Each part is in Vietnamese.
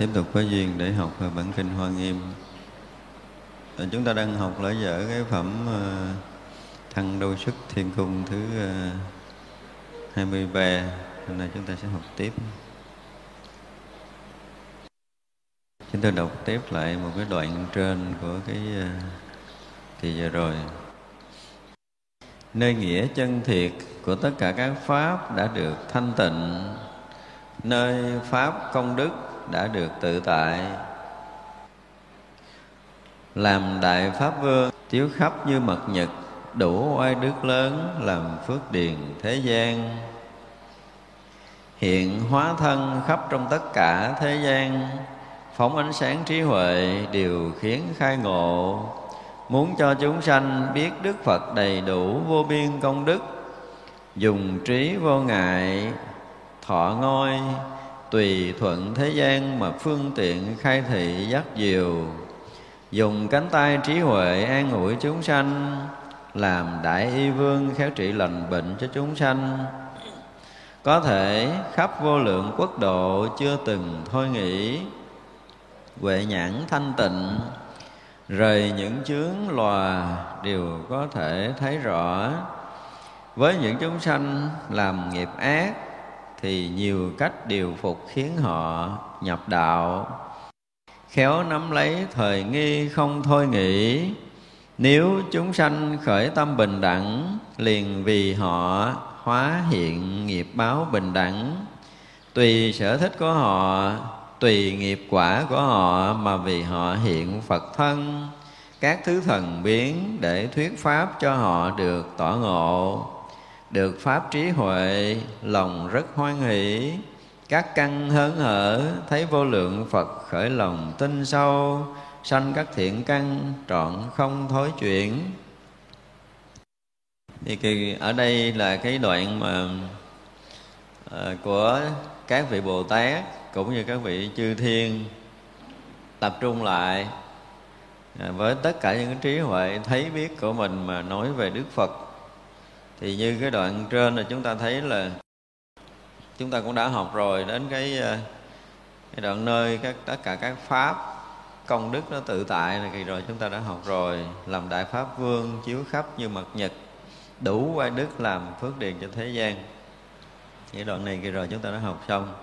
tiếp tục có duyên để học bản kinh Hoa Nghiêm. Ờ, chúng ta đang học lỡ dở cái phẩm ờ, Thăng Đô Sức Thiên Cung thứ ờ, 23 Hôm nay chúng ta sẽ học tiếp. Chúng tôi đọc tiếp lại một cái đoạn trên của cái kỳ vừa rồi. Nơi nghĩa chân thiệt của tất cả các pháp đã được thanh tịnh, nơi pháp công đức đã được tự tại. Làm đại pháp vương chiếu khắp như mật nhật, đủ oai đức lớn làm phước điền thế gian. Hiện hóa thân khắp trong tất cả thế gian phóng ánh sáng trí huệ đều khiến khai ngộ muốn cho chúng sanh biết đức phật đầy đủ vô biên công đức dùng trí vô ngại thọ ngôi tùy thuận thế gian mà phương tiện khai thị dắt diều dùng cánh tay trí huệ an ủi chúng sanh, làm đại y vương khéo trị lành bệnh cho chúng sanh. Có thể khắp vô lượng quốc độ chưa từng thôi nghĩ. Huệ nhãn thanh tịnh, rời những chướng lòa đều có thể thấy rõ. Với những chúng sanh làm nghiệp ác thì nhiều cách điều phục khiến họ nhập đạo. Khéo nắm lấy thời nghi không thôi nghĩ, nếu chúng sanh khởi tâm bình đẳng, liền vì họ hóa hiện nghiệp báo bình đẳng. Tùy sở thích của họ, tùy nghiệp quả của họ mà vì họ hiện Phật thân, các thứ thần biến để thuyết pháp cho họ được tỏ ngộ được pháp trí huệ lòng rất hoan hỷ. Các căn hớn hở thấy vô lượng Phật khởi lòng tin sâu sanh các thiện căn trọn không thối chuyển. Thì kỳ ở đây là cái đoạn mà à, của các vị Bồ Tát cũng như các vị chư thiên tập trung lại à, với tất cả những cái trí huệ thấy biết của mình mà nói về Đức Phật thì như cái đoạn trên là chúng ta thấy là chúng ta cũng đã học rồi đến cái ờ, cái đoạn nơi các tất cả các pháp công đức nó tự tại là kỳ rồi chúng ta đã học rồi. Làm đại pháp vương chiếu khắp như mặt nhật đủ quay đức làm phước điền cho thế gian. Những đoạn này kỳ rồi chúng ta đã học xong.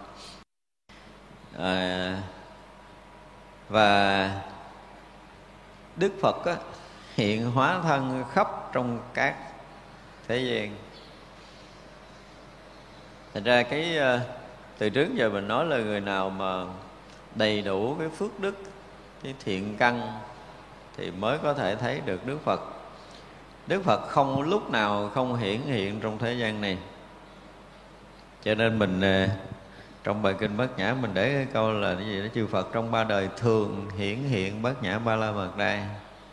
À, và đức phật á, hiện hóa thân khắp trong các thế gian. Thành ra cái ờ, từ trước giờ mình nói là người nào mà đầy đủ cái phước đức, cái thiện căn thì mới có thể thấy được đức phật. Đức phật không lúc nào không hiển hiện trong thế gian này. Cho nên mình ờ, trong bài kinh bát nhã mình để cái câu là cái gì đó, chư phật trong ba đời thường hiển hiện bát nhã ba la mật đai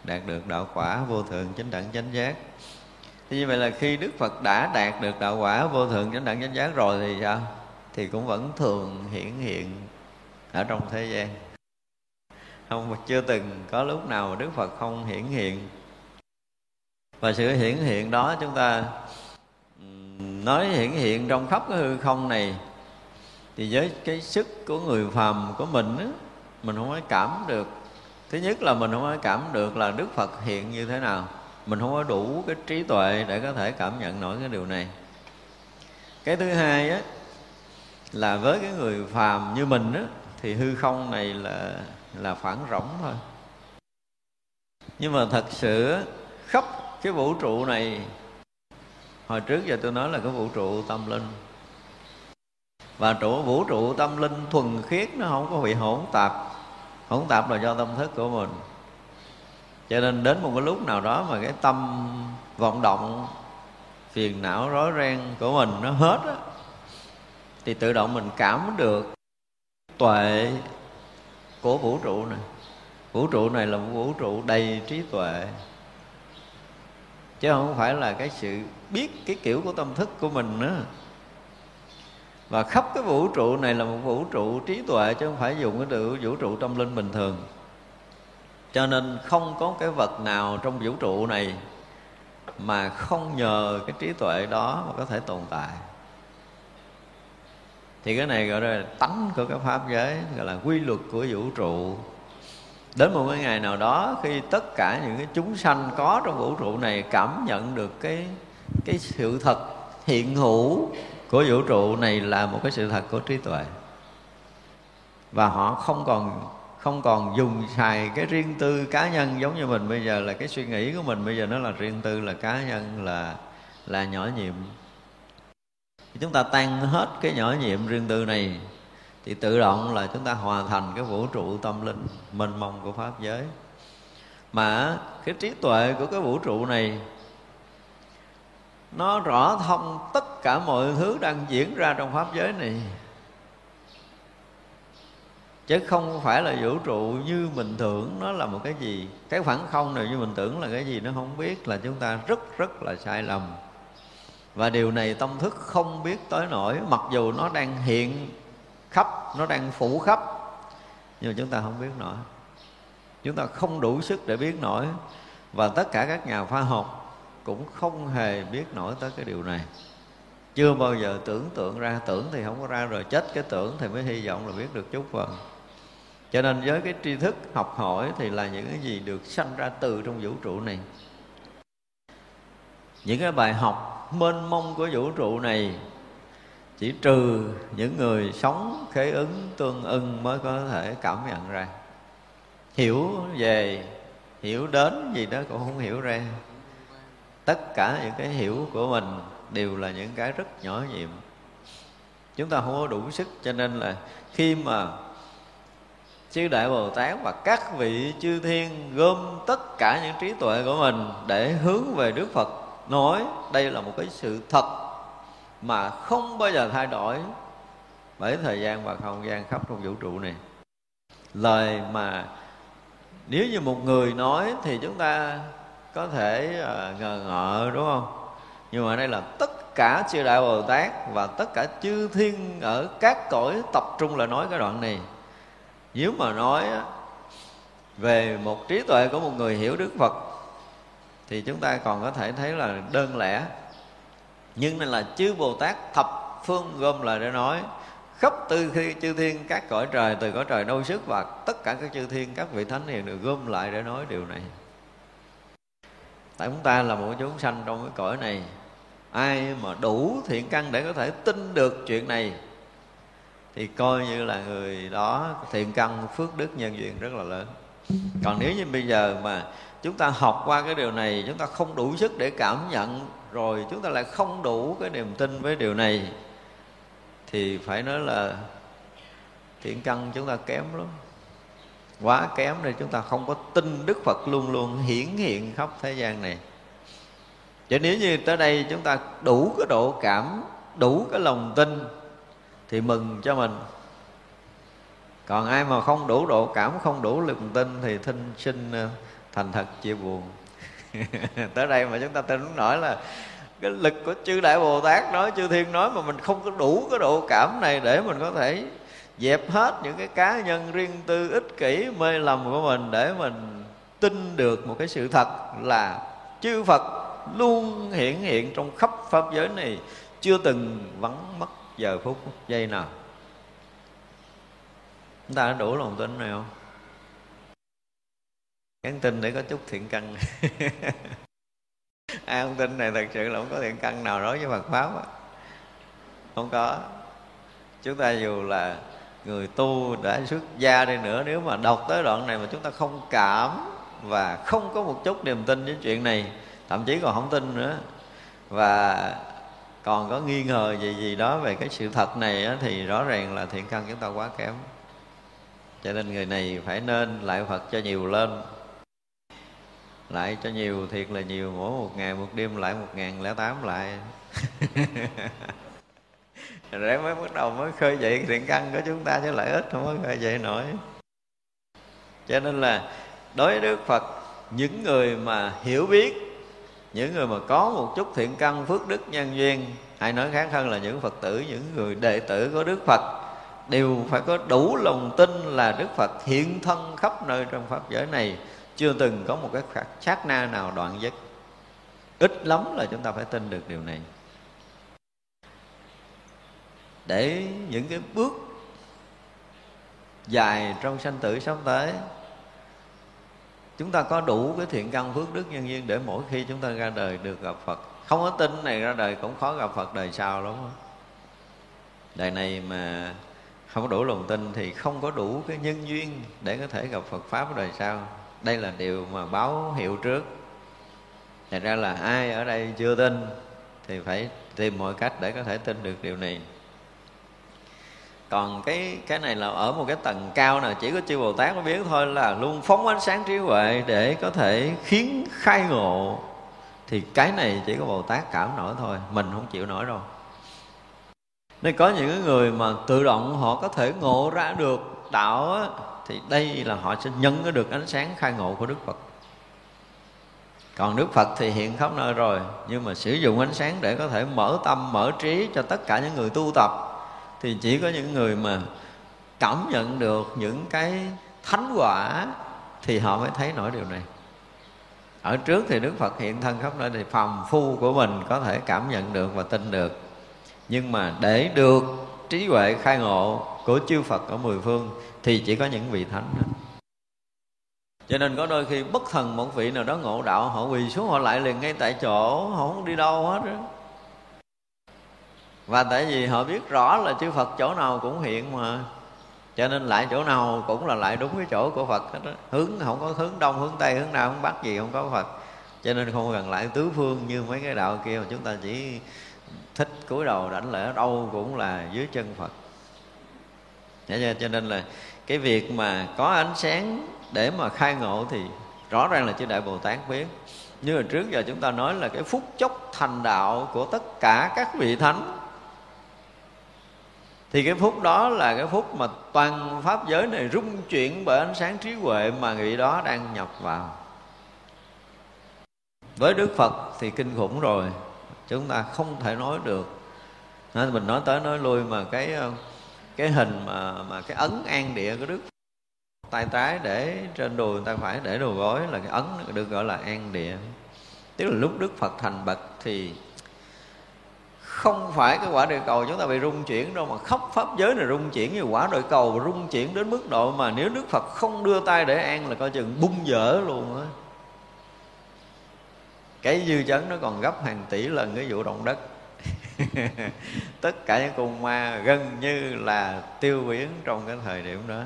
đạt được đạo quả vô thượng chánh đẳng chánh giác thì như vậy là khi đức phật đã đạt được đạo quả vô thượng chánh đẳng chánh giác rồi thì sao? Thì cũng vẫn thường hiển hiện ở trong thế gian. Không chưa từng có lúc nào đức phật không hiển hiện. Và sự hiển hiện đó chúng ta nói hiển hiện trong khắp cái hư không này thì với cái sức của người phàm của mình á, mình không có cảm được. Thứ nhất là mình không có cảm được là đức phật hiện như thế nào mình không có đủ cái trí tuệ để có thể cảm nhận nổi cái điều này. Cái thứ hai á, là với cái người phàm như mình á, thì hư không này là là phản rỗng thôi. Nhưng mà thật sự khắp cái vũ trụ này, hồi trước giờ tôi nói là cái vũ trụ tâm linh. Và trụ, vũ trụ tâm linh thuần khiết nó không có bị hỗn tạp. Hỗn tạp là do tâm thức của mình cho nên đến một cái lúc nào đó mà cái tâm vọng động, phiền não, rối ren của mình nó hết á, thì tự động mình cảm được tuệ của vũ trụ này. Vũ trụ này là một vũ trụ đầy trí tuệ. Chứ không phải là cái sự biết cái kiểu của tâm thức của mình nữa. Và khắp cái vũ trụ này là một vũ trụ trí tuệ, chứ không phải dùng cái từ vũ trụ tâm linh bình thường cho nên không có cái vật nào trong vũ trụ này mà không nhờ cái trí tuệ đó mà có thể tồn tại. Thì cái này gọi là tánh của cái pháp giới, gọi là quy luật của vũ trụ. Đến một cái ngày nào đó, khi tất cả những cái chúng sanh có trong vũ trụ này cảm nhận được cái cái sự thật hiện hữu của vũ trụ này là một cái sự thật của trí tuệ. Và họ không còn không còn dùng xài cái riêng tư cá nhân giống như mình bây giờ là cái suy nghĩ của mình bây giờ nó là riêng tư, là cá nhân, là là nhỏ nhiệm. Chúng ta tan hết cái nhỏ nhiệm riêng tư này thì tự động là chúng ta hòa thành cái vũ trụ tâm linh, mênh mông của pháp giới. Mà cái trí tuệ của cái vũ trụ này nó rõ thông tất cả mọi thứ đang diễn ra trong pháp giới này chứ không phải là vũ trụ như mình tưởng nó là một cái gì. Cái khoảng không này như mình tưởng là cái gì nó không biết là chúng ta rất rất là sai lầm. Và điều này tâm thức không biết tới nổi, mặc dù nó đang hiện khắp, nó đang phủ khắp, nhưng mà chúng ta không biết nổi. Chúng ta không đủ sức để biết nổi, và tất cả các nhà khoa học cũng không hề biết nổi tới cái điều này. Chưa bao giờ tưởng tượng ra, tưởng thì không có ra rồi, chết cái tưởng thì mới hy vọng là biết được chút phần cho nên với cái tri thức học hỏi thì là những cái gì được sanh ra từ trong vũ trụ này. Những cái bài học mênh mông của vũ trụ này chỉ trừ những người sống khế ứng tương ưng mới có thể cảm nhận ra. Hiểu về, hiểu đến gì đó cũng không hiểu ra. Tất cả những cái hiểu của mình đều là những cái rất nhỏ nhiệm. Chúng ta không có đủ sức cho nên là khi mà chư đại bồ tát và các vị chư thiên gom tất cả những trí tuệ của mình để hướng về đức phật nói đây là một cái sự thật mà không bao giờ thay đổi bởi thời gian và không gian khắp trong vũ trụ này. Lời mà nếu như một người nói thì chúng ta có thể uh, ngờ ngợ đúng không? Nhưng mà đây là tất cả chư đại bồ tát và tất cả chư thiên ở các cõi tập trung là nói cái đoạn này nếu mà nói về một trí tuệ của một người hiểu đức phật, thì chúng ta còn có thể thấy là đơn lẻ. Nhưng này là chư bồ tát thập phương gom lại để nói, khắp từ khi chư thiên, các cõi trời, từ cõi trời đâu sức và tất cả các chư thiên, các vị thánh hiền được gom lại để nói điều này. Tại chúng ta là một chúng sanh trong cái cõi này, ai mà đủ thiện căn để có thể tin được chuyện này thì coi như là người đó thiện căn phước đức nhân duyên rất là lớn. Còn nếu như bây giờ mà chúng ta học qua cái điều này, chúng ta không đủ sức để cảm nhận rồi, chúng ta lại không đủ cái niềm tin với điều này, thì phải nói là thiện căn chúng ta kém lắm. Quá kém nên chúng ta không có tin Đức Phật luôn luôn hiển hiện khắp thế gian này. Chứ nếu như tới đây chúng ta đủ cái độ cảm, đủ cái lòng tin thì mừng cho mình. Còn ai mà không đủ độ cảm, không đủ lòng tin thì thinh sinh ờ, thành thật chia buồn. Tới đây mà chúng ta tin nổi là cái lực của chư đại bồ tát nói, chư thiên nói mà mình không có đủ cái độ cảm này để mình có thể dẹp hết những cái cá nhân riêng tư, ích kỷ, mê lầm của mình để mình tin được một cái sự thật là chư Phật luôn hiện hiện trong khắp pháp giới này chưa từng vắng mất giờ phút, giây nào. Chúng ta đã đủ lòng tin này không? Gắn tin để có chút thiện căn. Ai không tin này thật sự là không có thiện căn nào đối với Phật pháp không có. Chúng ta dù là người tu đã xuất gia đi nữa, nếu mà đọc tới đoạn này mà chúng ta không cảm và không có một chút niềm tin với chuyện này, thậm chí còn không tin nữa. Và còn có nghi ngờ gì gì đó về cái sự thật này á, thì rõ ràng là thiện căn chúng ta quá kém. Cho nên người này phải nên lại phật cho nhiều lên. Lại cho nhiều thiệt là nhiều mỗi một ngày một đêm lại một ngàn lẻ tám lại. Để mới bắt đầu mới khơi dậy thiện căn của chúng ta chứ lại ít không có khơi dậy nổi. Cho nên là đối với đức phật những người mà hiểu biết những người mà có một chút thiện căn phước đức nhân duyên, hay nói khác hơn là những phật tử, những người đệ tử của đức phật, đều phải có đủ lòng tin là đức phật hiện thân khắp nơi trong pháp giới này. Chưa từng có một cái sát na nào đoạn dứt. Ít lắm là chúng ta phải tin được điều này. Để những cái bước dài trong sanh tử sắp tới chúng ta có đủ cái thiện căn phước đức nhân duyên để mỗi khi chúng ta ra đời được gặp Phật. Không có tin này ra đời cũng khó gặp Phật đời sau lắm đời này mà không có đủ lòng tin thì không có đủ cái nhân duyên để có thể gặp Phật pháp đời sau. Đây là điều mà báo hiệu trước. Thật ra là ai ở đây chưa tin thì phải tìm mọi cách để có thể tin được điều này còn cái cái này là ở một cái tầng cao nào chỉ có chư bồ tát mới biết thôi là luôn phóng ánh sáng trí huệ để có thể khiến khai ngộ. Thì cái này chỉ có bồ tát cảm nổi thôi mình không chịu nổi đâu. Nên có những người mà tự động họ có thể ngộ ra được đạo á, thì đây là họ sẽ nhận được ánh sáng khai ngộ của đức phật. Còn đức phật thì hiện khắp nơi rồi nhưng mà sử dụng ánh sáng để có thể mở tâm mở trí cho tất cả những người tu tập thì chỉ có những người mà cảm nhận được những cái thánh quả thì họ mới thấy nổi điều này. Ở trước thì đức phật hiện thân khắp nơi thì phàm phu của mình có thể cảm nhận được và tin được. Nhưng mà để được trí huệ khai ngộ của chư phật ở mười phương thì chỉ có những vị thánh đó. cho nên có đôi khi bất thần một vị nào đó ngộ đạo, họ quỳ xuống, họ lại liền ngay tại chỗ, họ không đi đâu hết đó và tại vì họ biết rõ là chư Phật chỗ nào cũng hiện mà. Cho nên lại chỗ nào cũng là lại đúng cái chỗ của Phật hết đó. hướng không có hướng đông, hướng tây, hướng nào hướng bắc gì không có Phật. Cho nên không cần lại tứ phương như mấy cái đạo kia, mà chúng ta chỉ thích cúi đầu đảnh lễ, đâu cũng là dưới chân Phật. Cho nên là cái việc mà có ánh sáng để mà khai ngộ thì rõ ràng là chư đại bồ tát biết. Như là trước giờ chúng ta nói là cái phút chốc thành đạo của tất cả các vị thánh thì cái phút đó là cái phút mà toàn pháp giới này rung chuyển bởi ánh sáng trí huệ mà vị đó đang nhập vào. Với đức phật thì kinh khủng rồi, chúng ta không thể nói được. Nên mình nói tới nói lui mà cái ờ, cái hình mà mà cái ấn an địa của đức tay trái để trên đùi, tay phải để đồ gối là cái ấn được gọi là an địa. Tức là lúc đức phật thành bậc thì không phải cái quả địa cầu chúng ta bị rung chuyển đâu, mà khắp pháp giới này rung chuyển như quả địa cầu rung chuyển đến mức độ mà nếu đức phật không đưa tay để an là coi chừng bung dở luôn á. Cái dư chấn nó còn gấp hàng tỷ lần cái vụ động đất. Tất cả những cung ma gần như là tiêu biến trong cái thời điểm đó.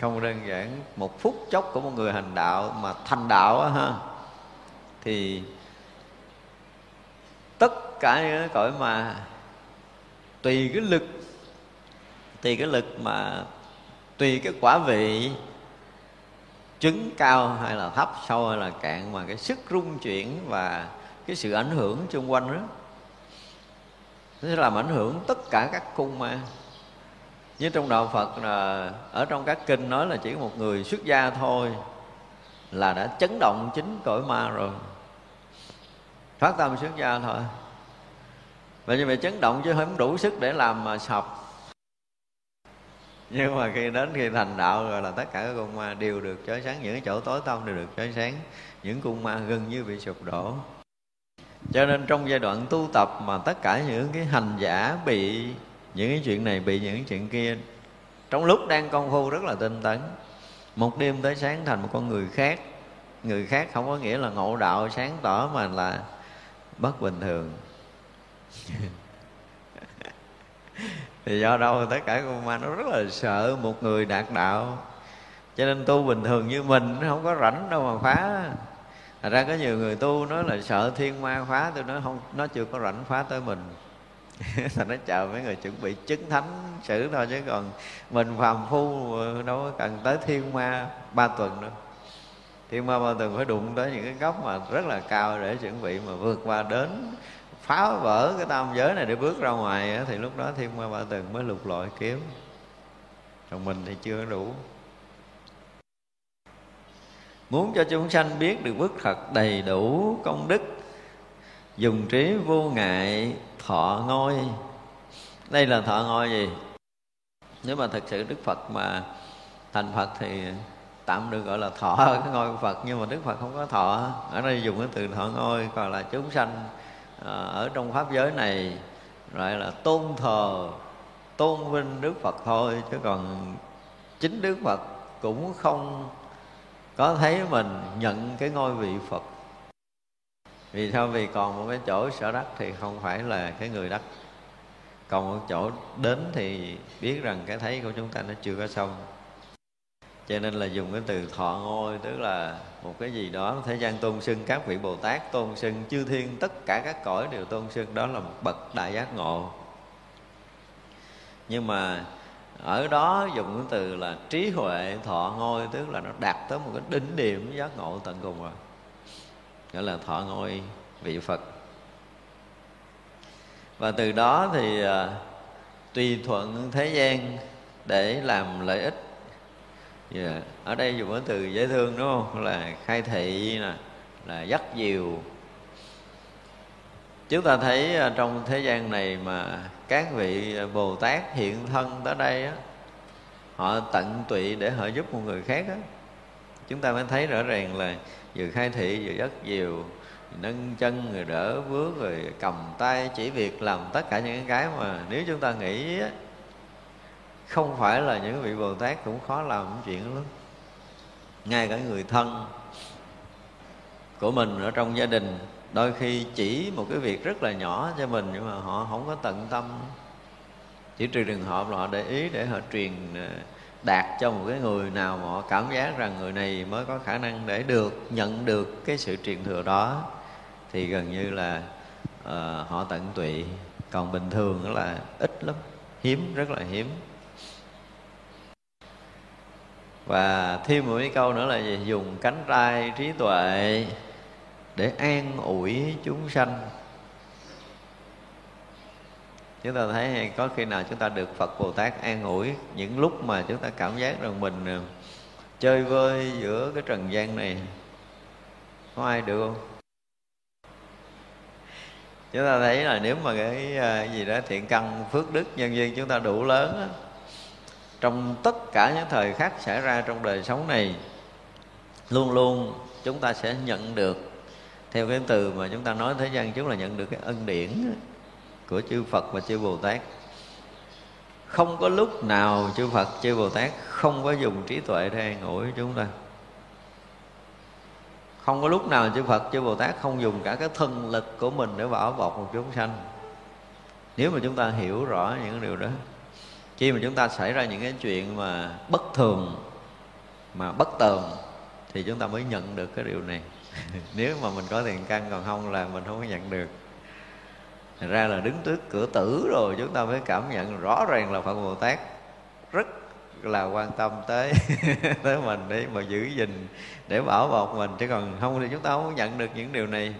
Không đơn giản, một phút chốc của một người hành đạo mà thành đạo á ha, thì tất cả những cái cõi mà tùy cái lực, tùy cái lực mà tùy cái quả vị trứng cao hay là thấp, sâu hay là cạn mà cái sức rung chuyển và cái sự ảnh hưởng xung quanh đó, nó sẽ làm ảnh hưởng tất cả các cung ma. Như trong đạo Phật là ở trong các kinh nói là chỉ một người xuất gia thôi là đã chấn động chính cõi ma rồi phát tâm xuất gia thôi. Và như vậy chấn động chứ không đủ sức để làm mà sập. Nhưng mà khi đến khi thành đạo rồi là tất cả các cung ma đều được chói sáng. Những cái chỗ tối tăm đều được chói sáng. Những cung ma gần như bị sụp đổ. Cho nên trong giai đoạn tu tập mà tất cả những cái hành giả bị, những cái chuyện này bị, những chuyện kia, trong lúc đang công phu rất là tinh tấn. Một đêm tới sáng thành một con người khác. Người khác không có nghĩa là ngộ đạo sáng tỏ mà là bất bình thường. Thì do đâu tất cả con ma nó rất là sợ một người đạt đạo. Cho nên tu bình thường như mình, nó không có rảnh đâu mà phá. Thật ra có nhiều người tu nói là sợ thiên ma phá, tôi nói không, nó chưa có rảnh phá tới mình. Thành nó chờ mấy người chuẩn bị chứng thánh xử thôi chứ còn mình phàm phu đâu có cần tới thiên ma ba tuần đâu thiên ma ba tầng phải đụng tới những cái góc mà rất là cao để chuẩn bị mà vượt qua đến phá vỡ cái tam giới này để bước ra ngoài thì lúc đó thiên ma ba tầng mới lục lọi kiếm. Còn mình thì chưa đủ. Muốn cho chúng sanh biết được bước thật đầy đủ công đức, dùng trí vô ngại thọ ngôi. Đây là thọ ngôi gì? Nếu mà thật sự đức phật mà thành phật thì tạm được gọi là thọ, cái ngôi của phật, nhưng mà đức phật không có thọ. Ở đây dùng cái từ thọ ngôi còn là chúng sanh à, ở trong pháp giới này gọi là tôn thờ, tôn vinh đức phật thôi, chứ còn chính đức phật cũng không có thấy mình nhận cái ngôi vị phật. Vì sao? Vì còn một cái chỗ sở đắc thì không phải là cái người đắc. Còn một chỗ đến thì biết rằng cái thấy của chúng ta nó chưa có xong cho nên là dùng cái từ thọ ngôi tức là một cái gì đó thế gian tôn sưng các vị bồ tát tôn sưng chư thiên tất cả các cõi đều tôn sưng. Đó là một bậc đại giác ngộ. Nhưng mà ở đó dùng cái từ là trí huệ thọ ngôi tức là nó đạt tới một cái đỉnh điểm giác ngộ tận cùng rồi. Gọi là thọ ngôi vị phật. Và từ đó thì à, tùy thuận thế gian để làm lợi ích yeah. Ở đây dùng cái từ dễ thương đúng không là khai thị nè là dắt diều chúng ta thấy à, trong thế gian này mà các vị bồ tát hiện thân tới đây á họ tận tụy để họ giúp một người khác á chúng ta mới thấy rõ ràng là vừa khai thị vừa dắt diều nâng chân rồi đỡ vướng rồi cầm tay chỉ việc làm tất cả những cái mà nếu chúng ta nghĩ á, không phải là những vị bồ tát cũng khó làm những chuyện đó. Lắm ngay cả người thân của mình ở trong gia đình đôi khi chỉ một cái việc rất là nhỏ cho mình nhưng mà họ không có tận tâm. Chỉ trừ trường hợp là họ để ý để họ truyền ờ, đạt cho một cái người nào mà họ cảm giác rằng người này mới có khả năng để được nhận được cái sự truyền thừa đó thì gần như là uh, họ tận tụy. Còn bình thường đó là ít lắm hiếm rất là hiếm và thêm một cái câu nữa là gì? Dùng cánh tay trí tuệ để an ủi chúng sanh. Chúng ta thấy có khi nào chúng ta được phật bồ tát an ủi những lúc mà chúng ta cảm giác rằng mình ờ, chơi vơi giữa cái trần gian này? Có ai được không? Chúng ta thấy là nếu mà cái, ờ, gì đó thiện căn phước đức nhân duyên chúng ta đủ lớn á, trong tất cả những thời khắc xảy ra trong đời sống này, luôn luôn chúng ta sẽ nhận được, theo cái từ mà chúng ta nói thế gian chúng là nhận được cái ân điển của chư Phật và chư Bồ Tát. Không có lúc nào chư Phật, chư Bồ Tát không có dùng trí tuệ để an ủi chúng ta. Không có lúc nào chư Phật, chư Bồ Tát không dùng cả cái thân lực của mình để bảo bọc một chúng sanh. Nếu mà chúng ta hiểu rõ những điều đó khi mà chúng ta xảy ra những cái chuyện mà bất thường, mà bất tường thì chúng ta mới nhận được cái điều này. Nếu mà mình có tiền căn còn không là mình không có nhận được. Thật ra là đứng trước cửa tử rồi chúng ta mới cảm nhận rõ ràng là Phật Bồ Tát rất là quan tâm tới tới mình để mà giữ gìn, để bảo bọc mình. Chứ còn không thì chúng ta không nhận được những điều này.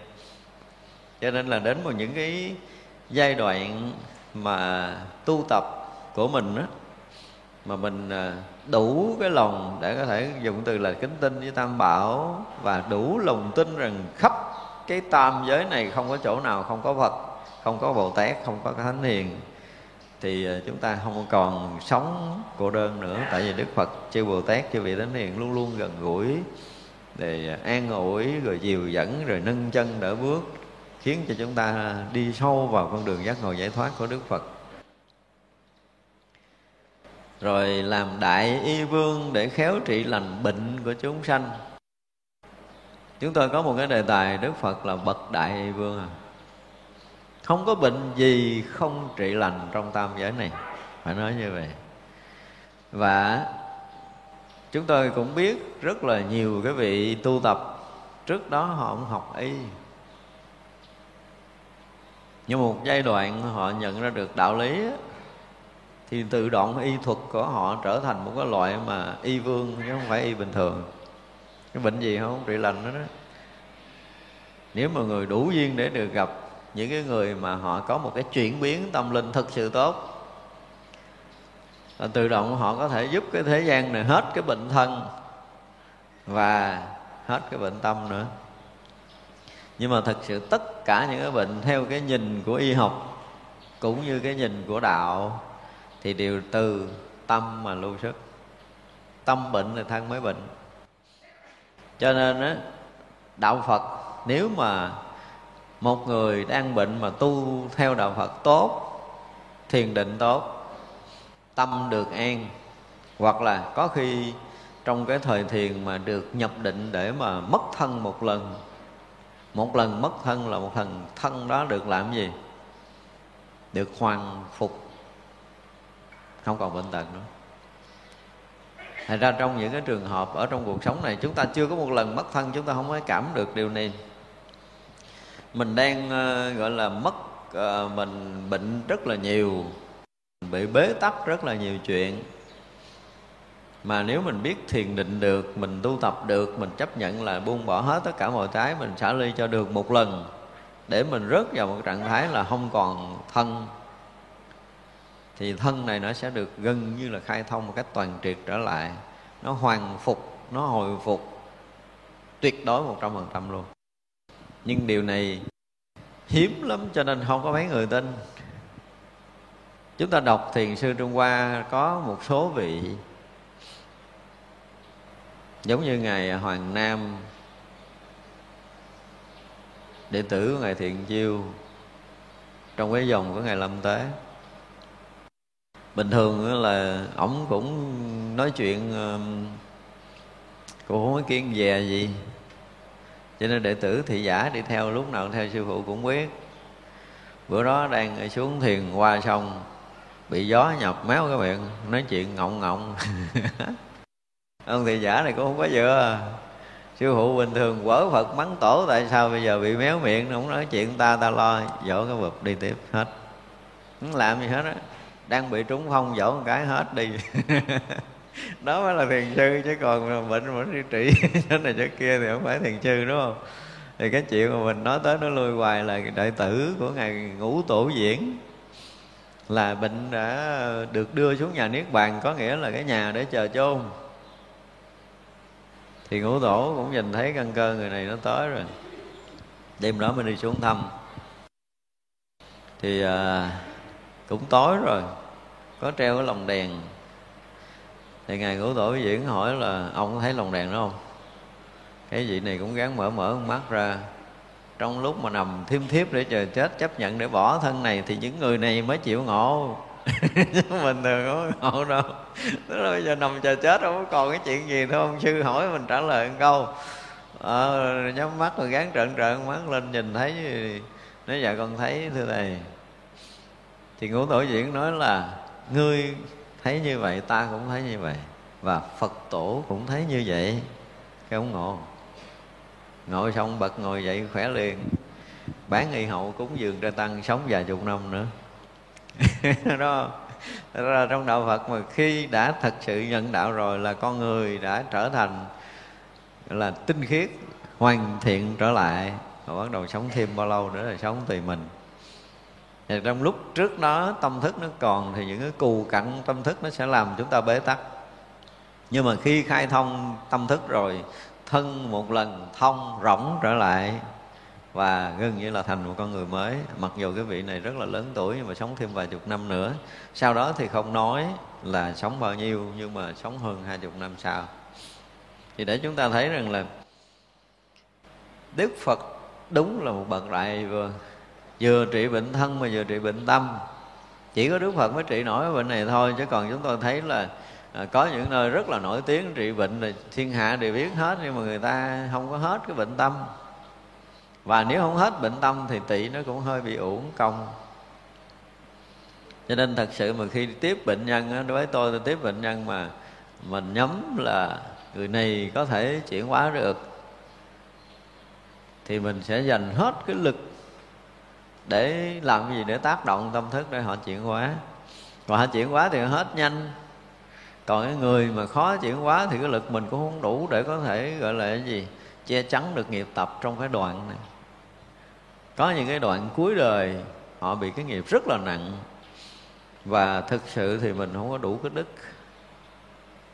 Cho nên là đến một những cái giai đoạn mà tu tập của mình á, mà mình à, đủ cái lòng để có thể dùng từ là kính tin với tam bảo và đủ lòng tin rằng khắp cái tam giới này không có chỗ nào không có Phật, không có Bồ Tát, không có Thánh Hiền, thì à, chúng ta không còn sống cô đơn nữa. Tại vì Đức Phật chư Bồ Tát, chư vị Thánh Hiền luôn luôn gần gũi để an ủi, rồi dìu dẫn, rồi nâng chân đỡ bước, khiến cho chúng ta đi sâu vào con đường giác ngộ giải thoát của Đức Phật rồi làm đại y vương để khéo trị lành bệnh của chúng sanh. Chúng tôi có một cái đề tài đức phật là bậc đại y vương à. Không có bệnh gì không trị lành trong tam giới này. Phải nói như vậy. Và chúng tôi cũng biết rất là nhiều cái vị tu tập trước đó họ cũng học y. Nhưng một giai đoạn họ nhận ra được đạo lý thì tự động y thuật của họ trở thành một cái loại mà y vương chứ không phải y bình thường. Cái bệnh gì không? Trị lành đó, đó nếu mà người đủ duyên để được gặp những cái người mà họ có một cái chuyển biến tâm linh thực sự tốt tự động họ có thể giúp cái thế gian này hết cái bệnh thân và hết cái bệnh tâm nữa. Nhưng mà thật sự tất cả những cái bệnh theo cái nhìn của y học cũng như cái nhìn của đạo thì đều từ tâm mà lưu sức. Tâm bệnh thì thân mới bệnh. Cho nên á, đạo phật, nếu mà một người đang bệnh mà tu theo đạo phật tốt, thiền định tốt, tâm được an, hoặc là có khi trong cái thời thiền mà được nhập định để mà mất thân một lần một lần mất thân là một thần thân đó được làm gì? Được hoàn phục không còn bệnh tật nữa. Thành ra trong những cái trường hợp ở trong cuộc sống này Chúng ta chưa có một lần mất thân Chúng ta không có cảm được điều này. Mình đang uh, gọi là mất uh, Mình bệnh rất là nhiều Bị bế tắc rất là nhiều chuyện. Mà nếu mình biết thiền định được Mình tu tập được Mình chấp nhận là buông bỏ hết tất cả mọi cái Mình xả ly cho được một lần Để mình rớt vào một trạng thái là không còn thân thì thân này nó sẽ được gần như là khai thông một cách toàn triệt trở lại. Nó hoàn phục, nó hồi phục tuyệt đối một trăm phần trăm luôn. Nhưng điều này hiếm lắm cho nên không có mấy người tin. Chúng ta đọc thiền sư trung hoa có một số vị giống như ngài hoàng nam, đệ tử của ngài thiện chiêu, trong cái dòng của ngài lâm tế bình thường là ổng cũng nói chuyện cũng không có kiên dè gì. Cho nên đệ tử thị giả đi theo, lúc nào theo sư phụ cũng biết. Bữa đó đang xuống thiền qua sông bị gió nhập méo cái miệng, nói chuyện ngọng ngọng. Ông thị giả này cũng không có dựa sư phụ bình thường quở phật mắng tổ, tại sao bây giờ bị méo miệng không nói chuyện ta ta lo, dỗ cái bụp đi tiếp, hết. Không làm gì hết á đang bị trúng phong dỗ một cái hết đi. Đó mới là thiền sư chứ còn bệnh vẫn đi trị chỗ này chỗ kia thì không phải thiền sư đúng không? Thì cái chuyện mà mình nói tới nó lui hoài là đệ tử của ngài ngũ tổ diễn. Là bệnh đã được đưa xuống nhà niết bàn có nghĩa là cái nhà để chờ chôn. Thì ngũ tổ cũng nhìn thấy căn cơ người này nó tới rồi. Đêm đó mình đi xuống thăm. Thì à, cũng tối rồi có treo cái lồng đèn. Thì ngài ngũ tổ diễn hỏi là ông có thấy lồng đèn đó không? Cái vị này cũng gắng mở mở mắt ra. Trong lúc mà nằm thiêm thiếp để chờ chết chấp nhận để bỏ thân này thì những người này mới chịu ngộ. Mình thường không ngộ đâu. Tức là bây giờ nằm chờ chết không còn cái chuyện gì thôi ông sư hỏi mình trả lời một câu. Ờ, nhắm mắt rồi gán trợn trợn mắt lên nhìn thấy nói dạ con thấy thưa thầy. Thì ngũ tổ diễn nói là ngươi thấy như vậy, ta cũng thấy như vậy, và phật tổ cũng thấy như vậy. Cái ông ngộ ngồi xong bật ngồi dậy khỏe liền. Bán y hậu cúng dường ra tăng sống vài chục năm nữa. Đó ra trong đạo Phật mà khi đã thật sự nhận đạo rồi là con người đã trở thành là tinh khiết, hoàn thiện trở lại. Và bắt đầu sống thêm bao lâu nữa là sống tùy mình thì trong lúc trước đó tâm thức nó còn thì những cái cù cặn tâm thức nó sẽ làm chúng ta bế tắc. Nhưng mà khi khai thông tâm thức rồi, thân một lần, thông rỗng trở lại và gần như là thành một con người mới. Mặc dù cái vị này rất là lớn tuổi nhưng mà sống thêm vài chục năm nữa. Sau đó thì không nói là sống bao nhiêu, nhưng mà sống hơn hai chục năm sau. Thì để chúng ta thấy rằng là đức phật đúng là một bậc đại vừa vừa trị bệnh thân mà vừa trị bệnh tâm. Chỉ có đức phật mới trị nổi cái bệnh này thôi chứ còn chúng tôi thấy là à, có những nơi rất là nổi tiếng trị bệnh là thiên hạ đều biết hết nhưng mà người ta không có hết cái bệnh tâm. Và nếu không hết bệnh tâm thì tỵ nó cũng hơi bị uổng công. Cho nên thật sự mà khi tiếp bệnh nhân đối với tôi tôi tiếp bệnh nhân mà mình nhắm là người này có thể chuyển hóa được thì mình sẽ dành hết cái lực để làm cái gì để tác động tâm thức để họ chuyển hóa. Còn họ chuyển hóa thì hết nhanh. Còn cái người mà khó chuyển hóa thì cái lực mình cũng không đủ để có thể gọi là cái gì, che chắn được nghiệp tập trong cái đoạn này. Có những cái đoạn cuối đời họ bị cái nghiệp rất là nặng. Và thực sự thì mình không có đủ cái đức.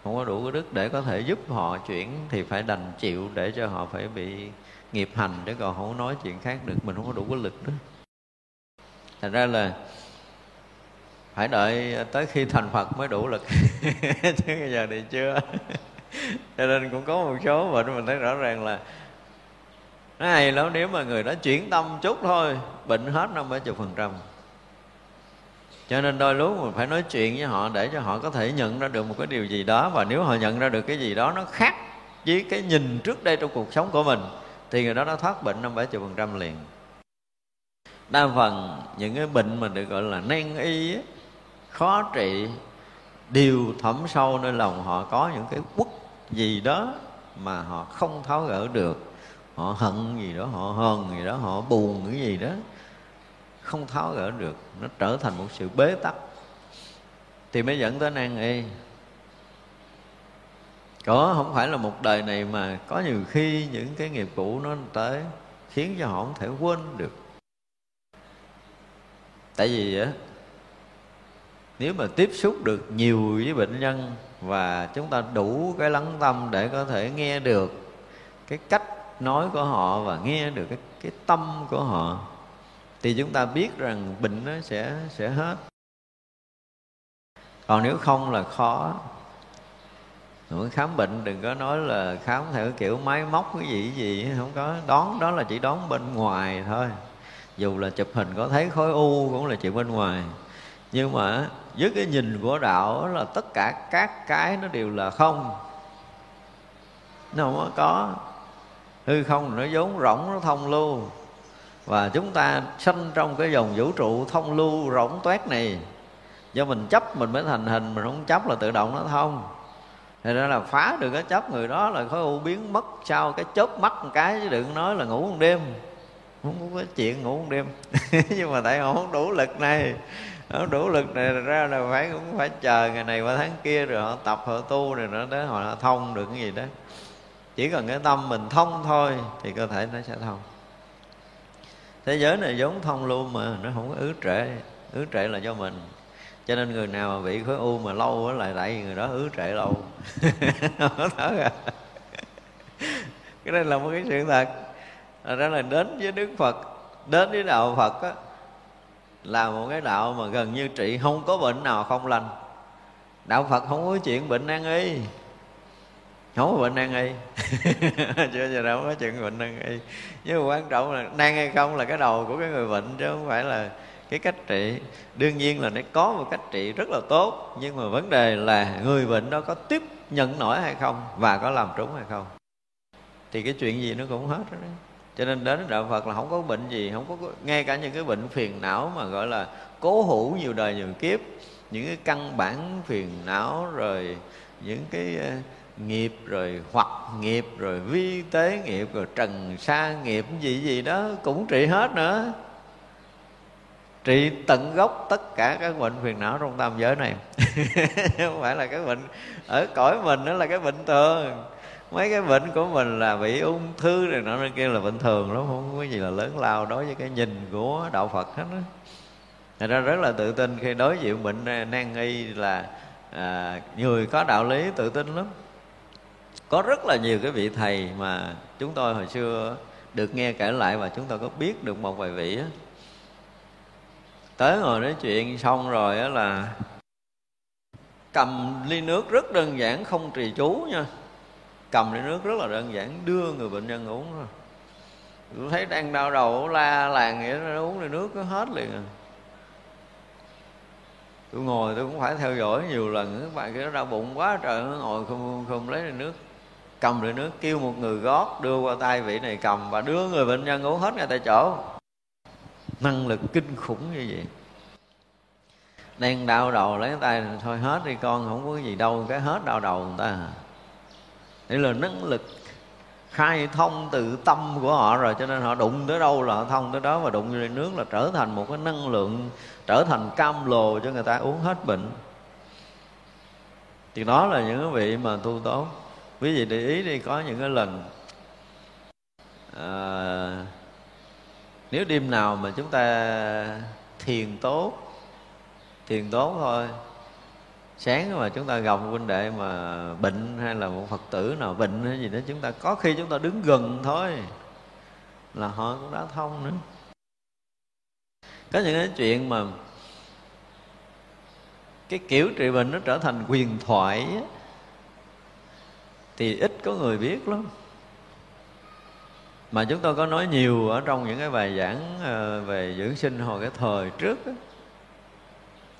Không có đủ cái đức để có thể giúp họ chuyển thì phải đành chịu để cho họ phải bị nghiệp hành để còn không nói chuyện khác được. Mình không có đủ cái lực đó thành ra là phải đợi tới khi thành phật mới đủ lực. Chứ bây giờ thì chưa. Cho nên cũng có một số bệnh mình thấy rõ ràng là nó hay lắm, nếu mà người đó chuyển tâm chút thôi, bệnh hết năm bảy chục phần trăm. Cho nên đôi lúc mình phải nói chuyện với họ để cho họ có thể nhận ra được một cái điều gì đó. Và nếu họ nhận ra được cái gì đó nó khác với cái nhìn trước đây trong cuộc sống của mình, thì người đó nó thoát bệnh năm bảy chục phần trăm liền đa phần những cái bệnh mà được gọi là nan y khó trị đều thẩm sâu nơi lòng họ có những cái quất gì đó mà họ không tháo gỡ được. Họ hận gì đó, họ hờn gì đó, họ buồn cái gì đó, không tháo gỡ được. Nó trở thành một sự bế tắc. Thì mới dẫn tới nan y. Có, không phải là một đời này mà có nhiều khi những cái nghiệp cũ nó tới khiến cho họ không thể quên được tại vì á, nếu mà tiếp xúc được nhiều với bệnh nhân và chúng ta đủ cái lắng tâm để có thể nghe được cái cách nói của họ và nghe được cái cái tâm của họ, thì chúng ta biết rằng bệnh nó sẽ sẽ hết. Còn nếu không là khó. Mỗi khám bệnh đừng có nói là khám theo kiểu máy móc cái gì cái gì, không có. Đón đó là chỉ đón bên ngoài thôi dù là chụp hình có thấy khối u cũng là chuyện bên ngoài. Nhưng mà với cái nhìn của đạo là tất cả các cái nó đều là không. Nó không có hư không nó vốn rỗng, nó thông lưu. Và chúng ta sanh trong cái dòng vũ trụ thông lưu, rỗng toét này. Do mình chấp mình mới thành hình, mình không chấp là tự động nó thông. Thì ra là phá được cái chấp người đó là khối u biến mất sau cái chớp mắt một cái chứ đừng nói là ngủ một đêm không có chuyện ngủ một đêm. Nhưng mà tại họ không đủ lực này. Không đủ lực này ra là phải cũng phải chờ ngày này qua tháng kia rồi họ tập, họ tu rồi nó đó, họ thông được cái gì đó. Chỉ cần cái tâm mình thông thôi thì cơ thể nó sẽ thông. Thế giới này vốn thông luôn mà, nó không có ứ trệ. Ứ trệ là do mình. Cho nên người nào mà bị khối u mà lâu lại tại vì người đó ứ trệ lâu. Thở ra cái đây là một cái sự thật ra là đến với đức phật đến với đạo phật á, là một cái đạo mà gần như trị không có bệnh nào không lành. Đạo phật không có chuyện bệnh nan y. Không có bệnh nan y. Chưa giờ đâu có chuyện bệnh nan y. Nhưng mà quan trọng là nan hay không là cái đầu của cái người bệnh chứ không phải là cái cách trị. Đương nhiên là nó có một cách trị rất là tốt nhưng mà vấn đề là người bệnh đó có tiếp nhận nổi hay không và có làm trúng hay không. Thì cái chuyện gì nó cũng hết đó cho nên đến đạo phật là không có bệnh gì, không có ngay cả những cái bệnh phiền não mà gọi là cố hữu nhiều đời nhiều kiếp, những cái căn bản phiền não rồi những cái ờ, nghiệp rồi hoặc nghiệp rồi vi tế nghiệp rồi trần sa nghiệp gì gì đó cũng trị hết nữa. Trị tận gốc tất cả các bệnh phiền não trong tam giới này. Không phải là cái bệnh ở cõi mình đó là cái bệnh thường mấy cái bệnh của mình là bị ung thư này nọ kia là bình thường lắm không có gì là lớn lao đối với cái nhìn của đạo phật hết á. Thật ra rất là tự tin khi đối diện bệnh nan y là à, người có đạo lý tự tin lắm. Có rất là nhiều cái vị thầy mà chúng tôi hồi xưa được nghe kể lại và chúng tôi có biết được một vài vị á. Tới ngồi nói chuyện xong rồi á là cầm ly nước rất đơn giản không trì chú nha cầm ly nước rất là đơn giản, đưa người bệnh nhân uống thôi. Tôi thấy đang đau đầu, la làng vậy nó uống ly nước nó hết liền à. Tôi ngồi tôi cũng phải theo dõi nhiều lần, các bạn kia đau bụng quá trời, nó ngồi không không lấy ly nước, cầm ly nước, kêu một người gót, đưa qua tay vị này cầm và đưa người bệnh nhân uống hết ngay tại chỗ. Năng lực kinh khủng như vậy. Đang đau đầu lấy tay thôi, hết đi con, không có gì đâu, cái hết đau đầu người ta à đây là năng lực khai thông tự tâm của họ rồi cho nên họ đụng tới đâu là họ thông tới đó và đụng vô nước là trở thành một cái năng lượng trở thành cam lồ cho người ta uống hết bệnh. Thì đó là những cái vị mà tu tốt. Quý vị để ý đi có những cái lần à, nếu đêm nào mà chúng ta thiền tốt thiền tốt thôi sáng mà chúng ta gặp một huynh đệ mà bệnh hay là một phật tử nào bệnh hay gì đó chúng ta có khi chúng ta đứng gần thôi là họ cũng đã thông nữa có những cái chuyện mà cái kiểu trị bệnh nó trở thành quyền thoại á, thì ít có người biết lắm mà chúng tôi có nói nhiều ở trong những cái bài giảng ờ, về dưỡng sinh hồi cái thời trước đó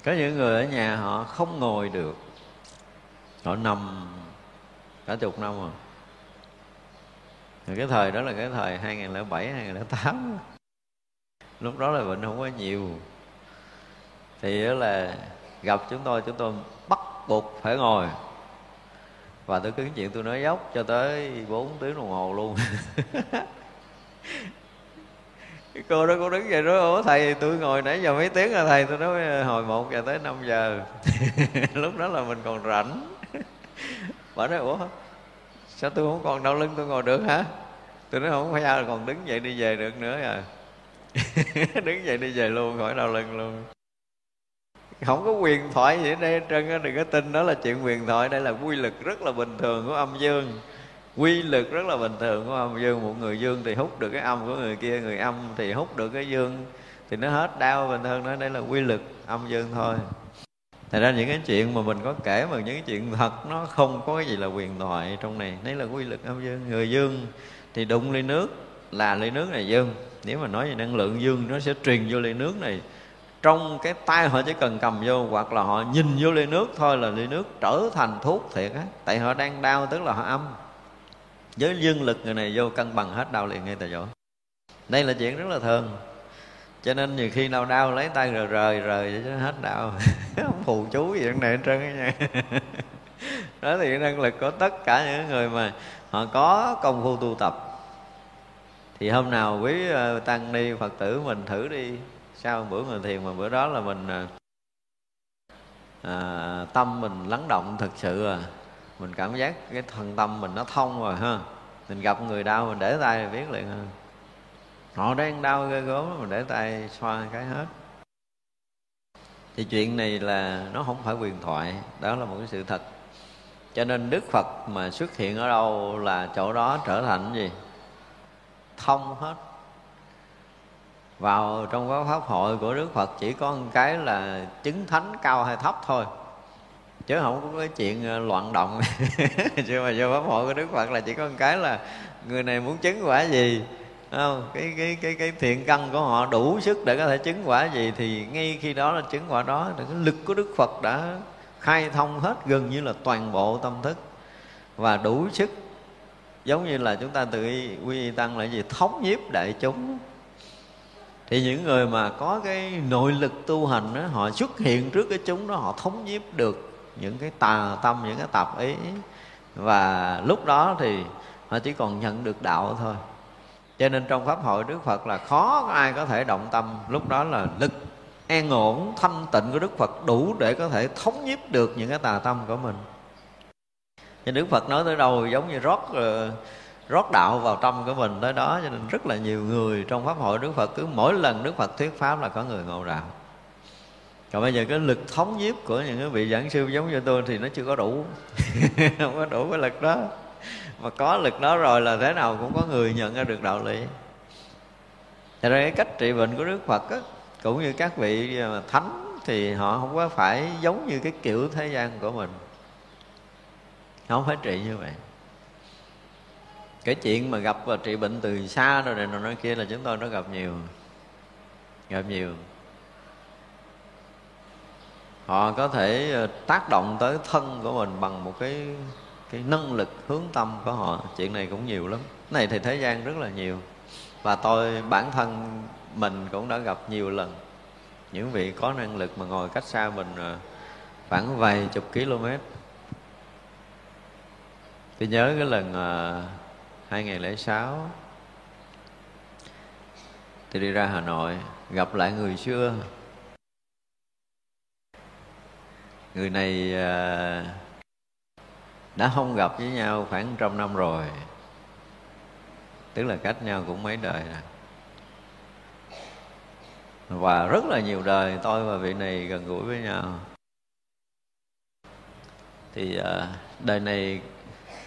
có những người ở nhà họ không ngồi được. Họ nằm cả chục năm rồi. Thì cái thời đó là cái thời 2007, 2008 Lúc đó là bệnh không có nhiều. Thì đó là gặp chúng tôi Chúng tôi bắt buộc phải ngồi. Và tôi cứ chuyện tôi nói dốc Cho tới 4 tiếng đồng hồ luôn. cô đó cô đứng dậy nói ủa thầy, tôi ngồi nãy giờ mấy tiếng rồi thầy? Tôi nói, hồi một giờ tới 5 giờ. Lúc đó là mình còn rảnh. Bà nói, ủa, sao tôi không còn đau lưng tôi ngồi được hả? Tôi nói, không phải sao còn đứng dậy đi về được nữa à. Đứng dậy đi về luôn, khỏi đau lưng luôn. Không có quyền thoại gì ở đây trơn đừng có tin đó là chuyện quyền thoại, đây là quy lực rất là bình thường của âm dương quy lực rất là bình thường của âm dương, một người dương thì hút được cái âm của người kia, người âm thì hút được cái dương. Thì nó hết đau bình thường đó đây là quy lực, âm dương thôi. Thật ra những cái chuyện mà mình có kể mà những cái chuyện thật, nó không có cái gì là quyền thoại trong này. Đấy là quy lực, âm dương. Người dương thì đụng ly nước, là ly nước này dương. Nếu mà nói về năng lượng dương, nó sẽ truyền vô ly nước này. Trong cái tay họ chỉ cần cầm vô, Hoặc là họ nhìn vô ly nước thôi là ly nước trở thành thuốc thiệt á. Tại họ đang đau, tức là họ âm với dương lực người này vô cân bằng hết đau liền ngay tại chỗ. Đây là chuyện rất là thường. Cho nên nhiều khi đau đau lấy tay rời rời rời cho hết đau. Không phù chú gì trong này hết trơn nha. Đó thì năng lực của tất cả những người mà họ có công phu tu tập. Thì hôm nào quý ờ, tăng ni phật tử mình thử đi. Sau bữa người thiền mà bữa đó là mình à, tâm mình lắng động thật sự à mình cảm giác cái thần tâm mình nó thông rồi ha. Mình gặp người đau mình để tay là biết liền ha. Họ đang đau ghê gớm mình để tay xoa cái hết. Thì chuyện này là nó không phải quyền thoại, đó là một cái sự thật. Cho nên đức phật mà xuất hiện ở đâu là chỗ đó trở thành gì? Thông hết. Vào trong các pháp hội của đức phật chỉ có một cái là chứng thánh cao hay thấp thôi chứ không có cái chuyện ờ, loạn động. Chứ mà vô pháp hội của đức phật là chỉ có một cái là người này muốn chứng quả gì không? Cái cái cái cái thiện căn của họ đủ sức để có thể chứng quả gì thì ngay khi đó là chứng quả đó. Thì cái lực của đức phật đã khai thông hết gần như là toàn bộ tâm thức và đủ sức. Giống như là chúng ta tự quy y tăng là gì? Thống nhiếp đại chúng. Thì những người mà có cái nội lực tu hành đó, họ xuất hiện trước cái chúng đó họ thống nhiếp được những cái tà tâm, những cái tạp ý. Và lúc đó thì họ chỉ còn nhận được đạo thôi. Cho nên trong pháp hội đức phật là khó có ai có thể động tâm. Lúc đó là lực an ổn, thanh tịnh của đức phật đủ để có thể thống nhiếp được những cái tà tâm của mình. Cho Đức Phật nói tới đâu giống như rót ờ, rót đạo vào trong của mình tới đó. Cho nên rất là nhiều người trong pháp hội Đức Phật cứ mỗi lần Đức Phật thuyết pháp là có người ngộ đạo còn bây giờ cái lực thống nhiếp của những cái vị giảng sư giống như tôi thì nó chưa có đủ. Không có đủ cái lực đó. Mà có lực đó rồi là thế nào cũng có người nhận ra được đạo lý. Thật ra cái cách trị bệnh của Đức Phật á, cũng như các vị thánh thì họ không có phải giống như cái kiểu thế gian của mình. Không phải trị như vậy. Cái chuyện mà gặp và trị bệnh từ xa rồi này nói kia là chúng tôi nó gặp nhiều. Gặp nhiều họ có thể ờ, tác động tới thân của mình bằng một cái cái năng lực hướng tâm của họ. Chuyện này cũng nhiều lắm. Cái này thì thế gian rất là nhiều. Và tôi bản thân mình cũng đã gặp nhiều lần. Những vị có năng lực mà ngồi cách xa mình ờ, khoảng vài chục km. Tôi nhớ cái lần ờ, uh, 2006 tôi đi ra Hà Nội gặp lại người xưa. Người này à, đã không gặp với nhau khoảng trăm năm rồi. Tức là cách nhau cũng mấy đời rồi và rất là nhiều đời tôi và vị này gần gũi với nhau. Thì à, đời này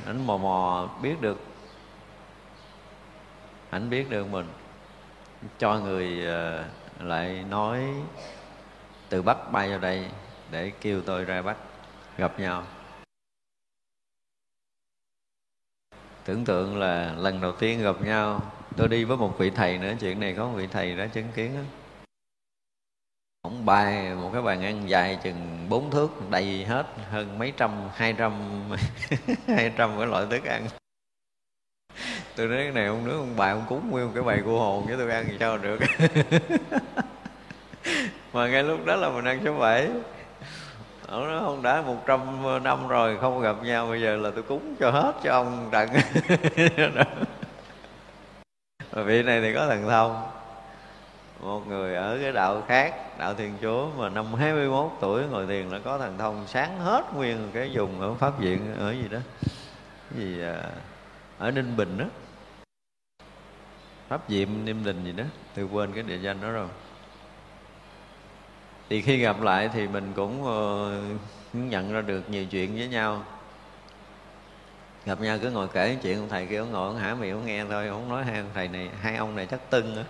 anh mò mò biết được, anh biết được mình, cho người à, lại nói từ bắc bay vào đây để kêu tôi ra bắt gặp nhau. Tưởng tượng là lần đầu tiên gặp nhau, tôi đi với một vị thầy nữa, chuyện này có một vị thầy đã chứng kiến đó. ông bài một cái bàn ăn dài chừng bốn thước, đầy hết hơn mấy trăm, hai trăm hai trăm cái loại thức ăn. Tôi nói, cái này ông nước ông bài ông cúng nguyên cái bài cô hồn với tôi ăn thì sao được? Mà ngay lúc đó là mình ăn số bảy ông nói không đã một trăm ờ, năm rồi không gặp nhau bây giờ là tôi cúng cho hết cho ông đặng và vị này thì có thần thông. Một người ở cái đạo khác đạo thiên chúa mà năm 21 tuổi ngồi thiền là có thần thông sáng hết nguyên cái dùng ở pháp viện ở gì đó. Cái gì à, ở ninh bình đó pháp diệm ninh bình gì đó. Tôi quên cái địa danh đó rồi thì khi gặp lại thì mình ờ, cũng nhận ra được nhiều chuyện với nhau. Gặp nhau cứ ngồi kể chuyện ông thầy kia ông ngồi ông hả? Miệng ông nghe thôi ông nói hai ông thầy này, hai ông này chắc tưng á.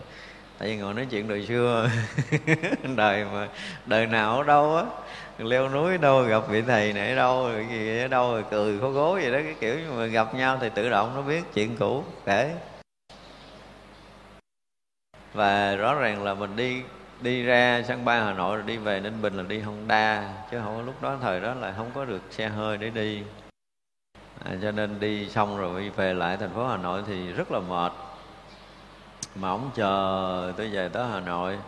Tại vì ngồi nói chuyện đời xưa, đời mà, đời nào ở đâu á, leo núi đâu gặp vị thầy này ở đâu rồi gì ở đâu rồi cười khó gố vậy đó, cái kiểu mà gặp nhau thì tự động nó biết chuyện cũ, kể. Và rõ ràng là mình đi đi ra sân bay Hà Nội rồi đi về Ninh Bình là đi Honda chứ không có lúc đó thời đó là không có được xe hơi để đi. À, cho nên đi xong rồi về lại thành phố Hà Nội thì rất là mệt. Mà ông chờ tôi về tới Hà Nội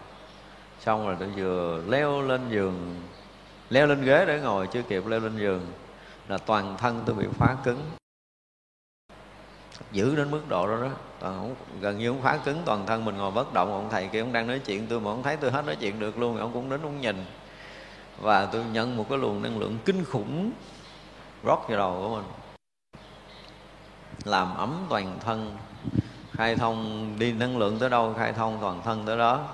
xong rồi tôi vừa leo lên giường leo lên ghế để ngồi chưa kịp leo lên giường là toàn thân tôi bị phá cứng. Giữ đến mức độ đó đó. Ờ, không, gần như ông khóa cứng toàn thân mình ngồi bất động. Ông thầy kia ông đang nói chuyện tôi mà ông thấy tôi hết nói chuyện được luôn ông cũng đến ông nhìn. Và tôi nhận một cái luồng năng lượng kinh khủng rót vào đầu của mình làm ấm toàn thân khai thông đi năng lượng tới đâu khai thông toàn thân tới đó.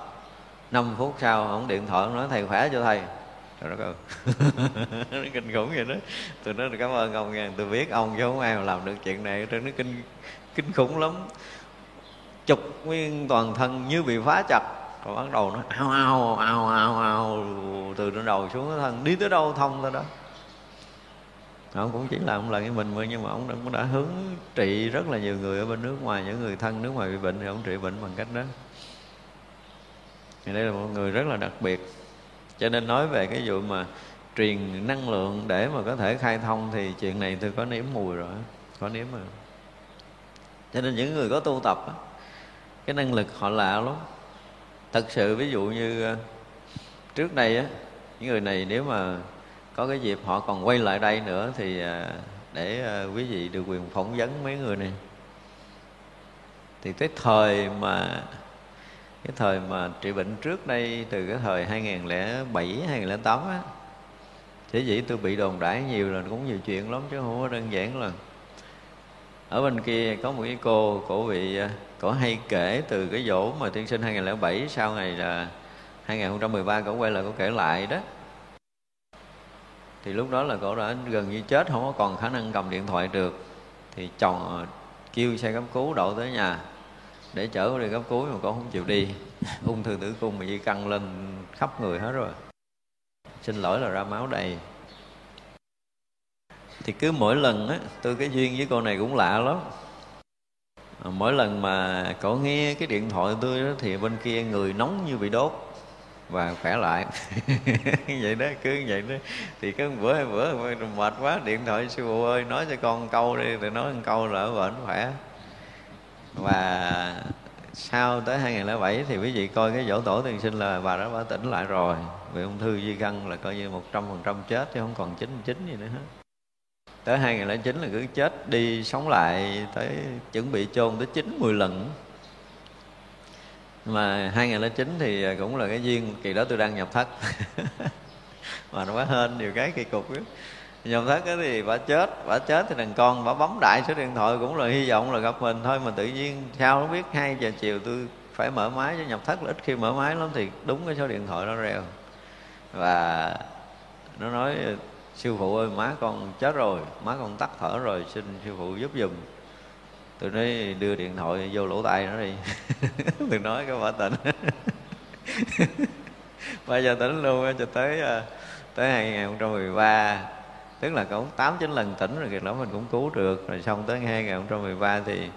5 phút sau ông điện thoại ông nói thầy khỏe cho thầy? Nó kinh khủng vậy đó. Tôi nói cảm ơn ông nghe tôi biết ông chứ không ai mà làm được chuyện này nó kinh kinh khủng lắm chục nguyên toàn thân như bị phá chặt. Rồi bắt đầu nó ao ao ao ao ao từ trên đầu xuống cái thân đi tới đâu thông tới đó. Ông cũng chỉ làm lần cái mình thôi nhưng mà ông cũng đã hướng trị rất là nhiều người ở bên nước ngoài những người thân nước ngoài bị bệnh thì ông trị bệnh bằng cách đó. Thì đây là một người rất là đặc biệt. Cho nên nói về cái vụ mà truyền năng lượng để mà có thể khai thông thì chuyện này tôi có nếm mùi rồi có nếm rồi. Cho nên những người có tu tập á, cái năng lực họ lạ lắm. Thật sự ví dụ như ờ, trước đây á, những người này nếu mà có cái dịp họ còn quay lại đây nữa thì ờ, để ờ, quý vị được quyền phỏng vấn mấy người này. Thì cái thời mà, cái thời mà trị bệnh trước đây từ cái thời 2007 2008 á thế dĩ tôi bị đồn đãi nhiều là cũng nhiều chuyện lắm chứ không có đơn giản là. Ở bên kia có một cái cô cổ bị cổ hay kể từ cái dỗ mà tiên sinh 2007 sau ngày là 2013 cổ quay lại cổ kể lại đó. Thì lúc đó là cổ đã gần như chết, không có còn khả năng cầm điện thoại được. Thì chồng à, kêu xe cấp cứu đậu tới nhà để chở đi cấp cứu mà cổ không chịu đi. Ung thư tử cung mà di căng lên khắp người hết rồi. Xin lỗi là ra máu đầy. Thì cứ mỗi lần á, tôi cái duyên với cô này cũng lạ lắm. À, mỗi lần mà cậu nghe cái điện thoại tôi đó thì bên kia người nóng như bị đốt và khỏe lại. Vậy đó, cứ vậy đó. Thì cứ bữa hai bữa mệt quá, điện thoại sư phụ ơi, nói cho con câu đi thì nói một câu là ở bệnh khỏe. Và sau tới 2007 thì quý vị coi cái dỗ tổ tiền sinh là bà đã, bà tỉnh lại rồi. Vì ung thư di căn là coi như một trăm phần trăm chết chứ không còn chín chín gì nữa hết tới 2009 là cứ chết đi, sống lại tới chuẩn bị chôn tới 90 lần. Mà 2009 thì à, cũng là cái duyên kỳ đó tôi đang nhập thất. Mà nó quá hên nhiều cái kỳ cục đó. nhập thất đó thì bà chết bà chết thì thằng con bà bấm đại số điện thoại cũng là hy vọng là gặp mình thôi, mà tự nhiên sao không biết hai giờ chiều tôi phải mở máy cho nhập thất là ít khi mở máy lắm thì đúng cái số điện thoại nó reo. Và nó nói sư phụ ơi, má con chết rồi, má con tắt thở rồi, xin sư phụ giúp giùm. Tôi nói, đưa điện thoại vô lỗ tai nó đi. Tôi nói cái bà tỉnh bây giờ tỉnh luôn cho tới à, tới 2013 tức là cũng tám chín lần tỉnh rồi kìa đó mình cũng cứu được. Rồi xong tới 2013 thì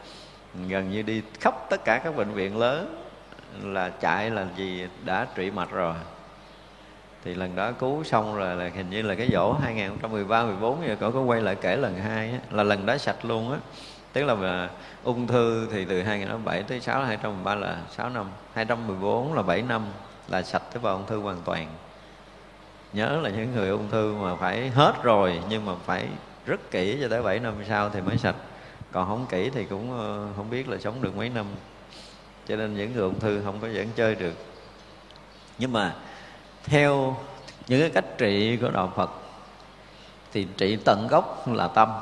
gần như đi khắp tất cả các bệnh viện lớn. Là chạy là gì, đã trị mạch rồi thì lần đó cứu xong rồi là hình như là cái dỗ 2013 14 giờ cổ có quay lại kể lần hai á, là lần đó sạch luôn á. Tức là mà ung thư thì từ 2007 tới 6 213 là 6 năm 214 là 7 năm là sạch tế bào ung thư hoàn toàn. Nhớ là những người ung thư mà phải hết rồi nhưng mà phải rất kỹ cho tới 7 năm sau thì mới sạch. Còn không kỹ thì cũng ờ, không biết là sống được mấy năm. Cho nên những người ung thư không có dẫn chơi được. Nhưng mà theo những cái cách trị của đạo phật, thì trị tận gốc là tâm.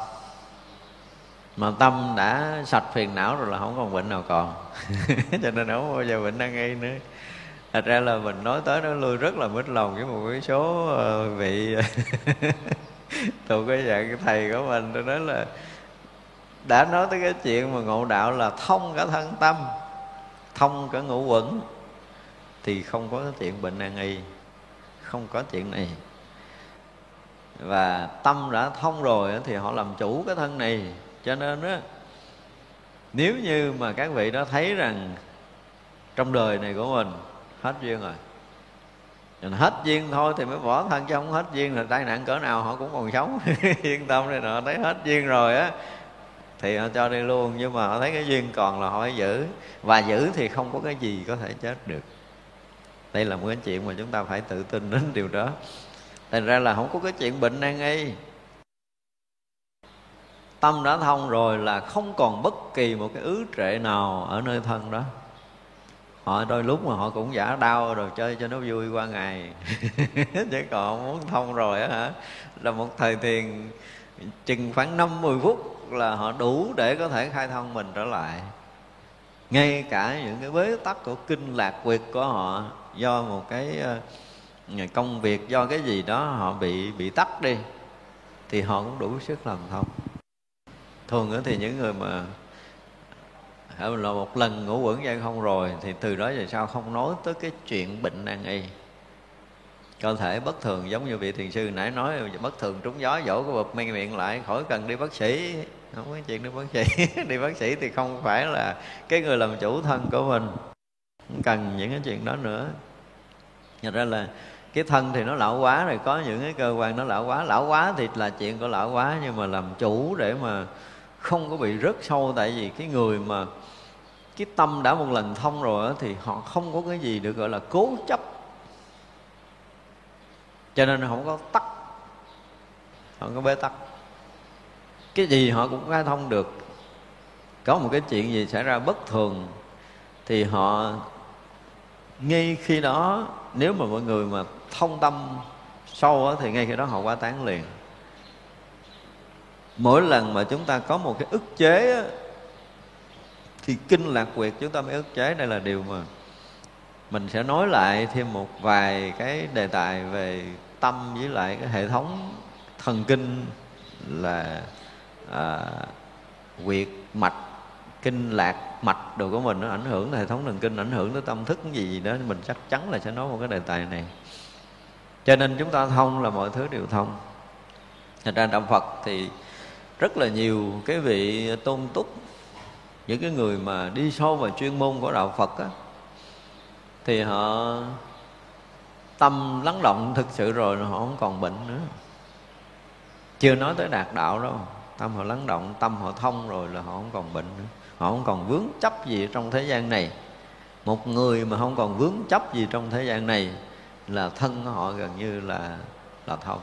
Mà tâm đã sạch phiền não rồi là không còn bệnh nào còn. Cho nên không bao giờ bệnh đang nghi nữa. Thật ra là mình nói tới nó lui rất là mít lòng với một cái số ờ, vị tụi cái dạng cái thầy của mình. Tôi nói là đã nói tới cái chuyện mà ngộ đạo là thông cả thân tâm, thông cả ngũ quẩn, thì không có cái chuyện bệnh nan y không có chuyện này. Và tâm đã thông rồi thì họ làm chủ cái thân này. Cho nên á, nếu như mà các vị đó thấy rằng trong đời này của mình hết duyên rồi, mình hết duyên thôi thì mới bỏ thân chứ không hết duyên là tai nạn cỡ nào họ cũng còn sống. Yên tâm đây nọ thấy hết duyên rồi á, thì họ cho đi luôn. Nhưng mà họ thấy cái duyên còn là họ phải giữ. Và giữ thì không có cái gì có thể chết được đây là một cái chuyện mà chúng ta phải tự tin đến điều đó. Thành ra là không có cái chuyện bệnh nan y. Tâm đã thông rồi là không còn bất kỳ một cái ứ trệ nào ở nơi thân đó. Họ đôi lúc mà họ cũng giả đau rồi chơi cho nó vui qua ngày. Chứ còn muốn thông rồi á hả? Là một thời thiền chừng khoảng 50 phút là họ đủ để có thể khai thông mình trở lại. Ngay cả những cái bế tắc của kinh lạc quyệt của họ do một cái ờ, công việc, do cái gì đó họ bị bị tắt đi, thì họ cũng đủ sức làm thông. Thường nữa thì những người mà là một lần ngủ quẩn dây không rồi, thì từ đó về sau không nói tới cái chuyện bệnh nan y. Cơ thể bất thường giống như vị thiền sư nãy nói, bất thường trúng gió, dỗ cái bụp men miệng lại, khỏi cần đi bác sĩ. Không có chuyện đi bác sĩ. Đi bác sĩ thì không phải là cái người làm chủ thân của mình không cần những cái chuyện đó nữa. Thật ra là cái thân thì nó lão quá rồi có những cái cơ quan nó lão quá lão quá thì là chuyện của lão quá nhưng mà làm chủ để mà không có bị rớt sâu. Tại vì cái người mà cái tâm đã một lần thông rồi đó, thì họ không có cái gì được gọi là cố chấp. Cho nên không có tắt không có bế tắc. Cái gì họ cũng khai thông được. Có một cái chuyện gì xảy ra bất thường thì họ ngay khi đó nếu mà mọi người mà thông tâm sâu thì ngay khi đó họ quá tán liền. Mỗi lần mà chúng ta có một cái ức chế thì kinh lạc quyệt chúng ta mới ức chế. Đây là điều mà mình sẽ nói lại thêm một vài cái đề tài về tâm với lại cái hệ thống thần kinh là à, quyệt mạch kinh lạc mạch đồ của mình nó ảnh hưởng tới hệ thống thần kinh ảnh hưởng tới tâm thức gì, gì đó mình chắc chắn là sẽ nói một cái đề tài này. Cho nên chúng ta thông là mọi thứ đều thông. Thành ra Đạo Phật thì rất là nhiều cái vị tôn túc những cái người mà đi sâu vào chuyên môn của Đạo Phật á, thì họ tâm lắng động thực sự rồi họ không còn bệnh nữa. Chưa nói tới đạt đạo đâu tâm họ lắng động tâm họ thông rồi là họ không còn bệnh nữa họ không còn vướng chấp gì trong thế gian này. Một người mà không còn vướng chấp gì trong thế gian này là thân của họ gần như là là thông.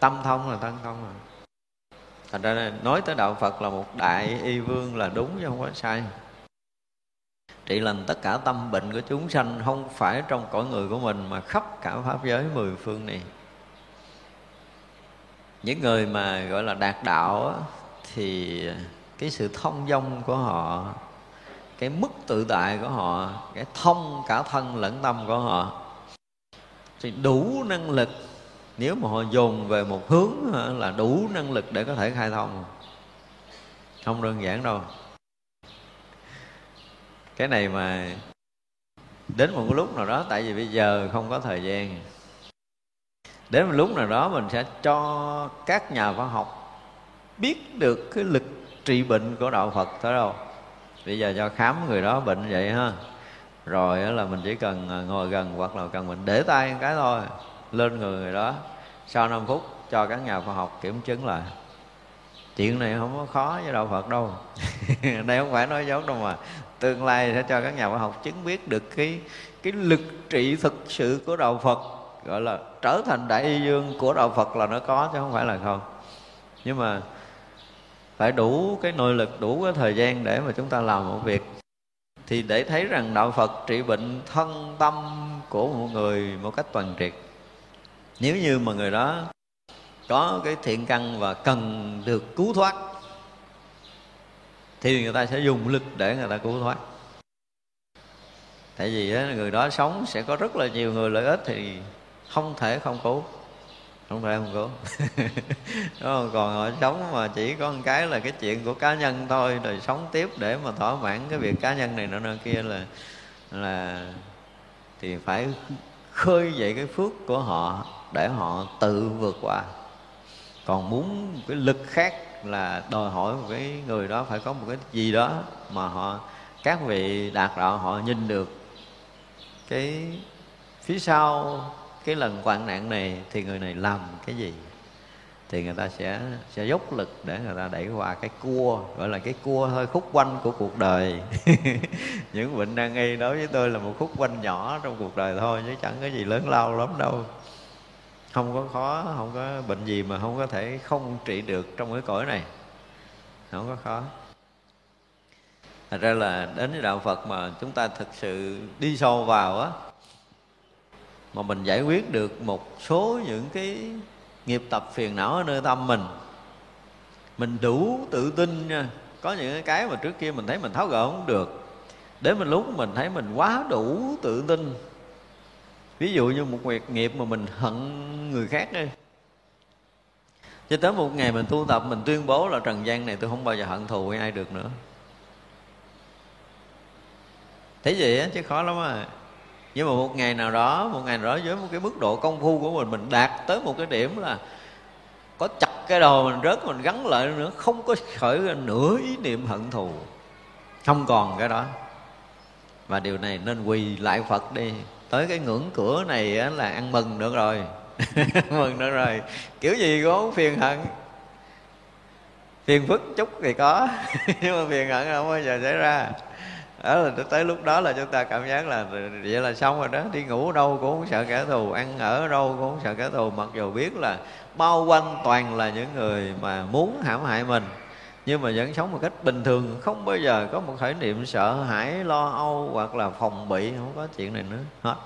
Tâm thông là thân thông rồi. Thành ra nói tới đạo phật là một đại y vương là đúng chứ không có sai. Trị lành tất cả tâm bệnh của chúng sanh không phải trong cõi người của mình mà khắp cả pháp giới mười phương này. Những người mà gọi là đạt đạo thì cái sự thông dong của họ, cái mức tự tại của họ, cái thông cả thân lẫn tâm của họ. Thì đủ năng lực, nếu mà họ dồn về một hướng là đủ năng lực để có thể khai thông. Không đơn giản đâu. Cái này mà đến một lúc nào đó, tại vì bây giờ không có thời gian. Đến một lúc nào đó mình sẽ cho các nhà khoa học biết được cái lực trị bệnh của đạo phật tới đâu? Bây giờ cho khám người đó bệnh vậy ha. Rồi là mình chỉ cần à, ngồi gần hoặc là cần mình để tay một cái thôi, lên người người đó. Sau 5 phút cho các nhà khoa học kiểm chứng lại. Chuyện này không có khó với đạo phật đâu. Đây không phải nói dối đâu mà. Tương lai sẽ cho các nhà khoa học chứng biết được cái cái lực trị thực sự của đạo phật, gọi là trở thành đại y dương của đạo phật là nó có chứ không phải là không. Nhưng mà phải đủ cái nội lực, đủ cái thời gian để mà chúng ta làm một việc. Thì để thấy rằng đạo phật trị bệnh thân tâm của một người một cách toàn triệt. Nếu như mà người đó có cái thiện căn và cần được cứu thoát, thì người ta sẽ dùng lực để người ta cứu thoát. Tại vì người đó sống sẽ có rất là nhiều người lợi ích thì không thể không cứu không phải không cố Đúng còn họ sống mà chỉ có một cái là cái chuyện của cá nhân thôi, rồi sống tiếp để mà thỏa mãn cái việc cá nhân này nọ nọ kia là là thì phải khơi dậy cái phước của họ để họ tự vượt qua. Còn muốn cái lực khác là đòi hỏi một cái người đó phải có một cái gì đó mà họ, các vị đạt đạo họ nhìn được cái phía sau cái lần hoạn nạn này thì người này làm cái gì? Thì người ta sẽ sẽ dốc lực để người ta đẩy qua cái cua, gọi là cái cua hơi khúc quanh của cuộc đời. Những bệnh nan y đối với tôi là một khúc quanh nhỏ trong cuộc đời thôi, chứ chẳng có gì lớn lao lắm đâu. Không có khó, không có bệnh gì mà không có thể không trị được trong cái cõi này. Không có khó. Thật ra là đến với đạo phật mà chúng ta thực sự đi sâu vào á mà mình giải quyết được một số những cái nghiệp tập phiền não ở nơi tâm mình. Mình đủ tự tin nha. Có những cái mà trước kia mình thấy mình tháo gỡ không được. Đến mình lúc mình thấy mình quá đủ tự tin. Ví dụ như một việc nghiệp mà mình hận người khác đi cho tới một ngày mình tu tập, mình tuyên bố là trần gian này tôi không bao giờ hận thù với ai được nữa. Thế vậy á, chứ khó lắm à nhưng mà một ngày nào đó, một ngày nào đó với một cái mức độ công phu của mình mình đạt tới một cái điểm là có chặt cái đầu mình rớt, mình gắn lại nữa, không có khởi ra nửa ý niệm hận thù. Không còn cái đó. Và điều này nên quỳ lại phật đi. Tới cái ngưỡng cửa này là ăn mừng được rồi. Mừng được rồi. Kiểu gì cũng không phiền hận. Phiền phức chút thì có, nhưng mà phiền hận không bao giờ xảy ra. Ờ, đó là tới lúc đó là chúng ta cảm giác là vậy là xong rồi đó. Đi ngủ đâu cũng không sợ kẻ thù, ăn ở đâu cũng không sợ kẻ thù. Mặc dù biết là bao quanh toàn là những người mà muốn hãm hại mình, nhưng mà vẫn sống một cách bình thường, không bao giờ có một khởi niệm sợ hãi, lo âu hoặc là phòng bị, không có chuyện này nữa. Hết.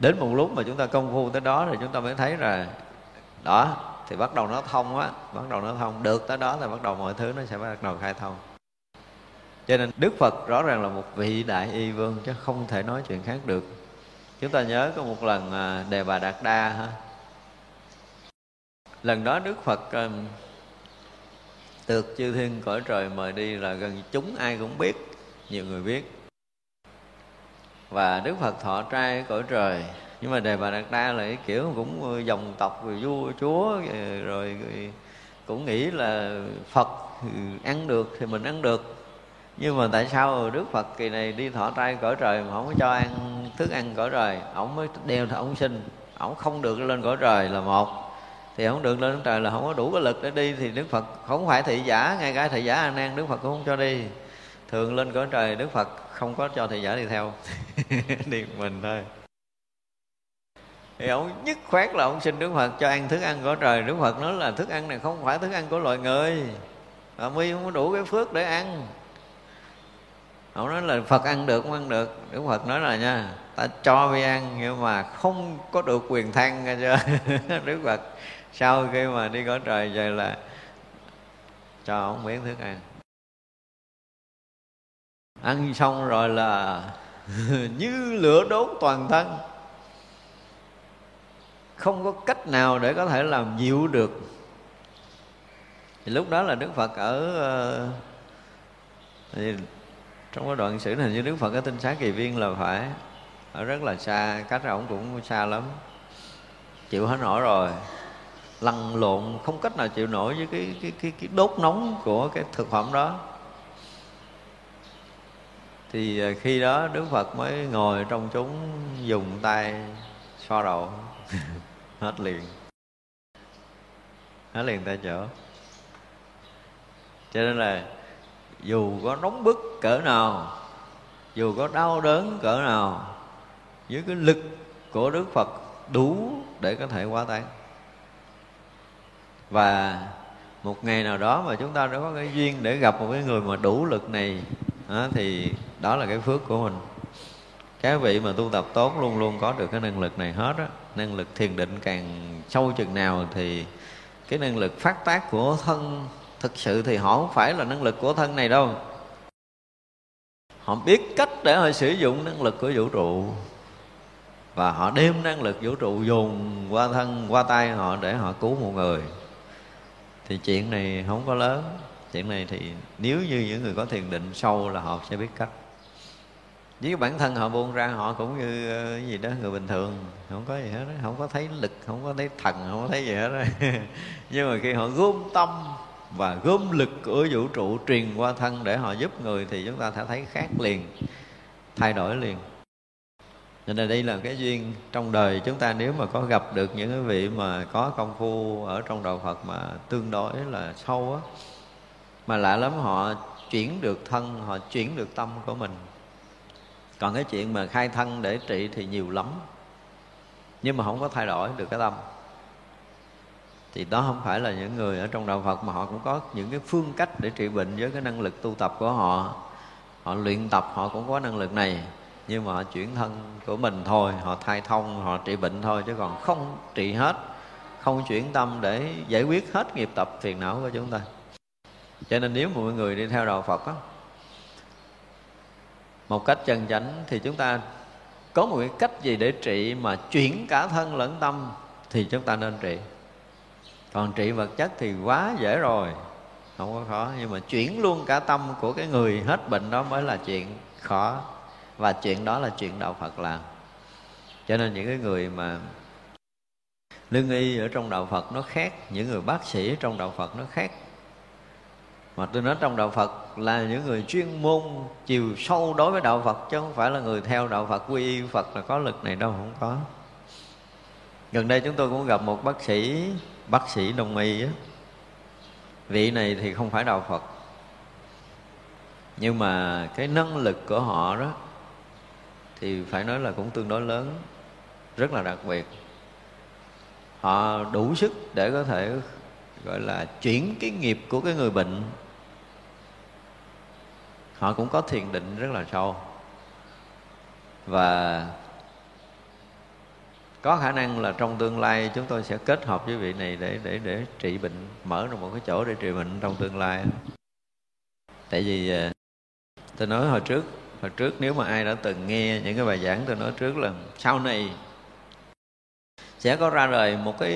Đến một lúc mà chúng ta công phu tới đó thì chúng ta mới thấy là đó, thì bắt đầu nó thông á, bắt đầu nó thông. Được tới đó thì bắt đầu mọi thứ nó sẽ bắt đầu khai thông cho nên đức phật rõ ràng là một vị đại y vương chứ không thể nói chuyện khác được. Chúng ta nhớ có một lần à, đề bà đạt đa ha. Lần đó đức phật à, được chư thiên cõi trời mời đi là gần chúng ai cũng biết, nhiều người biết. Và đức phật thọ trai cõi trời. Nhưng mà đề bà đạt đa là cái kiểu cũng dòng tộc, rồi vua, chúa rồi cũng nghĩ là phật ăn được thì mình ăn được nhưng mà tại sao đức phật kỳ này đi thọ trai cõi trời mà không có cho ăn thức ăn cõi trời? Ổng mới đeo ổng sinh. Ổng không được lên cõi trời là một. Thì không được lên trời là không có đủ cái lực để đi. Thì đức phật không phải thị giả, ngay cả thị giả an nan đức phật cũng không cho đi. Thường lên cõi trời đức phật không có cho thị giả đi theo. Đi mình thôi. Thì ông nhất khoát là ông xin đức phật cho ăn thức ăn của trời. Đức phật nói là thức ăn này không phải thức ăn của loài người. Mà mi không có đủ cái phước để ăn ông nói là phật ăn được, không ăn được. Đức phật nói là nha, ta cho mới ăn nhưng mà không có được quyền than nghe chưa? Đức phật sau khi mà đi cõi trời về là cho ông miếng thức ăn. Ăn xong rồi là như lửa đốt toàn thân. Không có cách nào để có thể làm dịu được. Thì lúc đó là đức phật ở ờ, thì trong cái đoạn sử này như đức phật ở tinh xá kỳ viên là phải ở rất là xa cách ra ổng cũng xa lắm. Chịu hết nổi rồi. Lăn lộn không cách nào chịu nổi với cái cái cái, cái đốt nóng của cái thực phẩm đó. Thì à, khi đó đức phật mới ngồi trong chúng dùng tay xoa đầu. Hết liền. Hết liền tại chỗ. Cho nên là dù có nóng bức cỡ nào dù có đau đớn cỡ nào với cái lực của đức phật đủ để có thể hóa tan và một ngày nào đó mà chúng ta đã có cái duyên để gặp một cái người mà đủ lực này đó, thì đó là cái phước của mình. Các vị mà tu tập tốt luôn luôn có được cái năng lực này hết á. Năng lực thiền định càng sâu chừng nào thì cái năng lực phát tác của thân thực sự thì họ không phải là năng lực của thân này đâu. Họ biết cách để họ sử dụng năng lực của vũ trụ. Và họ đem năng lực vũ trụ dùng qua thân, qua tay họ để họ cứu một người. Thì chuyện này không có lớn. Chuyện này thì nếu như những người có thiền định sâu là họ sẽ biết cách. Với bản thân họ buông ra, họ cũng như ờ, cái gì đó, người bình thường. Không có gì hết đó. không có thấy lực, không có thấy thần, không có thấy gì hết đó. nhưng mà khi họ gom tâm và gom lực của vũ trụ truyền qua thân để họ giúp người thì chúng ta sẽ thấy khác liền, thay đổi liền. Cho nên đây là cái duyên trong đời chúng ta. Nếu mà có gặp được những cái vị mà có công phu ở trong đạo Phật mà tương đối là sâu á, mà lạ lắm họ chuyển được thân, họ chuyển được tâm của mình. Còn cái chuyện mà khai thân để trị thì nhiều lắm, nhưng mà không có thay đổi được cái tâm thì đó không phải là những người ở trong đạo Phật mà họ cũng có những cái phương cách để trị bệnh với cái năng lực tu tập của họ. Họ luyện tập họ cũng có năng lực này. Nhưng mà họ chuyển thân của mình thôi họ thay thông họ trị bệnh thôi chứ còn không trị hết không chuyển tâm để giải quyết hết nghiệp tập phiền não của chúng ta. Cho nên nếu mọi người đi theo đạo Phật đó, một cách chân chánh thì chúng ta có một cái cách gì để trị mà chuyển cả thân lẫn tâm thì chúng ta nên trị còn trị vật chất thì quá dễ rồi. Không có khó, nhưng mà chuyển luôn cả tâm của cái người hết bệnh đó mới là chuyện khó. Và chuyện đó là chuyện đạo phật làm. Cho nên những cái người mà lương y ở trong đạo phật nó khác, những người bác sĩ trong đạo phật nó khác. Mà tôi nói trong đạo Phật là những người chuyên môn chiều sâu đối với đạo Phật, chứ không phải là người theo đạo Phật, quy y Phật là có lực này đâu không có. Gần đây chúng tôi cũng gặp một bác sĩ bác sĩ đông y á, vị này thì không phải đạo Phật. Nhưng mà cái năng lực của họ đó, thì phải nói là cũng tương đối lớn, rất là đặc biệt. Họ đủ sức để có thể, gọi là, chuyển cái nghiệp của cái người bệnh. Họ cũng có thiền định rất là sâu. Và có khả năng là trong tương lai chúng tôi sẽ kết hợp với vị này để để để trị bệnh, mở ra một cái chỗ để trị bệnh trong tương lai. Tại vì à, tôi nói hồi trước hồi trước nếu mà ai đã từng nghe những cái bài giảng tôi nói trước là sau này sẽ có ra đời một cái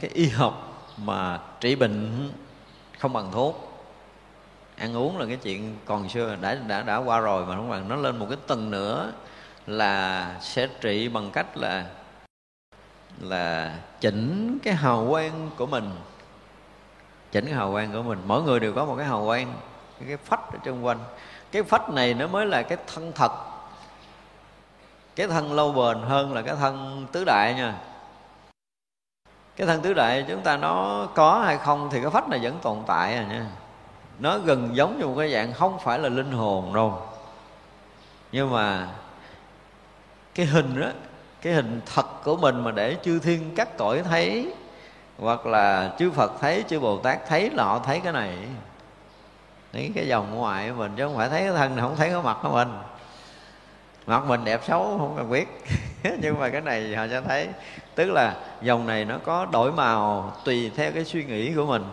cái y học mà trị bệnh không bằng thuốc. Ăn uống là cái chuyện còn xưa đã đã đã qua rồi mà không bằng. Nó lên một cái tầng nữa là sẽ trị bằng cách là là chỉnh cái hào quang của mình. Chỉnh cái hào quang của mình. Mỗi người đều có một cái hào quang, cái phách ở xung quanh. Cái phách này nó mới là cái thân thật. Cái thân lâu bền hơn là cái thân tứ đại nha. Cái thân tứ đại chúng ta nó có hay không thì cái phách này vẫn tồn tại à nha. Nó gần giống như một cái dạng không phải là linh hồn đâu. Nhưng mà cái hình đó cái hình thật của mình mà để chư thiên các cõi thấy, hoặc là chư Phật thấy, chư Bồ Tát thấy, là họ thấy cái này. Thấy cái dòng ngoài của mình, chứ không phải thấy cái thân này không thấy cái mặt của mình. Mặt mình đẹp xấu, không cần biết. Nhưng mà cái này họ sẽ thấy. Tức là dòng này nó có đổi màu tùy theo cái suy nghĩ của mình.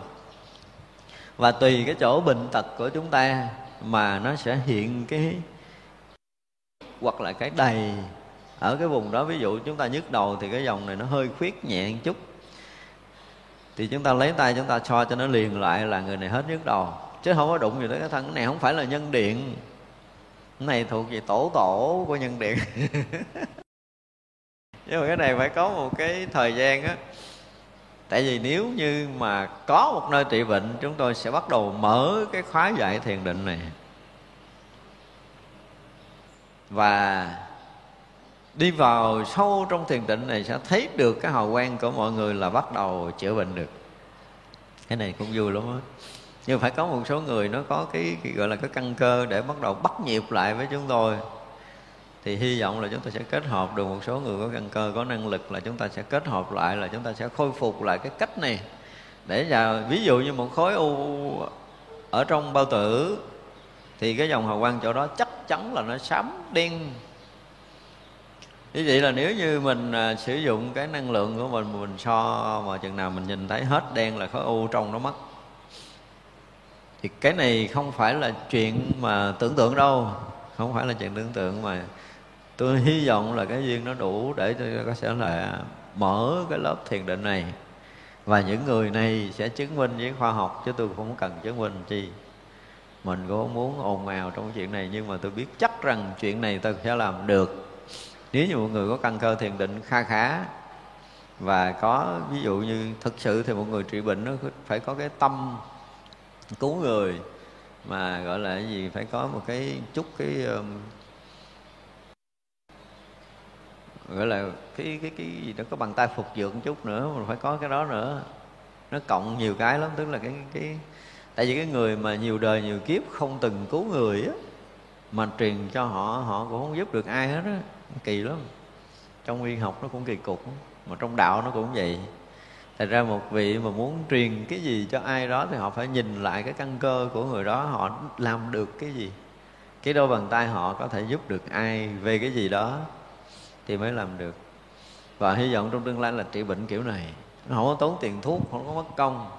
Và tùy cái chỗ bệnh tật của chúng ta mà nó sẽ hiện cái hoặc là cái đầy ở cái vùng đó, ví dụ chúng ta nhức đầu thì cái dòng này nó hơi khuyết nhẹ một chút. Thì chúng ta lấy tay chúng ta cho cho nó liền lại là người này hết nhức đầu. Chứ không có đụng gì tới cái thân. Cái này không phải là nhân điện. Cái này thuộc về tổ tổ của nhân điện. Nhưng mà cái này phải có một cái thời gian á. Tại vì nếu như mà có một nơi trị bệnh, chúng tôi sẽ bắt đầu mở cái khóa dạy thiền định này. Và đi vào sâu trong thiền định này sẽ thấy được cái hào quang của mọi người là bắt đầu chữa bệnh được. Cái này cũng vui lắm á. Nhưng phải có một số người nó có cái, cái gọi là cái căn cơ để bắt đầu bắt nhịp lại với chúng tôi. Thì hy vọng là chúng ta sẽ kết hợp được một số người có căn cơ có năng lực là chúng ta sẽ kết hợp lại là chúng ta sẽ khôi phục lại cái cách này. Để là ví dụ như một khối u ở trong bao tử thì cái dòng hào quang chỗ đó chắc chắn là nó xám đen như vậy là nếu như mình à, sử dụng cái năng lượng của mình mình so mà chừng nào mình nhìn thấy hết đen là khối u trong nó mất. Thì cái này không phải là chuyện mà tưởng tượng đâu không phải là chuyện tưởng tượng mà tôi hy vọng là cái duyên nó đủ để tôi có sẽ là mở cái lớp thiền định này. Và những người này sẽ chứng minh với khoa học chứ tôi không cần chứng minh chi. Mình cũng muốn ồn ào trong chuyện này nhưng mà tôi biết chắc rằng chuyện này tôi sẽ làm được nếu như một người có căn cơ thiền định kha khá và có ví dụ như thực sự thì một người trị bệnh nó phải có cái tâm cứu người mà gọi là cái gì phải có một cái chút cái um, gọi là cái cái cái gì đó có bằng tay phục dược một chút nữa mình phải có cái đó nữa. Nó cộng nhiều cái lắm tức là cái cái tại vì cái người mà nhiều đời nhiều kiếp không từng cứu người á mà truyền cho họ họ cũng không giúp được ai hết á kỳ lắm. Trong y học nó cũng kỳ cục, mà trong đạo nó cũng vậy. Thật ra một vị mà muốn truyền cái gì cho ai đó thì họ phải nhìn lại cái căn cơ của người đó, họ làm được cái gì. Cái đôi bàn tay họ có thể giúp được ai về cái gì đó thì mới làm được. Và hy vọng trong tương lai là trị bệnh kiểu này. Nó không có tốn tiền thuốc, không có mất công,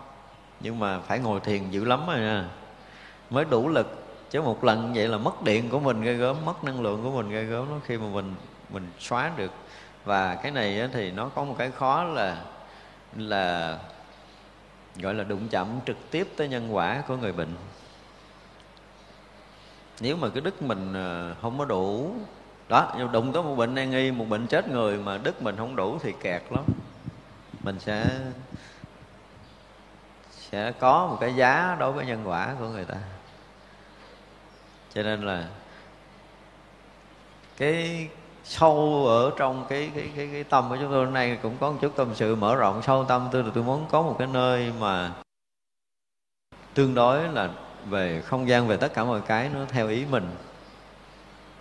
nhưng mà phải ngồi thiền dữ lắm rồi nha. Mới đủ lực chứ một lần vậy là mất điện của mình gây gớm, mất năng lượng của mình gây gớm nó khi mà mình mình xóa được. Và cái này thì nó có một cái khó là là gọi là đụng chạm trực tiếp tới nhân quả của người bệnh. Nếu mà cái đức mình ờ, không có đủ, đó đụng tới một bệnh nan y, một bệnh chết người mà đức mình không đủ thì kẹt lắm. Mình sẽ sẽ có một cái giá đối với nhân quả của người ta cho nên là cái sâu ở trong cái cái cái, cái tâm của chúng tôi hôm nay cũng có một chút tâm sự mở rộng. Sâu tâm tôi là tôi muốn có một cái nơi mà tương đối là về không gian về tất cả mọi cái nó theo ý mình.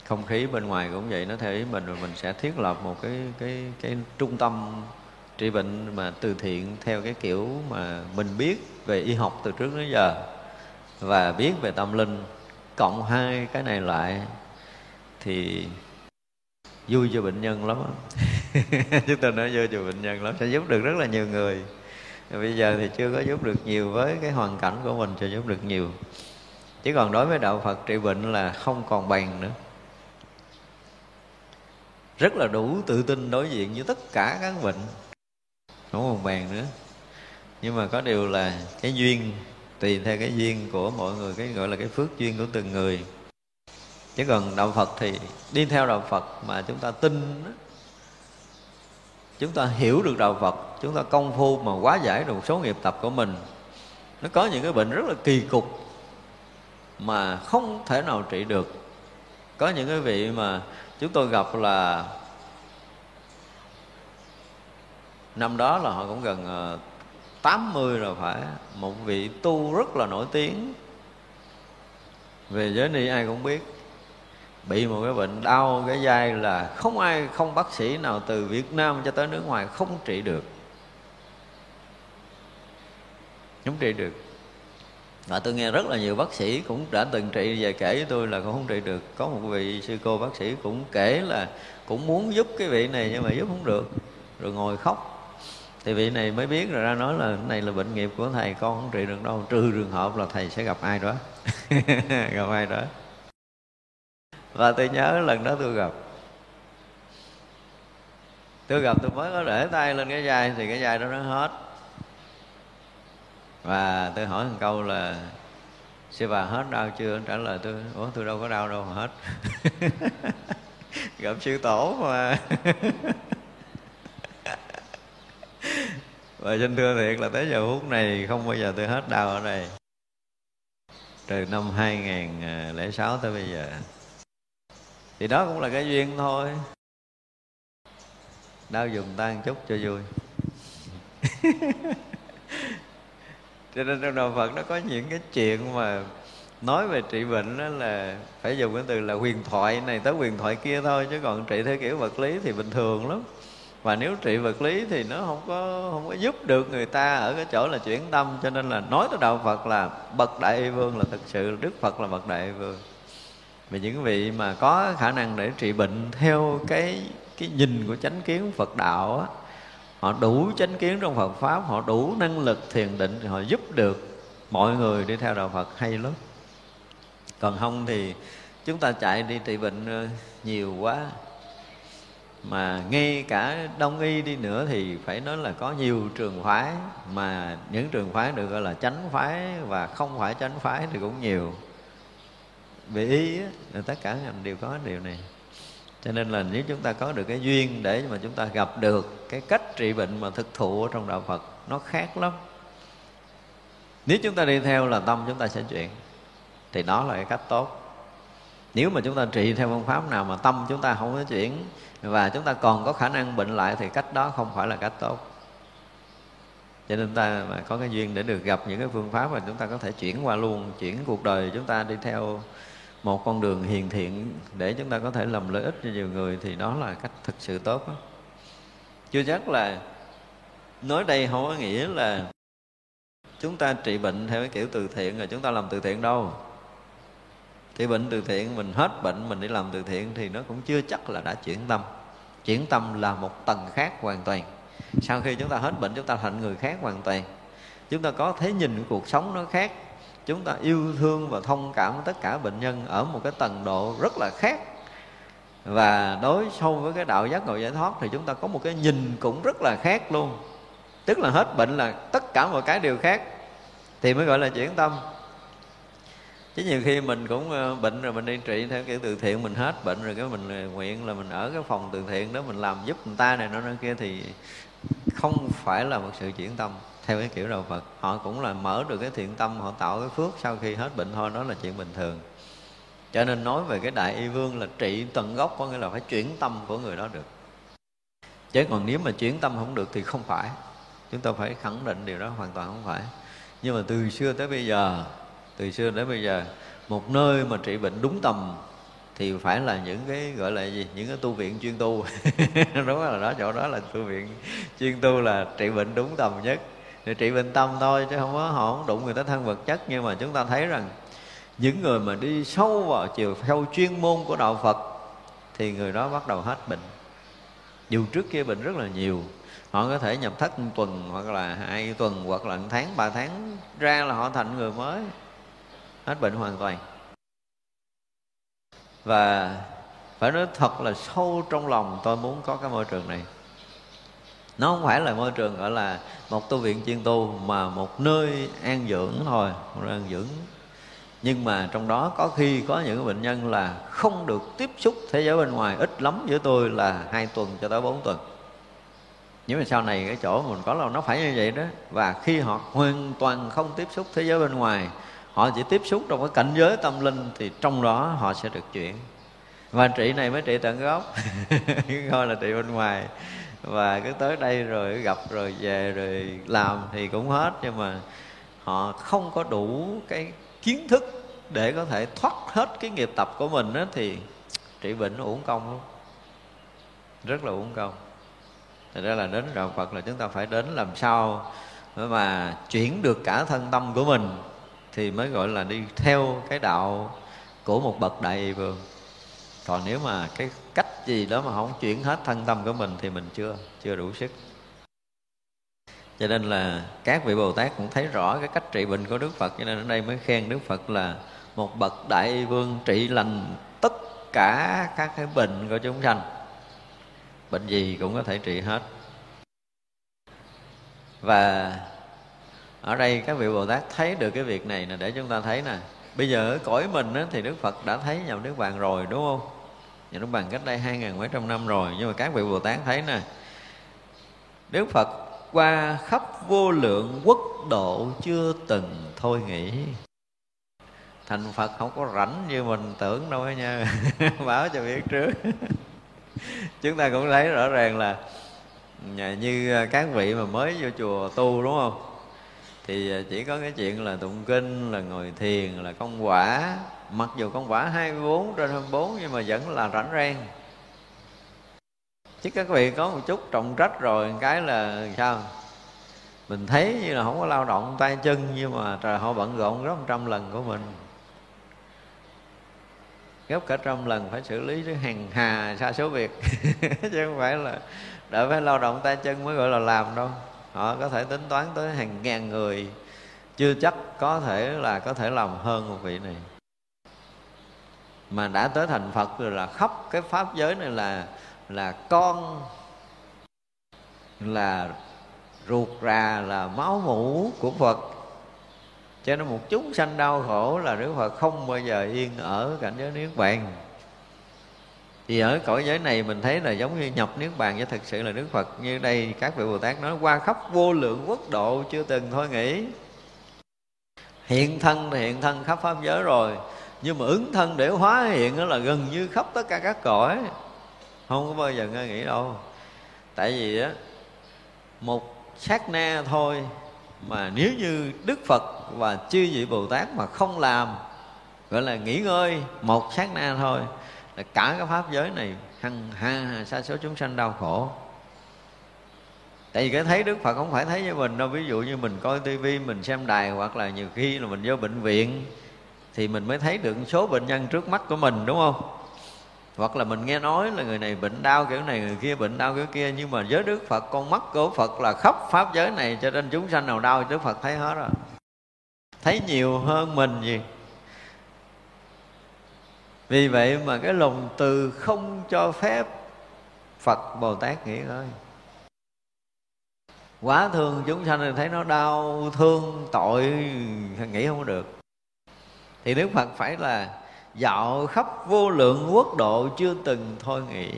Không khí bên ngoài cũng vậy nó theo ý mình rồi mình sẽ thiết lập một cái cái cái trung tâm trị bệnh mà từ thiện theo cái kiểu mà mình biết về y học từ trước đến giờ và biết về tâm linh cộng hai cái này lại thì vui cho bệnh nhân lắm chúng tôi nói vui cho bệnh nhân lắm. Sẽ giúp được rất là nhiều người. Bây giờ thì chưa có giúp được nhiều với cái hoàn cảnh của mình chưa giúp được nhiều. Chứ còn đối với đạo phật trị bệnh là không còn bằng nữa. Rất là đủ tự tin đối diện với tất cả các bệnh. Không còn bàn nữa. Nhưng mà có điều là cái duyên tùy theo cái duyên của mọi người, cái gọi là cái phước duyên của từng người. Chứ còn đạo phật thì đi theo đạo phật mà chúng ta tin chúng ta hiểu được đạo phật, chúng ta công phu mà quá giải được một số nghiệp tập của mình, nó có những cái bệnh rất là kỳ cục mà không thể nào trị được. Có những cái vị mà chúng tôi gặp là năm đó là họ cũng gần ờ, 80 rồi phải. Một vị tu rất là nổi tiếng. Về giới ni ai cũng biết. Bị một cái bệnh đau cái dai là không ai, không bác sĩ nào từ Việt Nam cho tới nước ngoài không trị được. Không trị được. Và tôi nghe rất là nhiều bác sĩ cũng đã từng trị, về kể với tôi là cũng không trị được. Có một vị sư cô bác sĩ cũng kể là cũng muốn giúp cái vị này nhưng mà giúp không được. Rồi ngồi khóc thì vị này mới biết rồi, ra nói là cái này là bệnh nghiệp của thầy, con không trị được đâu, trừ trường hợp là thầy sẽ gặp ai đó. Gặp ai đó. Và tôi nhớ lần đó tôi gặp. Tôi gặp tôi mới có để tay lên cái vai, thì cái vai đó nó hết. Và tôi hỏi một câu là, sư bà hết đau chưa? Trả lời tôi, ủa, tôi đâu có đau đâu mà hết. Gặp sư tổ mà. và xin thưa thiệt là tới giờ phút này không bao giờ tôi hết đau ở đây. Từ năm 2006 tới bây giờ. Thì đó cũng là cái duyên thôi. Đau dùng tan chút cho vui. Cho nên trong đạo phật nó có những cái chuyện mà nói về trị bệnh đó là phải dùng cái từ là huyền thoại này tới huyền thoại kia thôi, chứ còn trị theo kiểu vật lý thì bình thường lắm và nếu trị vật lý thì nó không có không có giúp được người ta ở cái chỗ là chuyển tâm. Cho nên là nói tới đạo Phật là bậc đại y vương là thực sự Đức Phật là bậc đại y vương. Vì những vị mà có khả năng để trị bệnh theo cái cái nhìn của chánh kiến Phật đạo á, họ đủ chánh kiến trong Phật pháp, họ đủ năng lực thiền định thì họ giúp được mọi người đi theo đạo Phật hay lắm. Còn không thì chúng ta chạy đi trị bệnh ờ, nhiều quá mà ngay cả đông y đi nữa thì phải nói là có nhiều trường phái mà những trường phái được gọi là chánh phái và không phải chánh phái thì cũng nhiều. Về y á, tất cả ngành đều có điều này. Cho nên là nếu chúng ta có được cái duyên để mà chúng ta gặp được cái cách trị bệnh mà thực thụ ở trong đạo Phật nó khác lắm. Nếu chúng ta đi theo là tâm chúng ta sẽ chuyển thì đó là cái cách tốt. Nếu mà chúng ta trị theo phương pháp nào mà tâm chúng ta không có chuyển và chúng ta còn có khả năng bệnh lại thì cách đó không phải là cách tốt cho nên ta mà có cái duyên để được gặp những cái phương pháp mà chúng ta có thể chuyển qua luôn, chuyển cuộc đời chúng ta đi theo một con đường hiền thiện để chúng ta có thể làm lợi ích cho nhiều người thì đó là cách thực sự tốt đó. chưa chắc là nói đây không có nghĩa là chúng ta trị bệnh theo cái kiểu từ thiện rồi chúng ta làm từ thiện đâu thì bệnh từ thiện, mình hết bệnh, mình đi làm từ thiện thì nó cũng chưa chắc là đã chuyển tâm. Chuyển tâm là một tầng khác hoàn toàn. Sau khi chúng ta hết bệnh, chúng ta thành người khác hoàn toàn. Chúng ta có thế nhìn cuộc sống nó khác. Chúng ta yêu thương và thông cảm tất cả bệnh nhân ở một cái tầng độ rất là khác. Và đối sâu với cái đạo giác ngộ giải thoát thì chúng ta có một cái nhìn cũng rất là khác luôn. Tức là hết bệnh là tất cả mọi cái đều khác. Thì mới gọi là chuyển tâm chứ nhiều khi mình cũng ờ, bệnh rồi mình đi trị theo kiểu từ thiện mình hết bệnh rồi, cái mình ờ, nguyện là mình ở cái phòng từ thiện đó mình làm giúp người ta này nó kia thì không phải là một sự chuyển tâm. Theo cái kiểu đạo Phật, họ cũng là mở được cái thiện tâm, họ tạo cái phước sau khi hết bệnh thôi, đó là chuyện bình thường. Cho nên nói về cái đại y vương là trị tận gốc, có nghĩa là phải chuyển tâm của người đó được. Chứ còn nếu mà chuyển tâm không được thì không phải. Chúng ta phải khẳng định điều đó hoàn toàn không phải. Nhưng mà từ xưa tới bây giờ từ xưa đến bây giờ, một nơi mà trị bệnh đúng tầm thì phải là những cái gọi là gì? Những cái tu viện chuyên tu. Đúng là đó, chỗ đó là tu viện chuyên tu là trị bệnh đúng tầm nhất. Để trị bệnh tâm thôi, chứ không có, họ không đụng người ta thân vật chất. Nhưng mà chúng ta thấy rằng, những người mà đi sâu vào chiều sâu chuyên môn của đạo Phật, thì người đó bắt đầu hết bệnh. Dù trước kia bệnh rất là nhiều, họ có thể nhập thất một tuần hoặc là hai tuần hoặc là một tháng, ba tháng, ra là họ thành người mới hết bệnh hoàn toàn. Và phải nói thật là sâu trong lòng tôi muốn có cái môi trường này. Nó không phải là môi trường gọi là một tu viện chuyên tu, mà một nơi an dưỡng thôi, một nơi an dưỡng. Nhưng mà trong đó có khi có những bệnh nhân là không được tiếp xúc thế giới bên ngoài ít lắm với tôi là hai tuần cho tới bốn tuần. Nhưng mà sau này cái chỗ mình có là nó phải như vậy đó. Và khi họ hoàn toàn không tiếp xúc thế giới bên ngoài họ chỉ tiếp xúc trong cái cảnh giới tâm linh thì trong đó họ sẽ được chuyển. Và trị này mới trị tận gốc. Coi là trị bên ngoài. Và cứ tới đây rồi gặp rồi về rồi làm thì cũng hết. Nhưng mà họ không có đủ cái kiến thức để có thể thoát hết cái nghiệp tập của mình đó, thì trị bệnh nó uổng công luôn rất là uổng công. Thật ra là đến đạo Phật là chúng ta phải đến làm sao mà chuyển được cả thân tâm của mình thì mới gọi là đi theo cái đạo của một bậc đại vương. Còn nếu mà cái cách gì đó mà không chuyển hết thân tâm của mình thì mình chưa chưa đủ sức. Cho nên là các vị bồ tát cũng thấy rõ cái cách trị bệnh của đức phật, cho nên ở đây mới khen đức phật là một bậc đại vương trị lành tất cả các cái bệnh của chúng sanh. Bệnh gì cũng có thể trị hết. Và ở đây các vị bồ tát thấy được cái việc này là để chúng ta thấy nè. Bây giờ ở cõi mình á, thì đức phật đã thấy nhập nước bàn rồi đúng không? Nhập nước bàn cách đây hai ngàn mấy trăm năm rồi. Nhưng mà các vị bồ tát thấy nè đức phật qua khắp vô lượng quốc độ chưa từng thôi nghĩ thành phật không có rảnh như mình tưởng đâu nha. Báo cho biết trước. Chúng ta cũng thấy rõ ràng là như các vị mà mới vô chùa tu đúng không? Thì à, chỉ có cái chuyện là tụng kinh, là ngồi thiền, là công quả. Mặc dù công quả 24 trên 24 nhưng mà vẫn là rảnh rang. Chứ các vị có một chút trọng trách rồi cái là sao? Mình thấy như là không có lao động tay chân, nhưng mà trời, họ bận rộn gấp trăm lần của mình. Gấp cả trăm lần phải xử lý cái hàng hà xa số việc. Chứ không phải là đợi phải lao động tay chân mới gọi là làm đâu họ có thể tính toán tới hàng ngàn người. Chưa chắc có thể là có thể làm hơn một vị này. Mà đã tới thành Phật rồi là khắp cái pháp giới này là là con, là ruột rà, là máu mủ của Phật. Cho nên một chúng sanh đau khổ là Đức Phật không bao giờ yên ở cảnh giới niết bàn thì ở cõi giới này mình thấy là giống như nhập niết bàn chứ thực sự là Đức Phật. Như đây các vị Bồ Tát nói, qua khắp vô lượng quốc độ chưa từng thôi nghĩ hiện thân thì hiện thân khắp pháp giới rồi. Nhưng mà ứng thân để hóa hiện đó là gần như khắp tất cả các cõi. Không có bao giờ nghe nghĩ đâu. Tại vì á, một sát na thôi mà nếu như đức phật và chư vị bồ tát mà không làm, gọi là nghỉ ngơi một sát na thôi là cả cái pháp giới này, hằng hà sa số chúng sanh đau khổ. Tại vì cái thấy đức phật không phải thấy với mình đâu. Ví dụ như mình coi tivi, mình xem đài, hoặc là nhiều khi là mình vô bệnh viện, thì mình mới thấy được số bệnh nhân trước mắt của mình, đúng không? Hoặc là mình nghe nói là người này bệnh đau kiểu này, người kia bệnh đau kiểu kia, nhưng mà với đức phật, con mắt của phật là khắp pháp giới này, cho nên chúng sanh nào đau, đức phật thấy hết rồi. Thấy nhiều hơn mình gì? Vì vậy mà cái lòng từ không cho phép phật bồ tát nghỉ ngơi. Quá thương chúng sanh thì thấy nó đau thương, tội nghĩ không được. Thì đức phật phải là dạo khắp vô lượng quốc độ chưa từng thôi nghĩ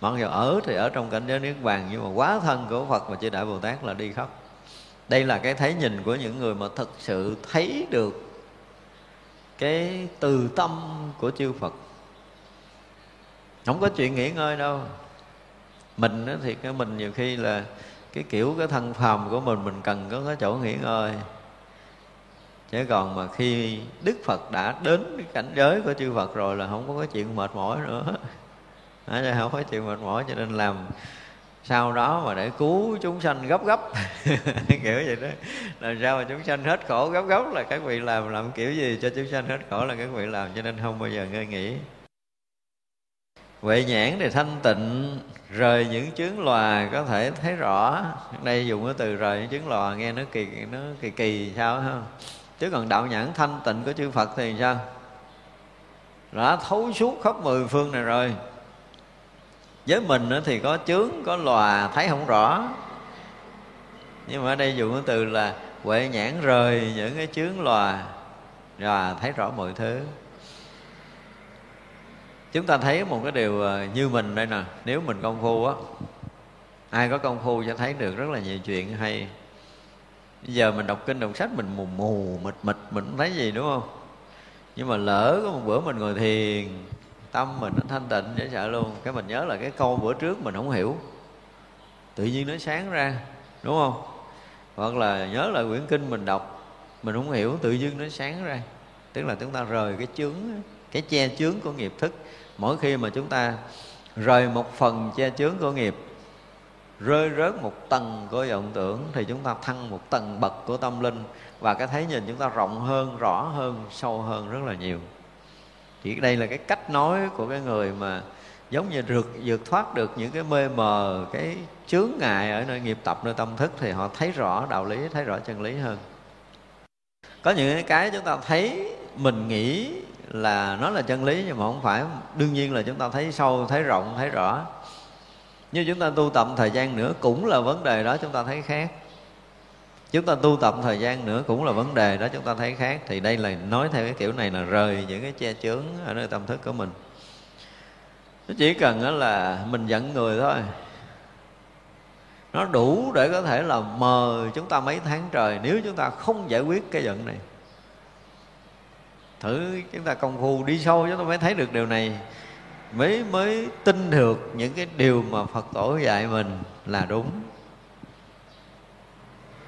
mặc dù ở thì ở trong cảnh giới niết bàn, nhưng mà quá thân của phật và chư đại bồ tát là đi khắp. Đây là cái thấy nhìn của những người mà thực sự thấy được cái từ tâm của chư phật. Không có chuyện nghỉ ngơi đâu. Mình thì cái mình nhiều khi là cái kiểu, cái thân phàm của mình mình cần có cái chỗ nghỉ ngơi. Chứ còn mà khi đức phật đã đến cái cảnh giới của chư phật rồi là không có cái chuyện mệt mỏi nữa. Không có chuyện mệt mỏi cho nên làm sau đó mà để cứu chúng sanh gấp gấp. Kiểu vậy đó. Làm sao mà chúng sanh hết khổ gấp gấp là các vị làm làm kiểu gì cho chúng sanh hết khổ là các vị làm, cho nên không bao giờ ngơi nghỉ. Huệ nhãn thì thanh tịnh, rời những chướng lòa có thể thấy rõ. Đây dùng cái từ rời những chướng lòa, nghe nó kỳ nó kỳ kỳ sao không chứ còn đạo nhãn thanh tịnh của chư phật thì sao? Đã thấu suốt khắp mười phương này rồi với mình thì có chướng, có lòa, thấy không rõ. Nhưng mà ở đây dùng cái từ là huệ nhãn rời những cái chướng lòa. Và thấy rõ mọi thứ. Chúng ta thấy một cái điều ờ, như mình đây nè. Nếu mình công phu á, ai có công phu sẽ thấy được rất là nhiều chuyện hay. Bây giờ mình đọc kinh, đọc sách, mình mù mù, mịt mịt, mình không thấy gì, đúng không? Nhưng mà lỡ có một bữa mình ngồi thiền tâm mình nó thanh tịnh dễ sợ luôn. Cái mình nhớ là cái câu bữa trước mình không hiểu. Tự nhiên nó sáng ra, đúng không? Hoặc là nhớ là quyển kinh mình đọc, mình không hiểu, tự nhiên nó sáng ra. Tức là chúng ta rời cái chướng, cái che chướng của nghiệp thức. Mỗi khi mà chúng ta rời một phần che chướng của nghiệp, rơi rớt một tầng của vọng tưởng, thì chúng ta thăng một tầng bậc của tâm linh. Và cái thấy nhìn chúng ta rộng hơn, rõ hơn, sâu hơn rất là nhiều chỉ đây là cái cách nói của cái người mà giống như rượt, vượt thoát được những cái mê mờ, cái chướng ngại ở nơi nghiệp tập, nơi tâm thức thì họ thấy rõ đạo lý, thấy rõ chân lý hơn. Có những cái chúng ta thấy mình nghĩ là nó là chân lý nhưng mà không phải. Đương nhiên là chúng ta thấy sâu, thấy rộng, thấy rõ. Như chúng ta tu tập thời gian nữa cũng là vấn đề đó, chúng ta thấy khác chúng ta tu tập thời gian nữa cũng là vấn đề đó, chúng ta thấy khác. Thì đây là, nói theo cái kiểu này là rời những cái che chướng ở nơi tâm thức của mình. Nó chỉ cần là mình giận người thôi. Nó đủ để có thể là mờ chúng ta mấy tháng trời nếu chúng ta không giải quyết cái giận này. Thử chúng ta công phu đi sâu chúng ta mới thấy được điều này. Mới mới tin được những cái điều mà phật tổ dạy mình là đúng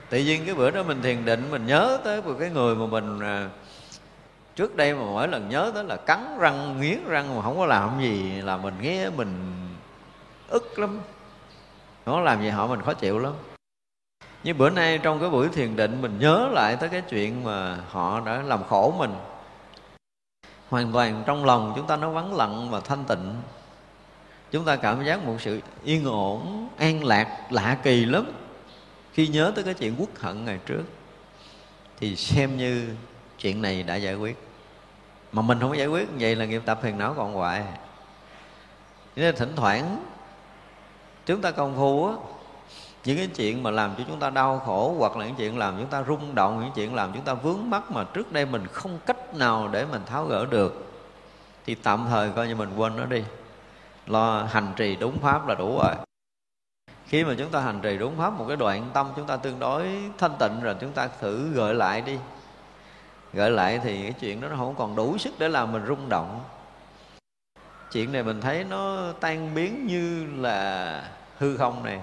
tự nhiên cái bữa đó mình thiền định mình nhớ tới một cái người mà mình à, trước đây mà mỗi lần nhớ tới là cắn răng nghiến răng mà không có làm gì là mình nghe mình ức lắm. Nó làm gì họ mình khó chịu lắm. Như bữa nay trong cái buổi thiền định mình nhớ lại tới cái chuyện mà họ đã làm khổ mình. Hoàn toàn trong lòng chúng ta nó vắng lặng và thanh tịnh. Chúng ta cảm giác một sự yên ổn an lạc lạ kỳ lắm khi nhớ tới cái chuyện quốc hận ngày trước, thì xem như chuyện này đã giải quyết. Mà mình không giải quyết vậy là nghiệp tập phiền não còn hoài. Nên thỉnh thoảng chúng ta công phu á, những cái chuyện mà làm cho chúng ta đau khổ, hoặc là những chuyện làm chúng ta rung động, những chuyện làm chúng ta vướng mắc mà trước đây mình không cách nào để mình tháo gỡ được, thì tạm thời coi như mình quên nó đi. Lo hành trì đúng pháp là đủ rồi khi mà chúng ta hành trì đúng pháp, một cái đoạn tâm chúng ta tương đối thanh tịnh rồi, chúng ta thử gợi lại đi. Gợi lại thì cái chuyện đó nó không còn đủ sức để làm mình rung động. Chuyện này mình thấy nó tan biến như là hư không này.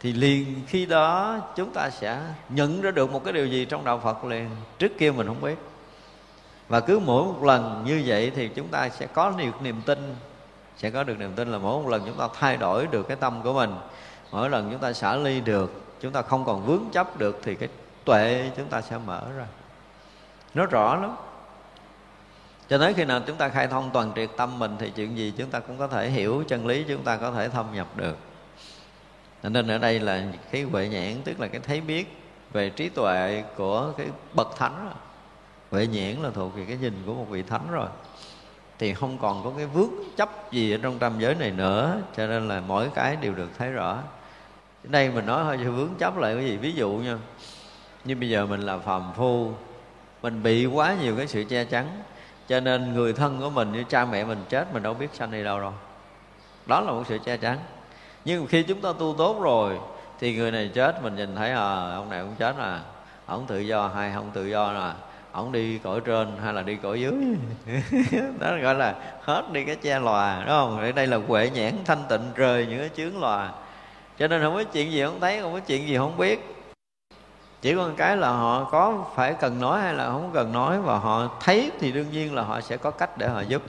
Thì liền khi đó chúng ta sẽ nhận ra được một cái điều gì trong đạo Phật liền. Trước kia mình không biết. Và cứ mỗi một lần như vậy thì chúng ta sẽ có được niềm tin sẽ có được niềm tin là mỗi một lần chúng ta thay đổi được cái tâm của mình, mỗi lần chúng ta xả ly được, chúng ta không còn vướng chấp được thì cái tuệ chúng ta sẽ mở ra. Nó rõ lắm. Cho tới khi nào chúng ta khai thông toàn triệt tâm mình thì chuyện gì chúng ta cũng có thể hiểu, chân lý chúng ta có thể thâm nhập được. Nên ở đây là cái huệ nhãn, tức là cái thấy biết về trí tuệ của cái bậc thánh rồi. huệ nhãn là thuộc về cái nhìn của một vị thánh rồi thì không còn có cái vướng chấp gì ở trong tam giới này nữa. Cho nên là mỗi cái đều được thấy rõ. Đây mình nói hơi vướng chấp lại cái gì? Ví dụ nha. Như bây giờ mình là phàm phu, mình bị quá nhiều cái sự che chắn, cho nên người thân của mình như cha mẹ mình chết, mình đâu biết sanh đi đâu đâu đó là một sự che chắn. Nhưng khi chúng ta tu tốt rồi, thì người này chết, mình nhìn thấy à ông này cũng chết à ông tự do hay không tự do là ổng đi cõi trên hay là đi cõi dưới? Đó gọi là hết đi cái che lòa, đúng không? Ở đây là huệ nhãn thanh tịnh rời những cái chướng lòa. Cho nên không có chuyện gì không thấy, không có chuyện gì không biết. Chỉ có một cái là họ có phải cần nói hay là không cần nói, và họ thấy thì đương nhiên là họ sẽ có cách để họ giúp.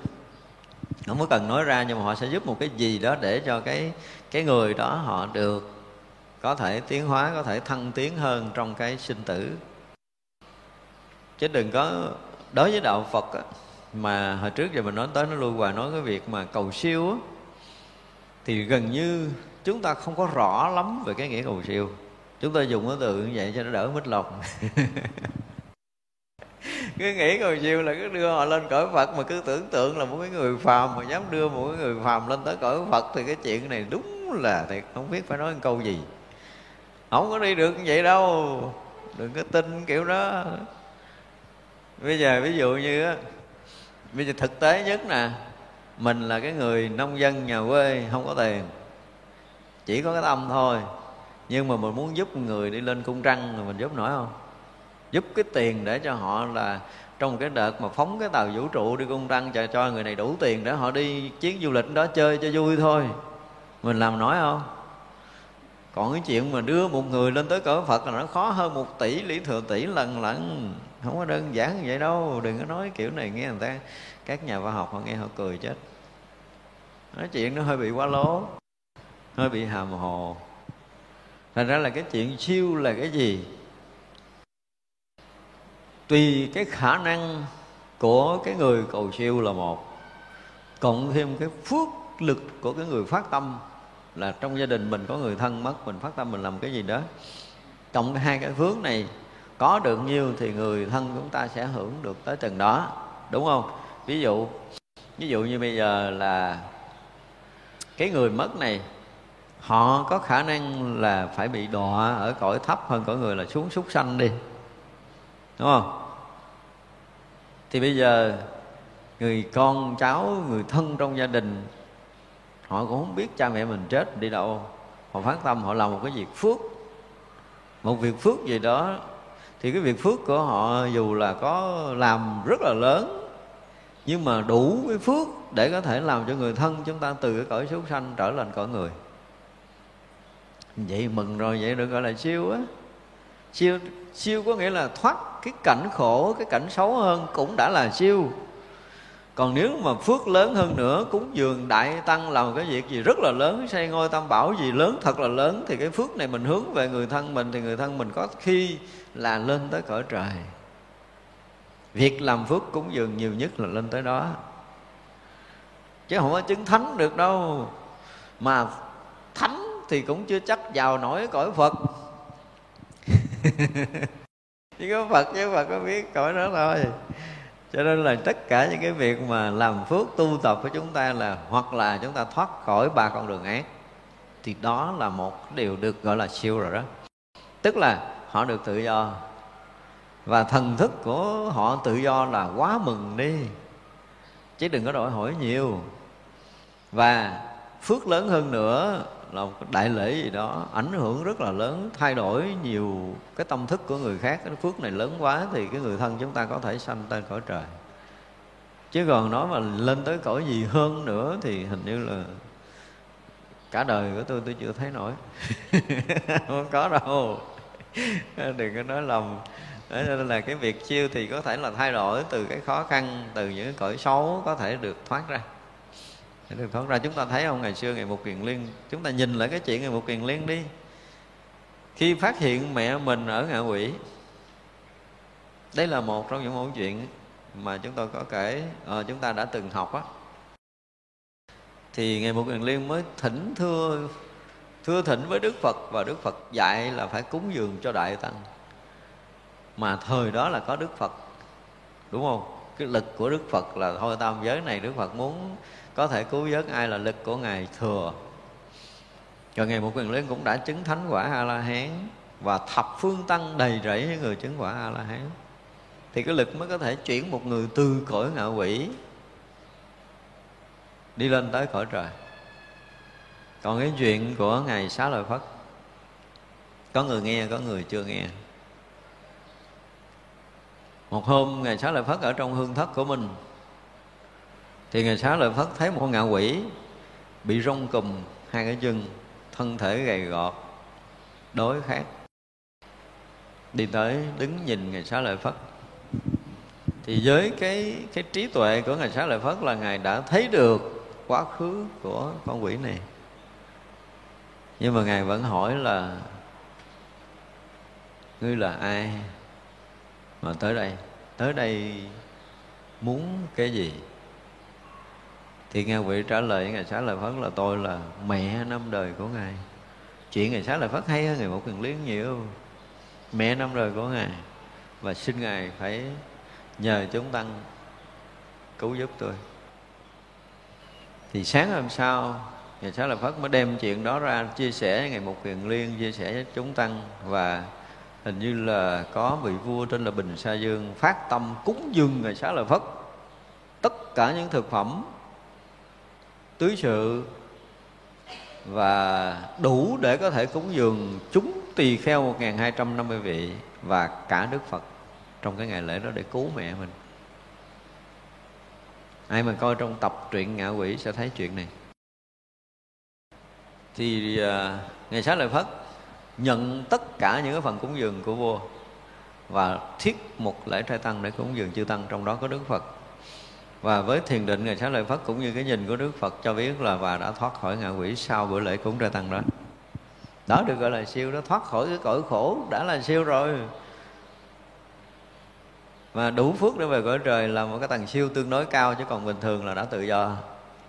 Không có cần nói ra nhưng mà họ sẽ giúp một cái gì đó để cho cái cái người đó họ được có thể tiến hóa, có thể thăng tiến hơn trong cái sinh tử chứ đừng có đối với đạo phật á, mà hồi trước giờ mình nói tới nó lui hoài nói cái việc mà cầu siêu á thì gần như chúng ta không có rõ lắm về cái nghĩa cầu siêu. Chúng ta dùng cái từ như vậy cho nó đỡ mít lòng. Cứ nghĩ cầu siêu là cứ đưa họ lên cõi phật mà cứ tưởng tượng là một cái người phàm mà dám đưa một cái người phàm lên tới cõi phật thì cái chuyện này đúng là thiệt không biết phải nói một câu gì. Không có đi được như vậy đâu. Đừng có tin kiểu đó bây giờ ví dụ như á, bây giờ thực tế nhất nè, mình là cái người nông dân nhà quê, không có tiền. Chỉ có cái tâm thôi. Nhưng mà mình muốn giúp người đi lên cung trăng thì mình giúp nổi không? Giúp cái tiền để cho họ là trong cái đợt mà phóng cái tàu vũ trụ đi cung trăng, cho cho người này đủ tiền để họ đi chuyến du lịch đó chơi cho vui thôi. Mình làm nổi không? Còn cái chuyện mà đưa một người lên tới cõi phật là nó khó hơn một tỷ lý thừa tỷ lần lận không có đơn giản như vậy đâu, đừng có nói kiểu này, nghe người ta, các nhà khoa học họ nghe họ cười chết. Nói chuyện nó hơi bị quá lố, hơi bị hàm hồ. Thành ra là cái chuyện siêu là cái gì? Tùy cái khả năng của cái người cầu siêu là một, cộng thêm cái phước lực của cái người phát tâm là trong gia đình mình có người thân mất, mình phát tâm mình làm cái gì đó. Cộng hai cái phước này có được nhiêu thì người thân chúng ta sẽ hưởng được tới từng đó, đúng không? Ví dụ ví dụ như bây giờ là cái người mất này, họ có khả năng là phải bị đọa ở cõi thấp hơn cõi người là xuống súc sanh đi, đúng không? Thì bây giờ người con cháu, người thân trong gia đình, họ cũng không biết cha mẹ mình chết đi đâu. Họ phát tâm, họ làm một cái việc phước, một việc phước gì đó thì cái việc phước của họ dù là có làm rất là lớn, nhưng mà đủ cái phước để có thể làm cho người thân chúng ta từ cái cõi súc sanh trở lên cõi người. Vậy mừng rồi, vậy được gọi là siêu á. Siêu siêu có nghĩa là thoát cái cảnh khổ, cái cảnh xấu hơn cũng đã là siêu còn nếu mà phước lớn hơn nữa, cúng dường đại tăng làm cái việc gì rất là lớn xây ngôi tam bảo gì lớn, thật là lớn, thì cái phước này mình hướng về người thân mình, thì người thân mình có khi là lên tới cõi trời. Việc làm phước cúng dường nhiều nhất là lên tới đó. Chứ không có chứng thánh được đâu. Mà thánh thì cũng chưa chắc vào nổi cõi phật. Chỉ có phật chứ phật có biết cõi đó thôi cho nên là tất cả những cái việc mà làm phước tu tập của chúng ta là, hoặc là chúng ta thoát khỏi ba con đường ác thì đó là một điều được gọi là siêu rồi đó. Tức là họ được tự do. Và thần thức của họ tự do là quá mừng đi. Chứ đừng có đòi hỏi nhiều. Và phước lớn hơn nữa là một đại lễ gì đó, ảnh hưởng rất là lớn, thay đổi nhiều cái tâm thức của người khác. Cái phước này lớn quá thì cái người thân chúng ta có thể sanh tên cõi trời. Chứ còn nói mà lên tới cõi gì hơn nữa thì hình như là cả đời của tôi tôi chưa thấy nổi. Không có đâu. Đừng có nói lầm. Nên là cái việc siêu thì có thể là thay đổi từ cái khó khăn, từ những cái cõi xấu có thể được thoát ra để được thoát ra chúng ta thấy không? Ngày xưa ngày một kiền liên chúng ta nhìn lại cái chuyện ngày một kiền liên đi. Khi phát hiện mẹ mình ở ngạ quỷ đây là một trong những mẫu chuyện mà chúng tôi có kể à, chúng ta đã từng học á. Thì ngày một kiền liên mới thỉnh thưa thưa thỉnh với đức phật và đức phật dạy là phải cúng dường cho đại tăng. Mà thời đó là có đức phật đúng không? Cái lực của đức phật là thôi tam giới này đức phật muốn có thể cứu vớt ai là lực của ngài thừa. Rồi ngày một quyền liên cũng đã chứng thánh quả a la hán và thập phương tăng đầy rẫy những người chứng quả a la hán thì cái lực mới có thể chuyển một người từ cõi ngạ quỷ đi lên tới cõi trời. Còn cái chuyện của ngài xá lợi phất, có người nghe, có người chưa nghe. Một hôm, ngài xá lợi phất ở trong hương thất của mình thì ngài sáng lợi phất thấy một con ngạ quỷ bị rong cùm hai cái chân, thân thể gầy gọt đối khác đi tới đứng nhìn ngài xá lợi phất. Thì với cái cái trí tuệ của ngài xá lợi phất là ngài đã thấy được quá khứ của con quỷ này. Nhưng mà ngài vẫn hỏi là, ngươi là ai mà tới đây? Tới đây muốn cái gì? Thì ngài vị trả lời ngài xá lợi phất là tôi là mẹ năm đời của ngài. Chuyện ngài xá lợi phất hay hơn ngài một cần liếng nhiều. Mẹ năm đời của ngài. Và xin ngài phải nhờ chúng tăng cứu giúp tôi. Thì sáng hôm sau Ngài Xá Lợi Phất mới đem chuyện đó ra chia sẻ với Ngài một Kiền Liên, chia sẻ với chúng tăng. Và hình như là có vị vua tên là Bình Sa Dương phát tâm cúng dường Ngài Xá Lợi Phất tất cả những thực phẩm tứ sự và đủ để có thể cúng dường chúng tỳ kheo 1250 vị và cả Đức Phật trong cái ngày lễ đó để cứu mẹ mình. Ai mà coi trong tập truyện ngạ quỷ sẽ thấy chuyện này. Thì uh, Ngài sáng Lợi Phất nhận tất cả những cái phần cúng dường của vua và thiết một lễ trai tăng để cúng dường chư tăng trong đó có Đức Phật và với thiền định, Ngài Xá Lợi Phất cũng như cái nhìn của Đức Phật cho biết là và đã thoát khỏi ngạ quỷ sau bữa lễ cúng trai tăng đó. Đó được gọi là siêu đó, thoát khỏi cái cõi khổ, đã là siêu rồi. Mà đủ phước để về cõi trời là một cái tầng siêu tương đối cao, chứ còn bình thường là đã tự do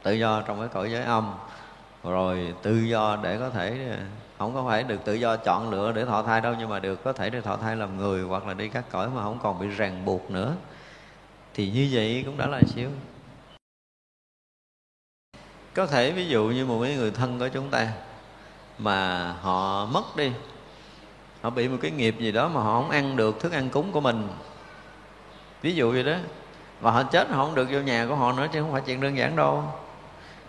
tự do trong cái cõi giới âm. Rồi tự do để có thể, không có phải được tự do chọn lựa để thọ thai đâu, nhưng mà được có thể để thọ thai làm người hoặc là đi các cõi mà không còn bị ràng buộc nữa thì như vậy cũng đã là siêu có thể ví dụ như một cái người thân của chúng ta mà họ mất đi, họ bị một cái nghiệp gì đó mà họ không ăn được thức ăn cúng của mình. Ví dụ vậy đó. Và họ chết họ không được vô nhà của họ nữa chứ không phải chuyện đơn giản đâu.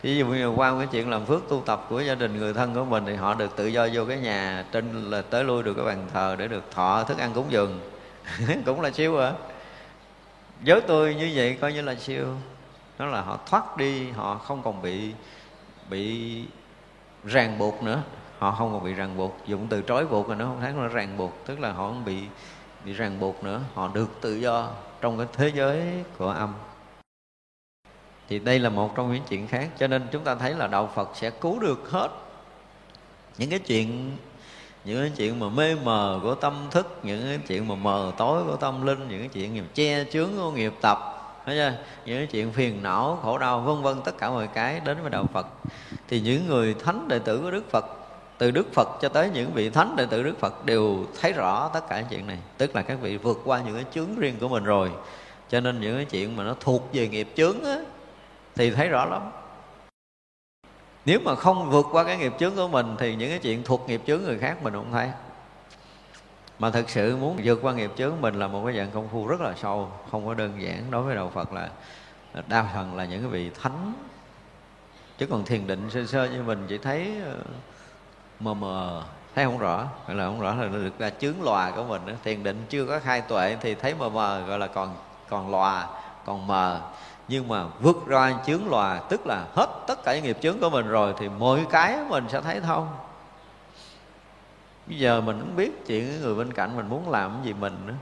Ví dụ như qua cái chuyện làm phước tu tập của gia đình người thân của mình thì họ được tự do vô cái nhà trên, là tới lui được cái bàn thờ để được thọ thức ăn cúng dường. Cũng là siêu à với tôi như vậy coi như là siêu. Đó là họ thoát đi, họ không còn bị bị ràng buộc nữa. Họ không còn bị ràng buộc. Dùng từ trói buộc rồi nó không thấy là ràng buộc. Tức là họ không bị bị ràng buộc nữa. Họ được tự do trong cái thế giới của âm. Thì đây là một trong những chuyện khác. Cho nên chúng ta thấy là đạo phật sẽ cứu được hết những cái chuyện những cái chuyện mà mê mờ của tâm thức những cái chuyện mà mờ tối của tâm linh những cái chuyện mà che chướng của nghiệp tập thấy chưa? những cái chuyện phiền não khổ đau vân vân tất cả mọi cái đến với đạo phật. Thì những người thánh đệ tử của đức phật từ đức phật cho tới những vị thánh đệ tử đức phật đều thấy rõ tất cả chuyện này. Tức là các vị vượt qua những cái chướng riêng của mình rồi. Cho nên những cái chuyện mà nó thuộc về nghiệp chướng á, thì thấy rõ lắm nếu mà không vượt qua cái nghiệp chướng của mình thì những cái chuyện thuộc nghiệp chướng người khác mình không thấy. Mà thực sự muốn vượt qua nghiệp chướng mình là một cái dạng công phu rất là sâu, không có đơn giản đối với đạo phật là đa phần là những cái vị thánh. Chứ còn thiền định sơ sơ như mình chỉ thấy ờ, mờ mờ, thấy không rõ, gọi là không rõ là được là chướng lòa của mình thiền định chưa có khai tuệ thì thấy mờ mờ, gọi là còn còn lòa, còn mờ nhưng mà vượt ra chướng lòa tức là hết tất cả những nghiệp chướng của mình rồi, thì mọi cái mình sẽ thấy thông. Bây giờ mình không biết chuyện người bên cạnh mình muốn làm cái gì mình nữa.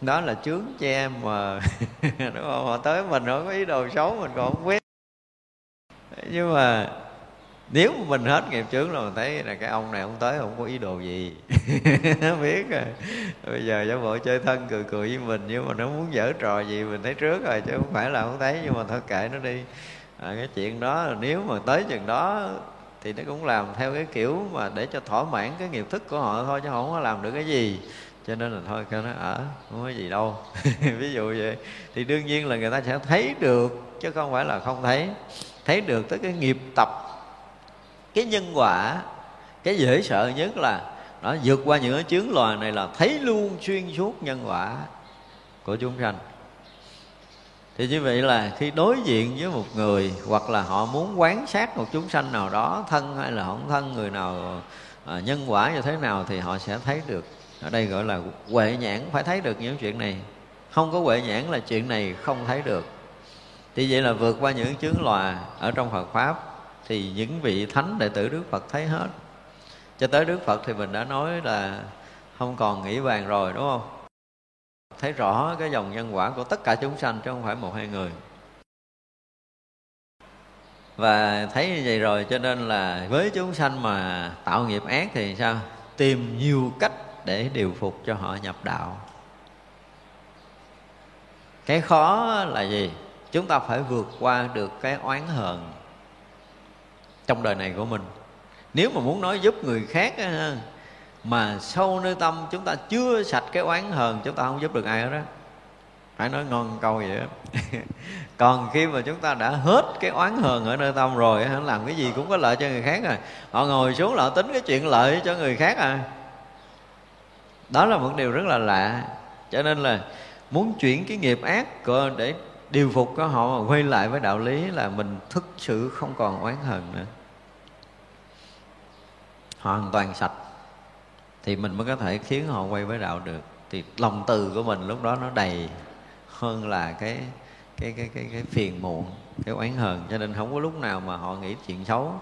Đó là chướng che mà. Đúng không? Họ tới mình không có ý đồ xấu, mình còn không biết. Nhưng mà nếu mình hết nghiệp chướng rồi mình thấy là cái ông này không tới không có ý đồ gì. Biết rồi bây giờ giả bộ chơi thân cười cười với mình nhưng mà nó muốn dở trò gì mình thấy trước rồi chứ không phải là không thấy nhưng mà thôi kệ nó đi. À, cái chuyện đó nếu mà tới chừng đó thì nó cũng làm theo cái kiểu mà để cho thỏa mãn cái nghiệp thức của họ thôi chứ họ không có làm được cái gì. Cho nên là thôi cho nó ở không có gì đâu. Ví dụ vậy. Thì đương nhiên là người ta sẽ thấy được chứ không phải là không thấy. Thấy được tới cái nghiệp tập cái nhân quả cái dễ sợ nhất là nó vượt qua những cái chướng loài này là thấy luôn xuyên suốt nhân quả của chúng sanh. Thì như vậy là khi đối diện với một người hoặc là họ muốn quán sát một chúng sanh nào đó thân hay là không thân người nào à, nhân quả như thế nào thì họ sẽ thấy được. Ở đây gọi là huệ nhãn phải thấy được những chuyện này. Không có huệ nhãn là chuyện này không thấy được. Thì vậy là vượt qua những chướng loài ở trong Phật pháp thì những vị thánh đệ tử Đức Phật thấy hết. Cho tới Đức Phật thì mình đã nói là không còn nghĩ vàng rồi, đúng không? Thấy rõ cái dòng nhân quả của tất cả chúng sanh chứ không phải một hai người. Và thấy như vậy rồi cho nên là với chúng sanh mà tạo nghiệp ác thì sao? Tìm nhiều cách để điều phục cho họ nhập đạo. Cái khó là gì? Chúng ta phải vượt qua được cái oán hờn trong đời này của mình. Nếu mà muốn nói giúp người khác mà sâu nơi tâm chúng ta chưa sạch cái oán hờn, chúng ta không giúp được ai hết đó phải nói ngon câu vậy đó còn khi mà chúng ta đã hết cái oán hờn ở nơi tâm rồi làm cái gì cũng có lợi cho người khác rồi. Họ ngồi xuống là họ tính cái chuyện lợi cho người khác à. Đó là một điều rất là lạ. Cho nên là muốn chuyển cái nghiệp ác của để điều phục của họ, quay lại với đạo lý là mình thực sự không còn oán hờn nữa hoàn toàn sạch, thì mình mới có thể khiến họ quay với đạo được. Thì lòng từ của mình lúc đó nó đầy hơn là cái cái cái cái cái phiền muộn, cái oán hờn. Cho nên không có lúc nào mà họ nghĩ chuyện xấu.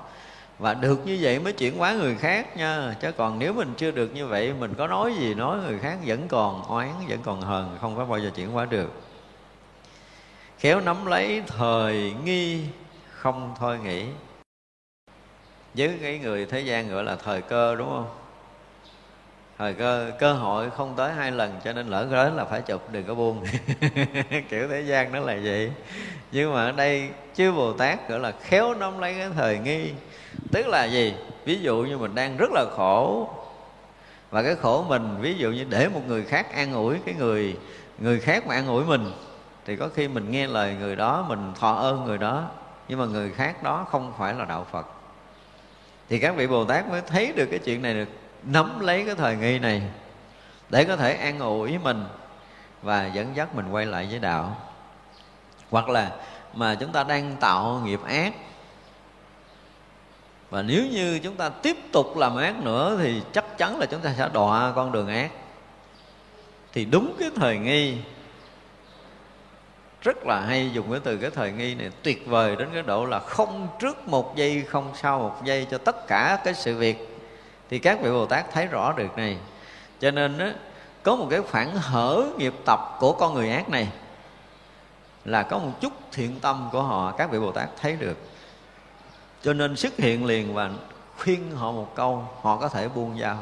Và được như vậy mới chuyển hóa người khác nha. Chứ còn nếu mình chưa được như vậy, mình có nói gì nói người khác vẫn còn oán, vẫn còn hờn, không có bao giờ chuyển hóa được. Khéo nắm lấy thời nghi, không thôi nghĩ với cái người thế gian gọi là thời cơ, đúng không? Thời cơ cơ hội không tới hai lần cho nên lỡ đến là phải chụp, đừng có buông. Kiểu thế gian nó là vậy. Nhưng mà ở đây chư bồ tát gọi là khéo nắm lấy cái thời nghi. Tức là gì? Ví dụ như mình đang rất là khổ. Và cái khổ mình, ví dụ như để một người khác an ủi cái người người khác mà an ủi mình, thì có khi mình nghe lời người đó, mình thọ ơn người đó. Nhưng mà người khác đó không phải là đạo phật thì các vị bồ tát mới thấy được cái chuyện này được, nắm lấy cái thời nghi này, để có thể an ủi mình và dẫn dắt mình quay lại với đạo. Hoặc là mà chúng ta đang tạo nghiệp ác, và nếu như chúng ta tiếp tục làm ác nữa thì chắc chắn là chúng ta sẽ đọa con đường ác. Thì đúng cái thời nghi rất là hay dùng cái từ cái thời nghi này tuyệt vời đến cái độ là không trước một giây không sau một giây cho tất cả cái sự việc. Thì các vị bồ tát thấy rõ được này. Cho nên đó, có một cái khoảng hở nghiệp tập của con người ác này là có một chút thiện tâm của họ các vị bồ tát thấy được. Cho nên xuất hiện liền và khuyên họ một câu họ có thể buông dao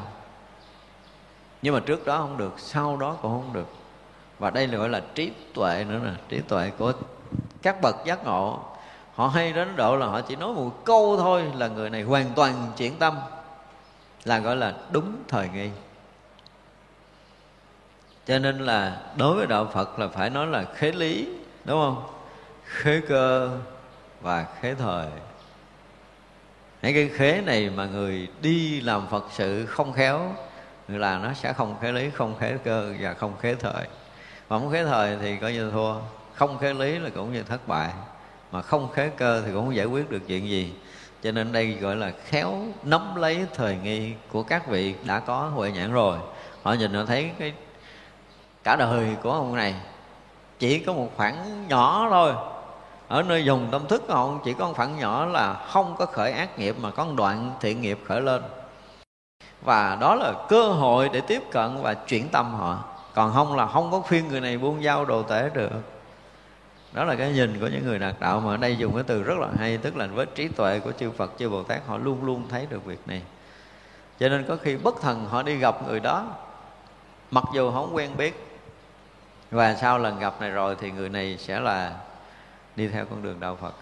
nhưng mà trước đó không được sau đó cũng không được và đây là gọi là trí tuệ nữa nè trí tuệ của các bậc giác ngộ. Họ hay đến độ là họ chỉ nói một câu thôi là người này hoàn toàn chuyển tâm là gọi là đúng thời nghi. Cho nên là đối với đạo phật là phải nói là khế lý đúng không? Khế cơ và khế thời. Hãy cái khế này mà người đi làm Phật sự không khéo là nó sẽ không khế lý, không khế cơ và không khế thời. Mà không khế thời thì coi như thua, không khế lý là cũng như thất bại. Mà không khế cơ thì cũng không giải quyết được chuyện gì. Cho nên đây gọi là khéo nắm lấy thời nghi của các vị đã có huệ nhãn rồi. Họ nhìn họ thấy cái cả đời của ông này chỉ có một khoảng nhỏ thôi ở nơi dùng tâm thức họ chỉ có một khoảng nhỏ là không có khởi ác nghiệp mà có một đoạn thiện nghiệp khởi lên và đó là cơ hội để tiếp cận và chuyển tâm họ còn không là không có khuyên người này buông dao đồ tể được. Đó là cái nhìn của những người đạt đạo mà ở đây dùng cái từ rất là hay, tức là với trí tuệ của chư Phật, chư Bồ Tát, họ luôn luôn thấy được việc này. Cho nên có khi bất thần họ đi gặp người đó, mặc dù không quen biết, và sau lần gặp này rồi thì người này sẽ là đi theo con đường đạo Phật,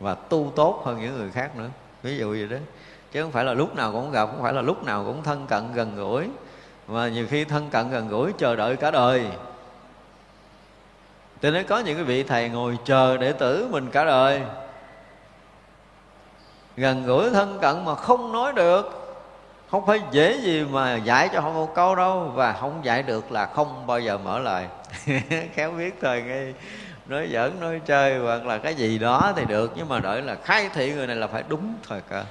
và tu tốt hơn những người khác nữa. Ví dụ vậy đó. Chứ không phải là lúc nào cũng gặp, không phải là lúc nào cũng thân cận, gần gũi mà nhiều khi thân cận gần gũi chờ đợi cả đời. Cho nên có những cái vị thầy ngồi chờ đệ tử mình cả đời. Gần gũi thân cận mà không nói được. Không phải dễ gì mà dạy cho họ một câu đâu. Và không dạy được là không bao giờ mở lời. Khéo biết thời ngay nói giỡn, nói chơi, hoặc là cái gì đó thì được. Nhưng mà đợi là khai thị người này là phải đúng thời cơ.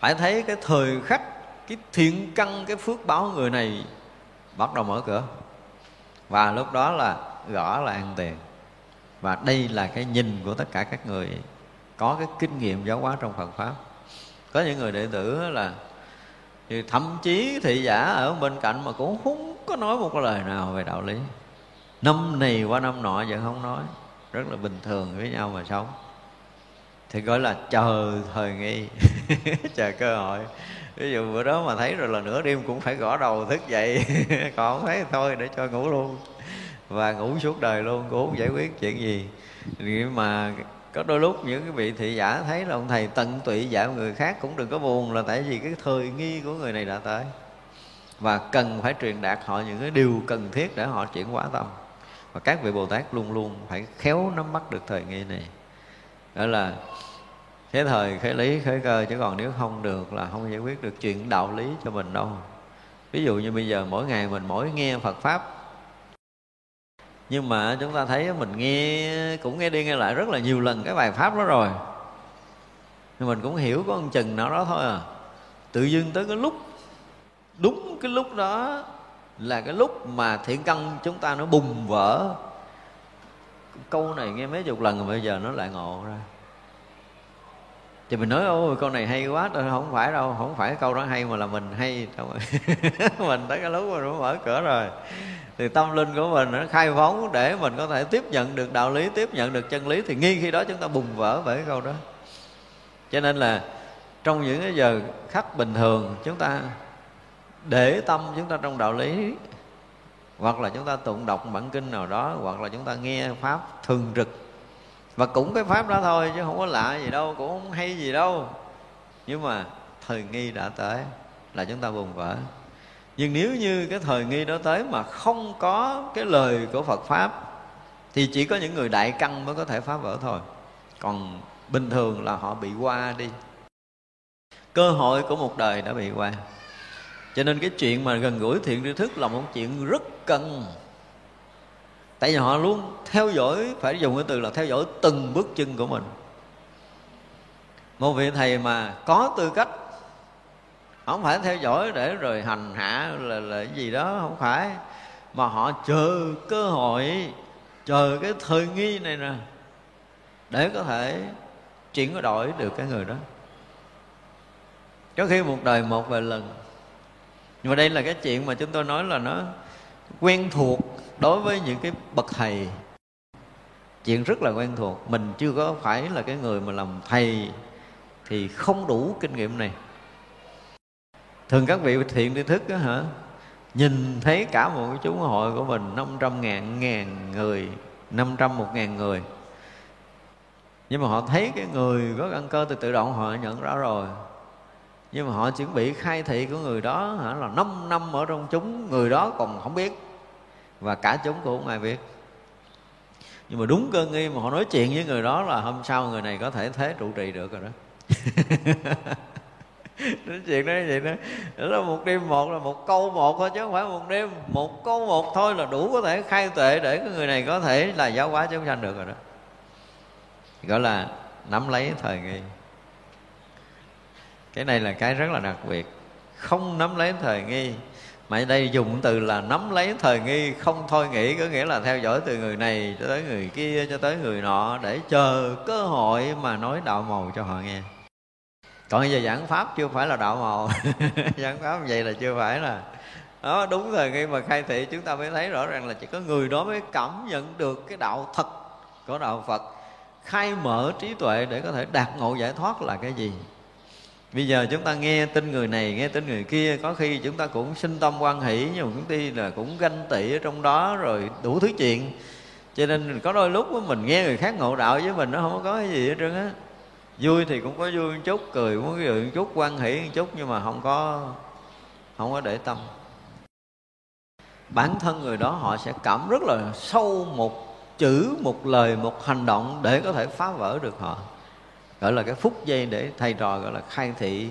Phải thấy cái thời khắc cái thiện căn, cái phước báo người này bắt đầu mở cửa. Và lúc đó là gõ là ăn tiền. Và đây là cái nhìn của tất cả các người có cái kinh nghiệm giáo hóa trong Phật pháp. Có những người đệ tử là thì thậm chí thị giả ở bên cạnh mà cũng không có nói một lời nào về đạo lý. Năm này qua năm nọ vẫn không nói. Rất là bình thường với nhau mà sống. Thì gọi là chờ thời nghi, chờ cơ hội ví dụ bữa đó mà thấy rồi là nửa đêm cũng phải gõ đầu thức dậy. Còn không thấy thôi, để cho ngủ luôn. Và ngủ suốt đời luôn cũng không giải quyết chuyện gì. Nhưng mà có đôi lúc những cái vị thị giả thấy là ông thầy tận tụy dạy người khác cũng đừng có buồn là tại vì cái thời nghi của người này đã tới. Và cần phải truyền đạt họ những cái điều cần thiết để họ chuyển hóa tâm. Và các vị bồ tát luôn luôn phải khéo nắm bắt được thời nghi này. Đó là thế thời khởi lý, khởi cơ, chứ còn nếu không được là không giải quyết được chuyện đạo lý cho mình đâu. Ví dụ như bây giờ mỗi ngày mình mỗi nghe phật pháp. Nhưng mà chúng ta thấy mình nghe, cũng nghe đi nghe lại rất là nhiều lần cái bài pháp đó rồi. Nhưng mình cũng hiểu có một chừng nào đó thôi à. Tự dưng tới cái lúc, đúng cái lúc đó là cái lúc mà thiện căn chúng ta nó bùng vỡ. Câu này nghe mấy chục lần rồi, bây giờ nó lại ngộ ra thì mình nói, ôi, câu này hay quá tôi không phải đâu, không phải câu đó hay mà là mình hay. Mình tới cái lúc mà nó mở cửa rồi. Thì tâm linh của mình nó khai phóng để mình có thể tiếp nhận được đạo lý, tiếp nhận được chân lý. Thì nghi khi đó chúng ta bùng vỡ bởi cái câu đó. Cho nên là trong những cái giờ khắc bình thường, chúng ta để tâm chúng ta trong đạo lý, hoặc là chúng ta tụng đọc bản kinh nào đó, hoặc là chúng ta nghe pháp thường trực và cũng cái pháp đó thôi, chứ không có lạ gì đâu, cũng không hay gì đâu. Nhưng mà thời nghi đã tới, là chúng ta buồn vỡ. Nhưng nếu như cái thời nghi đó tới mà không có cái lời của Phật pháp, thì chỉ có những người đại căn mới có thể phá vỡ thôi. Còn bình thường là họ bị qua đi. Cơ hội của một đời đã bị qua. Cho nên cái chuyện mà gần gũi thiện tri thức là một chuyện rất cần tại vì họ luôn theo dõi, phải dùng cái từ là theo dõi từng bước chân của mình. Một vị thầy mà có tư cách, không phải theo dõi để rồi hành hạ là là cái gì đó, không phải. Mà họ chờ cơ hội, chờ cái thời nghi này nè, để có thể chuyển đổi được cái người đó. Có khi một đời một vài lần. Nhưng mà đây là cái chuyện mà chúng tôi nói là nó quen thuộc đối với những cái bậc thầy, chuyện rất là quen thuộc. Mình chưa có phải là cái người mà làm thầy thì không đủ kinh nghiệm này. Thường các vị thiện tri thức đó hả, nhìn thấy cả một cái chúng hội của mình 500 ngàn ngàn người 500 một ngàn người. Nhưng mà họ thấy cái người có căn cơ thì tự động họ nhận ra rồi. Nhưng mà họ chuẩn bị khai thị của người đó hả, là 5 năm ở trong chúng, người đó còn không biết và cả chúng cũng không ai biết. Nhưng mà đúng cơ nghi mà họ nói chuyện với người đó là hôm sau người này có thể thế trụ trì được rồi đó. Nói chuyện đó vậy đó đó là một đêm một, là một câu một thôi chứ không phải một đêm. Một câu một thôi là đủ có thể khai tuệ để cái người này có thể là giáo hóa chúng sanh được rồi đó. Gọi là nắm lấy thời nghi. Cái này là cái rất là đặc biệt. Không nắm lấy thời nghi mà ở đây dùng từ là nắm lấy thời nghi, không thôi nghĩ, có nghĩa là theo dõi từ người này cho tới người kia, cho tới người nọ, để chờ cơ hội mà nói đạo màu cho họ nghe. Còn giờ giảng pháp chưa phải là đạo màu. Giảng pháp vậy là chưa phải là đó, đúng thời nghi mà khai thị, chúng ta mới thấy rõ ràng là chỉ có người đó mới cảm nhận được cái đạo thật của đạo phật. Khai mở trí tuệ để có thể đạt ngộ giải thoát là cái gì? Bây giờ chúng ta nghe tin người này, nghe tin người kia, có khi chúng ta cũng sinh tâm quan hỷ nhưng mà chúng ta là cũng ganh tị ở trong đó rồi đủ thứ chuyện. Cho nên có đôi lúc mình nghe người khác ngộ đạo với mình nó không có cái gì hết trơn á. Vui thì cũng có vui một chút, cười cũng có cười một chút quan hỷ một chút nhưng mà không có không có để tâm. Bản thân người đó họ sẽ cảm rất là sâu một chữ, một lời, một hành động để có thể phá vỡ được họ gọi là cái phút giây để thầy trò gọi là khai thị.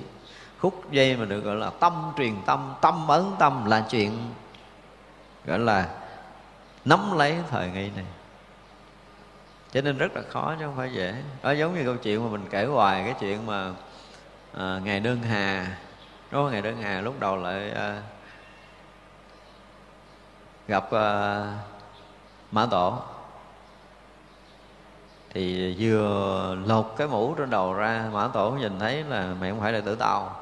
Khúc giây mà được gọi là tâm truyền tâm tâm ấn tâm là chuyện gọi là nắm lấy thời ngay này. Cho nên rất là khó chứ không phải dễ. Đó giống như câu chuyện mà mình kể hoài cái chuyện mà à, ngày đơn hà. Đó ngày đơn hà lúc đầu lại à, gặp à, mã tổ thì vừa lột cái mũ trên đầu ra mã tổ nhìn thấy là mẹ không phải là tử tàu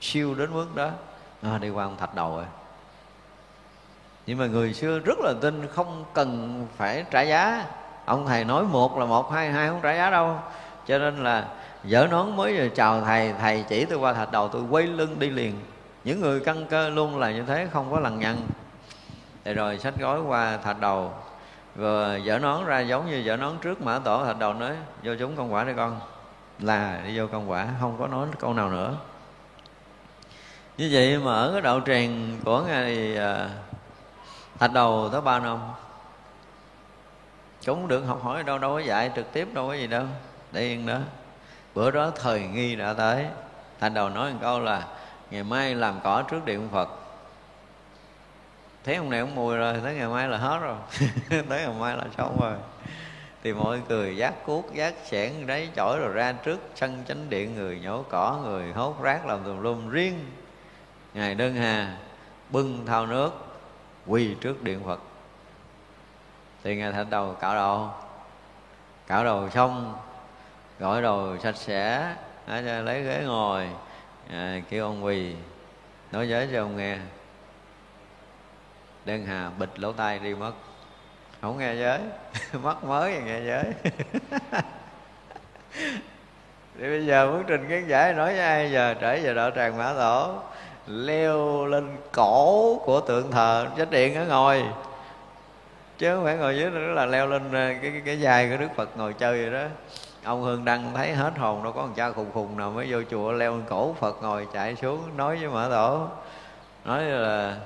siêu đến mức đó. À, đi qua ông thạch đầu rồi. Nhưng mà người xưa rất là tin không cần phải trả giá. Ông thầy nói một là một hai hai không trả giá đâu. Cho nên là dở nón mới giờ chào thầy thầy chỉ tôi qua thạch đầu tôi quay lưng đi liền. Những người căn cơ luôn là như thế không có lằn nhằn thì rồi sách gói qua thạch đầu vừa dở nón ra giống như dở nón trước mã tổ thạch đầu nói, vô chúng con quả đi con. Là, đi vô con quả, không có nói câu nào nữa. Như vậy mà ở cái đạo tràng của ngài à, thạch đầu tới ba năm, cũng được học hỏi đâu đâu có dạy trực tiếp, đâu có gì đâu. Để yên đó. Bữa đó thời nghi đã tới thành đầu nói một câu là, ngày mai làm cỏ trước điện phật thấy ông này ông mùi rồi tới ngày mai là hết rồi. Tới ngày mai là xong rồi. Thì mọi người giác cuốc giác xẻng đấy chổi rồi ra trước sân chánh điện người nhổ cỏ người hốt rác làm tùm lum riêng. Ngài đơn hà bưng thao nước quỳ trước điện phật. Thì ngài thạch đầu cạo đầu. Cạo đầu xong gọi đầu sạch sẽ lấy ghế ngồi à, kêu ông quỳ nói giới cho ông nghe đơn hà bịch lỗ tai đi mất. Không nghe giới. Mất mới thì nghe giới. Thì bây giờ muốn trình kiến giải nói với ai giờ? Trở về đạo tràng mã tổ. Leo lên cổ của tượng thờ chánh điện ở ngồi. Chứ không phải ngồi dưới nữa là leo lên ờ, cái cái, cái dài của đức phật ngồi chơi vậy đó. Ông hương đăng thấy hết hồn đâu có một cha khùng khùng nào mới vô chùa leo lên cổ phật ngồi chạy xuống nói với mã tổ. Nói là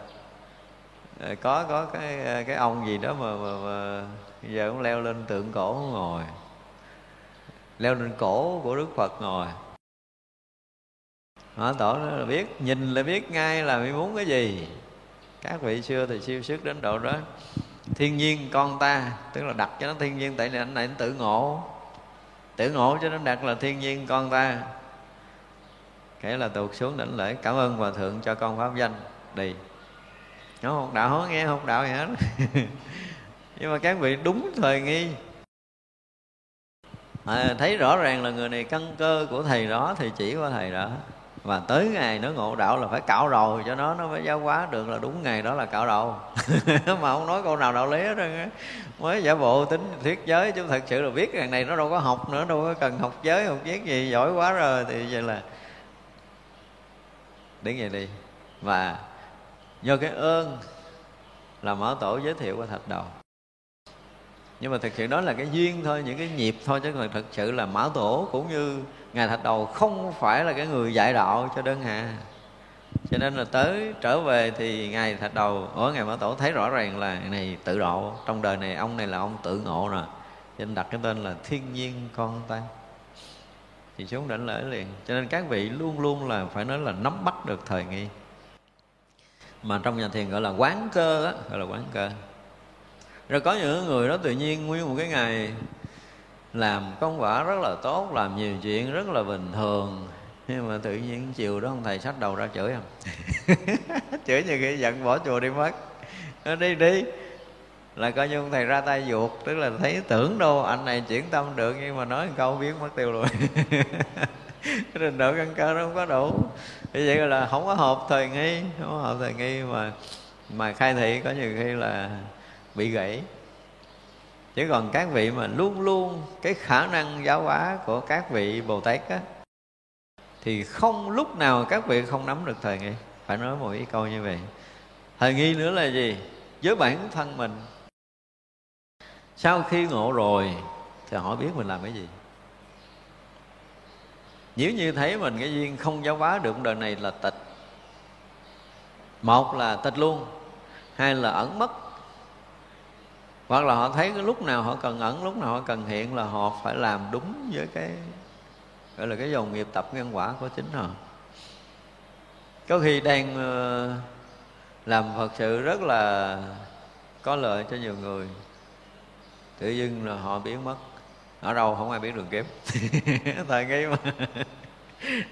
Ờ, có có cái cái ông gì đó mà, mà, mà giờ cũng leo lên tượng cổ ngồi. Leo lên cổ của đức phật ngồi. Mã tổ nó là biết nhìn là biết ngay là mình muốn cái gì. Các vị xưa thì siêu sức đến độ đó. Thiên nhiên con ta tức là đặt cho nó thiên nhiên tại vì anh này anh tự ngộ. Tự ngộ cho nó đặt là thiên nhiên con ta. Kể là tuột xuống đỉnh lễ cảm ơn hòa thượng cho con pháp danh. Đi nó học đạo không nghe học đạo gì hết nhưng mà các vị đúng thời nghi. À, thấy rõ ràng là người này căn cơ của thầy đó thì chỉ qua thầy đó và tới ngày nó ngộ đạo là phải cạo đầu cho nó nó mới giáo hóa được là đúng ngày đó là cạo đầu. Mà không nói câu nào đạo lý hết trơn mới giả bộ tính thuyết giới chứ thật sự là biết rằng này nó đâu có học nữa đâu có cần học giới học viết gì giỏi quá rồi thì vậy là đến vậy đi. Và do cái ơn là mở tổ giới thiệu qua thạch đầu. Nhưng mà thực sự đó là cái duyên thôi, những cái nhịp thôi, chứ còn thực sự là mã tổ cũng như ngài thạch đầu không phải là cái người dạy đạo cho đơn hà. Cho nên là tới trở về thì ngài thạch đầu ở ngài mã tổ thấy rõ ràng là này tự độ, trong đời này ông này là ông tự ngộ rồi. Cho nên đặt cái tên là thiên nhiên con ta thì xuống đảnh lễ liền. Cho nên các vị luôn luôn là phải nói là nắm bắt được thời nghi mà trong nhà thiền gọi là quán cơ á, gọi là quán cơ. Rồi có những người đó tự nhiên nguyên một cái ngày làm công quả rất là tốt, làm nhiều chuyện rất là bình thường. Nhưng mà tự nhiên chiều đó ông thầy sách đầu ra chửi không chửi như khi giận bỏ chùa đi mất. Nó đi đi. Là coi như ông thầy ra tay ruột, tức là thấy tưởng đâu anh này chuyển tâm được, nhưng mà nói một câu biến mất tiêu rồi. Cái trình độ căn cơ nó không có đủ như vậy là không có hợp thời nghi, không có hợp thời nghi mà mà khai thị có nhiều khi là bị gãy. Chứ còn các vị mà luôn luôn cái khả năng giáo hóa của các vị bồ tát á, thì không, lúc nào các vị không nắm được thời nghi. Phải nói một ý câu như vậy. Thời nghi nữa là gì? Với bản thân mình. Sau khi ngộ rồi thì họ biết mình làm cái gì nếu như thấy mình, cái duyên không giáo hóa được đời này là tịch. Một là tịch luôn, hai là ẩn mất. Hoặc là họ thấy cái lúc nào họ cần ẩn, lúc nào họ cần hiện là họ phải làm đúng với cái, gọi là cái dòng nghiệp tập nhân quả của chính họ. Có khi đang ờ, làm phật sự rất là có lợi cho nhiều người. Tự dưng là họ biến mất ở đâu không ai biết đường kiếm. Thời nghi mà.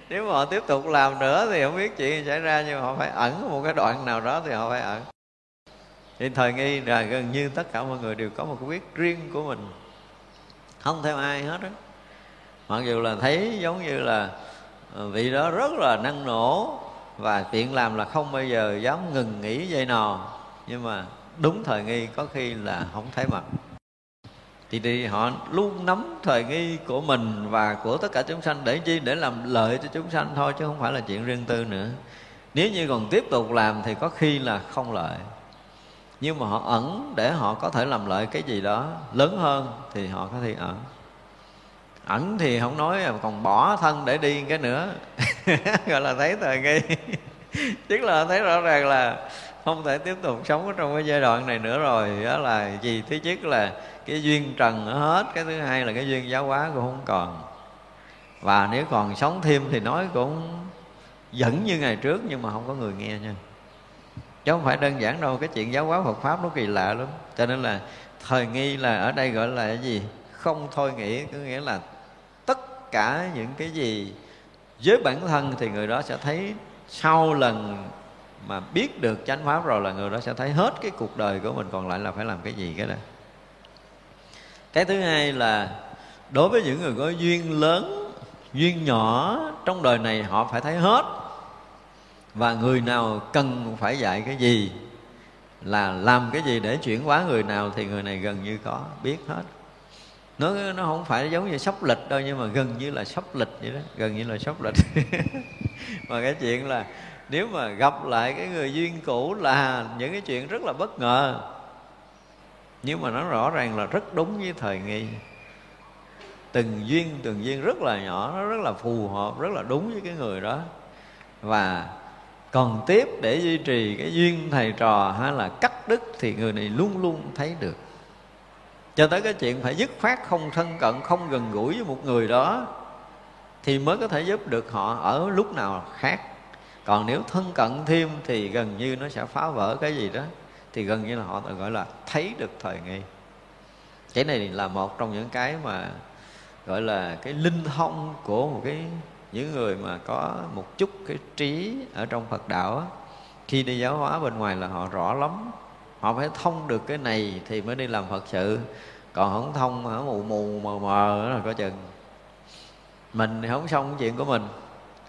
Nếu mà họ tiếp tục làm nữa thì không biết chuyện gì xảy ra, nhưng mà họ phải ẩn một cái đoạn nào đó thì họ phải ẩn. Thì thời nghi là gần như tất cả mọi người đều có một cái biết riêng của mình. Không theo ai hết á. Mặc dù là thấy giống như là ờ, vị đó rất là năng nổ và tiện làm là không bao giờ dám ngừng nghỉ dây nò nhưng mà đúng thời nghi có khi là không thấy mặt thì thì họ luôn nắm thời nghi của mình và của tất cả chúng sanh để chi? Để làm lợi cho chúng sanh thôi, chứ không phải là chuyện riêng tư nữa. Nếu như còn tiếp tục làm thì có khi là không lợi. Nhưng mà họ ẩn để họ có thể làm lợi cái gì đó lớn hơn thì họ có thể ẩn ẩn thì không nói à, còn bỏ thân để đi cái nữa. Gọi là thấy thời nghi. Tức là thấy rõ ràng là không thể tiếp tục sống trong cái giai đoạn này nữa rồi. Đó là gì? Thứ nhất là cái duyên trần hết. Cái thứ hai là cái duyên giáo hóa cũng không còn. Và nếu còn sống thêm thì nói cũng vẫn như ngày trước nhưng mà không có người nghe nha. Chứ không phải đơn giản đâu, cái chuyện giáo hóa Phật pháp nó kỳ lạ lắm. Cho nên là thời nghi là ở đây gọi là cái gì? Không thôi nghĩ, có nghĩa là tất cả những cái gì với bản thân thì người đó sẽ thấy sau lần mà biết được chánh pháp rồi là người đó sẽ thấy hết cái cuộc đời của mình, còn lại là phải làm cái gì cái đó. Cái thứ hai là đối với những người có duyên lớn, duyên nhỏ trong đời này, họ phải thấy hết. Và người nào cần phải dạy cái gì, là làm cái gì để chuyển hóa người nào thì người này gần như có, biết hết. Nó nó không phải giống như sắp lịch đâu, nhưng mà gần như là sắp lịch vậy đó, gần như là sắp lịch. Mà cái chuyện là nếu mà gặp lại cái người duyên cũ là những cái chuyện rất là bất ngờ. Nhưng mà nó rõ ràng là rất đúng với thời nghi. Từng duyên từng duyên rất là nhỏ, nó rất là phù hợp, rất là đúng với cái người đó. Và còn tiếp để duy trì cái duyên thầy trò hay là cắt đứt thì người này luôn luôn thấy được. Cho tới cái chuyện phải dứt khoát không thân cận, không gần gũi với một người đó, thì mới có thể giúp được họ ở lúc nào khác còn nếu thân cận thêm thì gần như nó sẽ phá vỡ cái gì đó. Thì gần như là họ gọi là thấy được thời nghi. Cái này là một trong những cái mà gọi là cái linh thông của một cái những người mà có một chút cái trí ở trong Phật đạo á, khi đi giáo hóa bên ngoài là họ rõ lắm. Họ phải thông được cái này thì mới đi làm Phật sự. Còn không thông hả mù mù mờ mờ đó là có chừng. Mình thì không xong chuyện của mình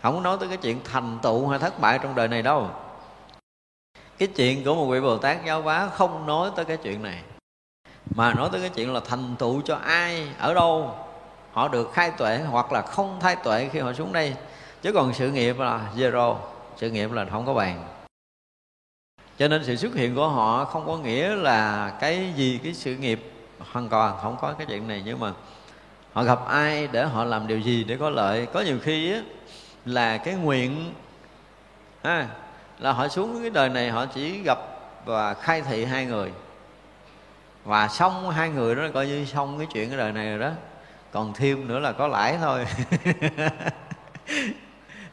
không nói tới cái chuyện thành tựu hay thất bại trong đời này đâu. Cái chuyện của một vị bồ tát giáo hóa không nói tới cái chuyện này. Mà nói tới cái chuyện là thành tựu cho ai ở đâu họ được khai tuệ hoặc là không khai tuệ khi họ xuống đây. Chứ còn sự nghiệp là zero sự nghiệp là không có bàn. Cho nên sự xuất hiện của họ không có nghĩa là cái gì cái sự nghiệp hoàn toàn không có cái chuyện này. Nhưng mà họ gặp ai để họ làm điều gì để có lợi? Có nhiều khi á, là cái nguyện. Ha, là họ xuống cái đời này họ chỉ gặp và khai thị hai người. Và xong hai người đó coi như xong cái chuyện cái đời này rồi đó. Còn thêm nữa là có lãi thôi.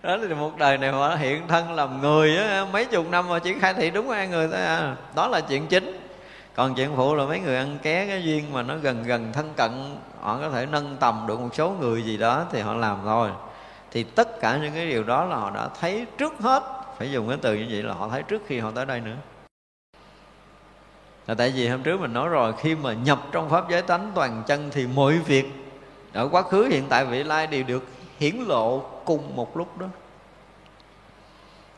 Đó thì một đời này họ hiện thân làm người á, mấy chục năm mà chỉ khai thị đúng hai người thôi à. Đó là chuyện chính. Còn chuyện phụ là mấy người ăn ké cái duyên mà nó gần gần thân cận họ có thể nâng tầm được một số người gì đó thì họ làm thôi thì tất cả những cái điều đó là họ đã thấy trước hết. Phải dùng cái từ như vậy là họ thấy trước khi họ tới đây nữa. Là tại vì hôm trước mình nói rồi, khi mà nhập trong pháp giới tánh toàn chân thì mọi việc ở quá khứ, hiện tại, vị lai đều được hiển lộ cùng một lúc đó.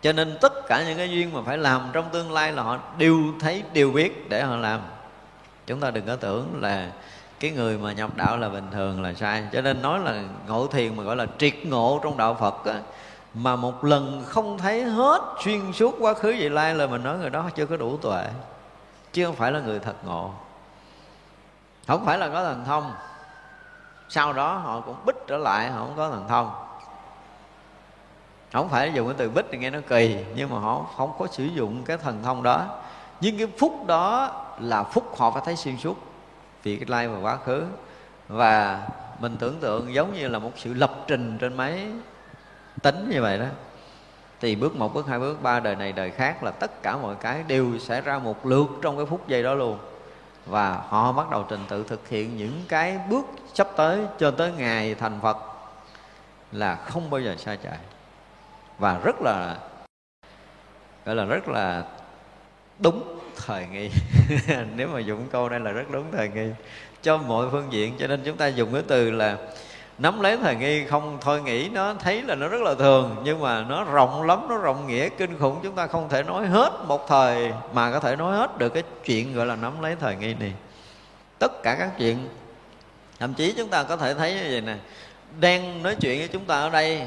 Cho nên tất cả những cái duyên mà phải làm trong tương lai là họ đều thấy, đều biết để họ làm. Chúng ta đừng có tưởng là cái người mà nhập đạo là bình thường là sai. Cho nên nói là ngộ thiền mà gọi là triệt ngộ trong đạo phật á, mà một lần không thấy hết xuyên suốt quá khứ vị lai là mình nói người đó chưa có đủ tuệ chứ không phải là người thật ngộ. Không phải là có thần thông. Sau đó họ cũng bích trở lại họ không có thần thông. Không phải dùng cái từ bích thì nghe nó kỳ nhưng mà họ không có sử dụng cái thần thông đó. Nhưng cái phúc đó là phúc họ phải thấy xuyên suốt vì cái lai và quá khứ. Và mình tưởng tượng giống như là một sự lập trình trên máy tính như vậy đó. Thì bước một, bước hai, bước ba đời này, đời khác là tất cả mọi cái đều xảy ra một lượt trong cái phút giây đó luôn. Và họ bắt đầu trình tự thực hiện những cái bước sắp tới cho tới ngày thành phật là không bao giờ sai chạy. Và rất là, gọi là rất là đúng thời nghi. Nếu mà dùng câu đây là rất đúng thời nghi. Cho mọi phương diện, cho nên chúng ta dùng cái từ là nắm lấy thời nghi, không thôi nghĩ nó, thấy là nó rất là thường, nhưng mà nó rộng lắm, nó rộng nghĩa, kinh khủng, chúng ta không thể nói hết một thời mà có thể nói hết được cái chuyện gọi là nắm lấy thời nghi này. Tất cả các chuyện, thậm chí chúng ta có thể thấy như vậy nè, đang nói chuyện với chúng ta ở đây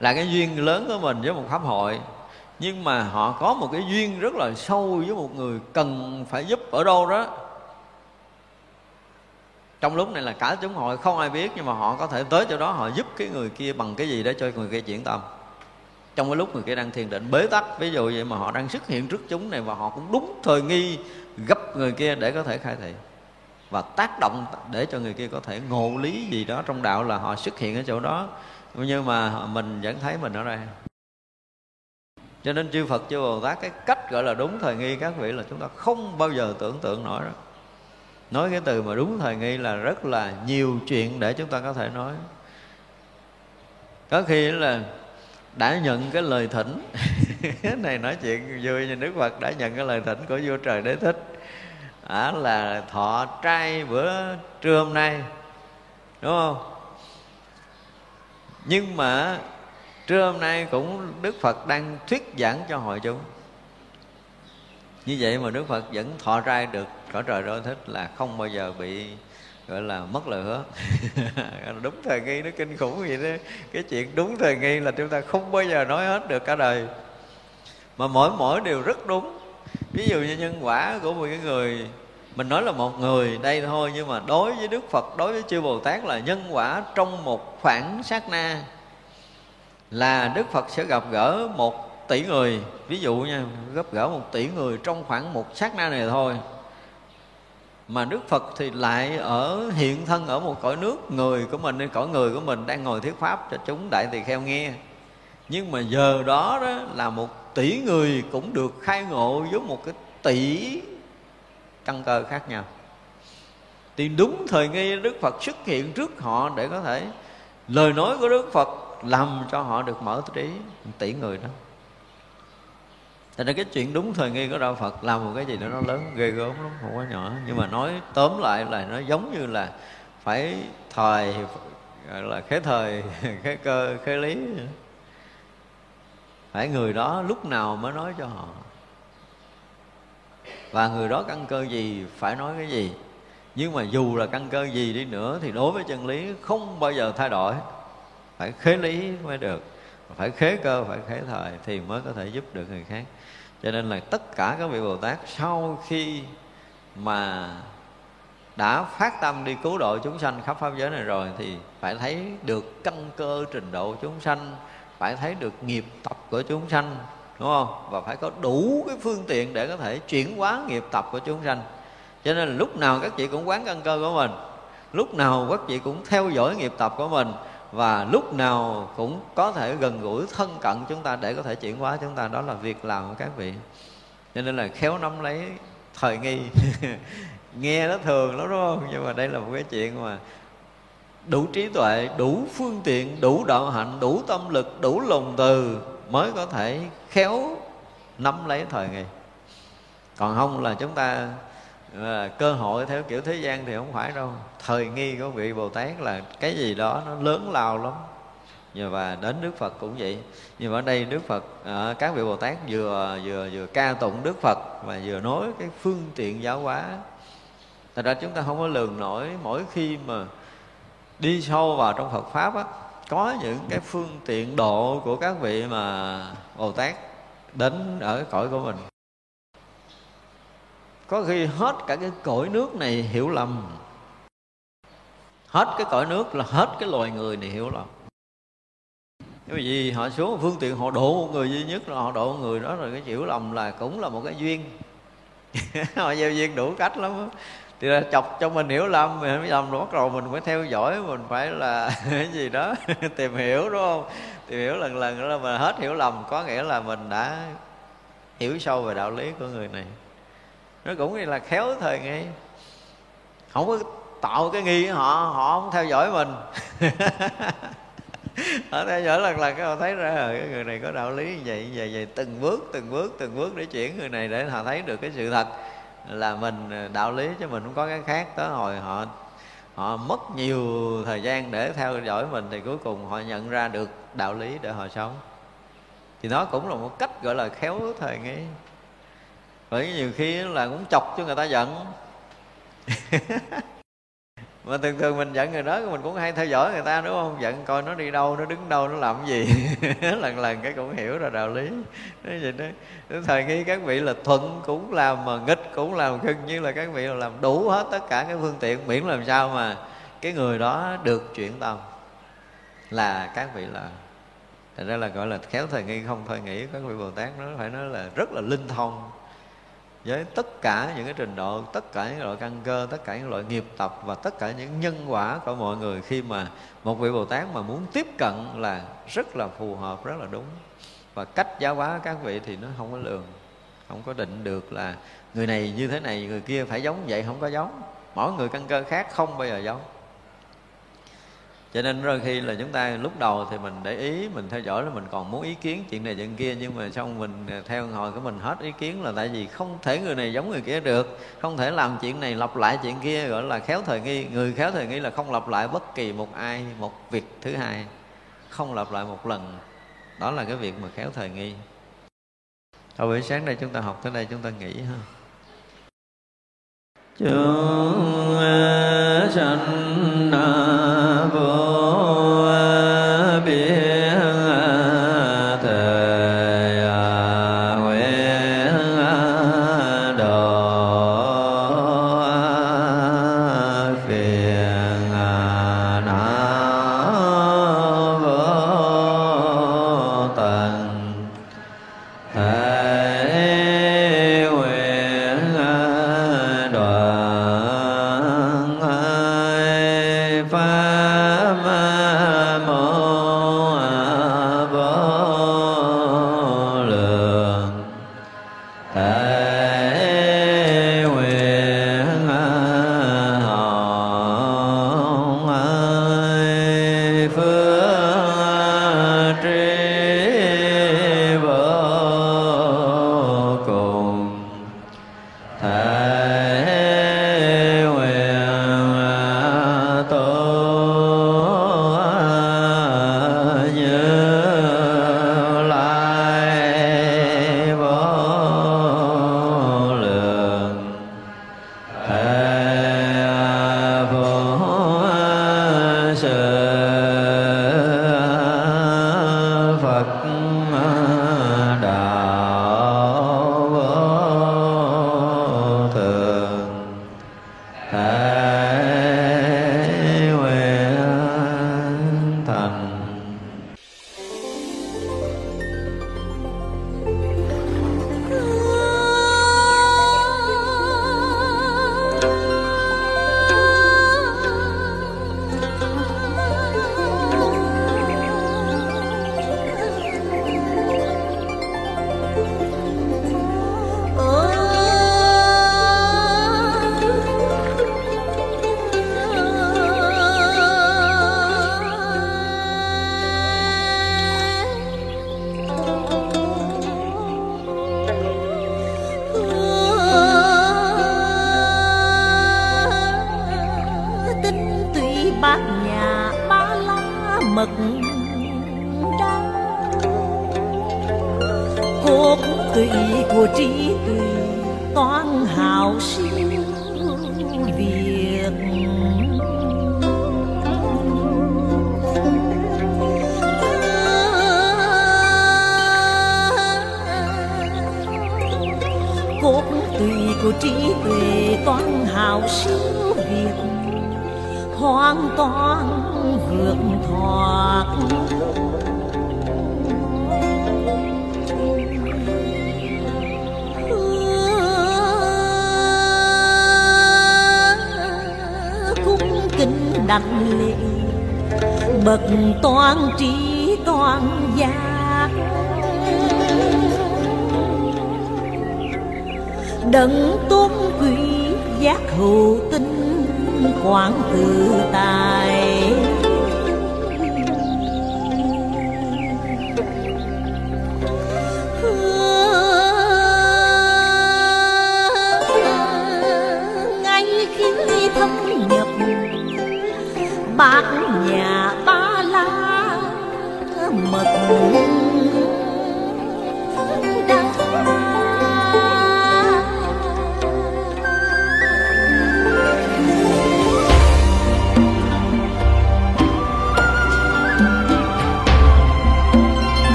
là cái duyên lớn của mình với một pháp hội nhưng mà họ có một cái duyên rất là sâu với một người cần phải giúp ở đâu đó. Trong lúc này là cả chúng hội, không ai biết, nhưng mà họ có thể tới chỗ đó, họ giúp cái người kia bằng cái gì để cho người kia chuyển tâm. Trong cái lúc người kia đang thiền định, bế tắc, ví dụ vậy mà họ đang xuất hiện trước chúng này, và họ cũng đúng thời nghi gấp người kia để có thể khai thị. Và tác động để cho người kia có thể ngộ lý gì đó trong đạo là họ xuất hiện ở chỗ đó. Nhưng mà mình vẫn thấy mình ở đây cho nên chư Phật chư Bồ Tát cái cách gọi là đúng thời nghi các vị là chúng ta không bao giờ tưởng tượng nổi đó. Nói cái từ mà đúng thời nghi là rất là nhiều chuyện để chúng ta có thể nói. Có khi là đã nhận cái lời thỉnh. Này nói chuyện vui như đức phật đã nhận cái lời thỉnh của vua trời đế thích. À, là thọ trai bữa trưa hôm nay đúng không? Nhưng mà trưa hôm nay cũng đức phật đang thuyết giảng cho hội chúng. Như vậy mà đức phật vẫn thọ trai được cõi trời đô thích là không bao giờ bị, gọi là, mất lời hứa. Đúng thời nghi nó kinh khủng vậy đó. Cái chuyện đúng thời nghi là chúng ta không bao giờ nói hết được cả đời. Mà mỗi mỗi điều rất đúng. Ví dụ như nhân quả của một cái người, mình nói là một người đây thôi, nhưng mà đối với đức phật, đối với chư bồ tát là nhân quả trong một khoảng sát na là đức phật sẽ gặp gỡ một tỷ người. Ví dụ nha gặp gỡ một tỷ người trong khoảng một sát na này thôi. Mà Đức Phật thì lại ở hiện thân ở một cõi nước người của mình cõi người của mình đang ngồi thuyết pháp cho chúng đại tỳ kheo nghe. Nhưng mà giờ đó, đó là một tỷ người cũng được khai ngộ với một cái tỷ căn cơ khác nhau. Thì đúng thời nghi Đức Phật xuất hiện trước họ để có thể lời nói của Đức Phật làm cho họ được mở trí tỷ người đó. Thành ra cái chuyện đúng thời nghi của Đạo Phật làm một cái gì đó nó lớn, ghê gớm lắm, không quá nhỏ. Nhưng mà nói tóm lại là nó giống như là phải thời, gọi là khế thời, khế cơ, khế lý. Phải người đó lúc nào mới nói cho họ. Và người đó căn cơ gì, phải nói cái gì. Nhưng mà dù là căn cơ gì đi nữa thì đối với chân lý không bao giờ thay đổi phải khế lý mới được. Phải khế cơ, phải khế thời thì mới có thể giúp được người khác. Cho nên là tất cả các vị bồ tát sau khi mà đã phát tâm đi cứu độ chúng sanh khắp pháp giới này rồi thì phải thấy được căn cơ trình độ chúng sanh, phải thấy được nghiệp tập của chúng sanh, đúng không? Và phải có đủ cái phương tiện để có thể chuyển hóa nghiệp tập của chúng sanh. Cho nên là lúc nào các chị cũng quán căn cơ của mình, lúc nào các chị cũng theo dõi nghiệp tập của mình và lúc nào cũng có thể gần gũi, thân cận chúng ta để có thể chuyển hóa chúng ta. Đó là việc làm của các vị. Cho nên là khéo nắm lấy thời nghi. Nghe nó thường lắm, đúng không? Nhưng mà đây là một cái chuyện mà đủ trí tuệ, đủ phương tiện, đủ đạo hạnh, đủ tâm lực, đủ lòng từ mới có thể khéo nắm lấy thời nghi. Còn không là chúng ta à, cơ hội theo kiểu thế gian thì không phải đâu. Thời nghi của vị bồ tát là cái gì đó nó lớn lao lắm. Nhưng và đến đức phật cũng vậy. Nhưng mà ở đây đức phật à, các vị bồ tát vừa vừa vừa ca tụng đức phật và vừa nói cái phương tiện giáo hóa. Thật ra chúng ta không có lường nổi mỗi khi mà đi sâu vào trong phật pháp á có những cái phương tiện độ của các vị mà bồ tát đến ở cõi của mình có khi hết cả cái cõi nước này hiểu lầm. Hết cái cõi nước là hết cái loài người này hiểu lầm. Bởi vì họ xuống phương tiện họ độ một người duy nhất là họ độ một người đó rồi cái hiểu lầm là cũng là một cái duyên. Họ gieo duyên đủ cách lắm thì là chọc cho mình hiểu lầm, mình mới lầm bắt đầu mình phải theo dõi, mình phải là cái gì đó tìm hiểu, đúng không? Tìm hiểu lần lần đó là mình hết hiểu lầm, có nghĩa là mình đã hiểu sâu về đạo lý của người này nó cũng là khéo thời nghi. Không có tạo cái nghi họ họ không theo dõi mình. Họ theo dõi lần lần các họ thấy ra ờ, cái người này có đạo lý như vậy như vậy, vậy. Từng bước từng bước từng bước để chuyển người này để họ thấy được cái sự thật là mình ờ, đạo lý chứ mình không có cái khác. Tới hồi họ họ mất nhiều thời gian để theo dõi mình thì cuối cùng họ nhận ra được đạo lý để họ sống. Thì nó cũng là một cách gọi là khéo thời nghi bởi nhiều khi là cũng chọc cho người ta giận. Mà thường thường mình giận người đó, mình cũng hay theo dõi người ta, đúng không? Giận coi nó đi đâu, nó đứng đâu, nó làm gì. Lần lần cái cũng hiểu ra đạo lý. Nói vậy đó. Thời nghi các vị là thuận cũng làm mà nghịch cũng làm gần như là các vị là làm đủ hết tất cả cái phương tiện, miễn làm sao mà cái người đó được chuyển tâm. Là các vị là, Thành ra là gọi là khéo thời nghi, không thời nghĩ. Các vị Bồ Tát nó phải nói là rất là linh thông với tất cả những cái trình độ, tất cả những loại căn cơ, tất cả những loại nghiệp tập và tất cả những nhân quả của mọi người khi mà một vị bồ tát mà muốn tiếp cận là rất là phù hợp, rất là đúng. Và cách giáo hóa các vị thì nó không có lường, không có định được là người này như thế này, người kia phải giống vậy, không có giống. Mỗi người căn cơ khác không bao giờ giống cho nên đôi khi là chúng ta lúc đầu thì mình để ý, mình theo dõi là mình còn muốn ý kiến chuyện này chuyện kia, nhưng mà xong mình à, theo hồi của mình hết ý kiến là tại vì không thể người này giống người kia được, không thể làm chuyện này lặp lại chuyện kia, gọi là khéo thời nghi, người khéo thời nghi là không lặp lại bất kỳ một ai, một việc thứ hai, không lặp lại một lần. Đó là cái việc mà khéo thời nghi. Thôi buổi sáng nay chúng ta học tới đây, chúng ta nghỉ ha. Chúng sanh vô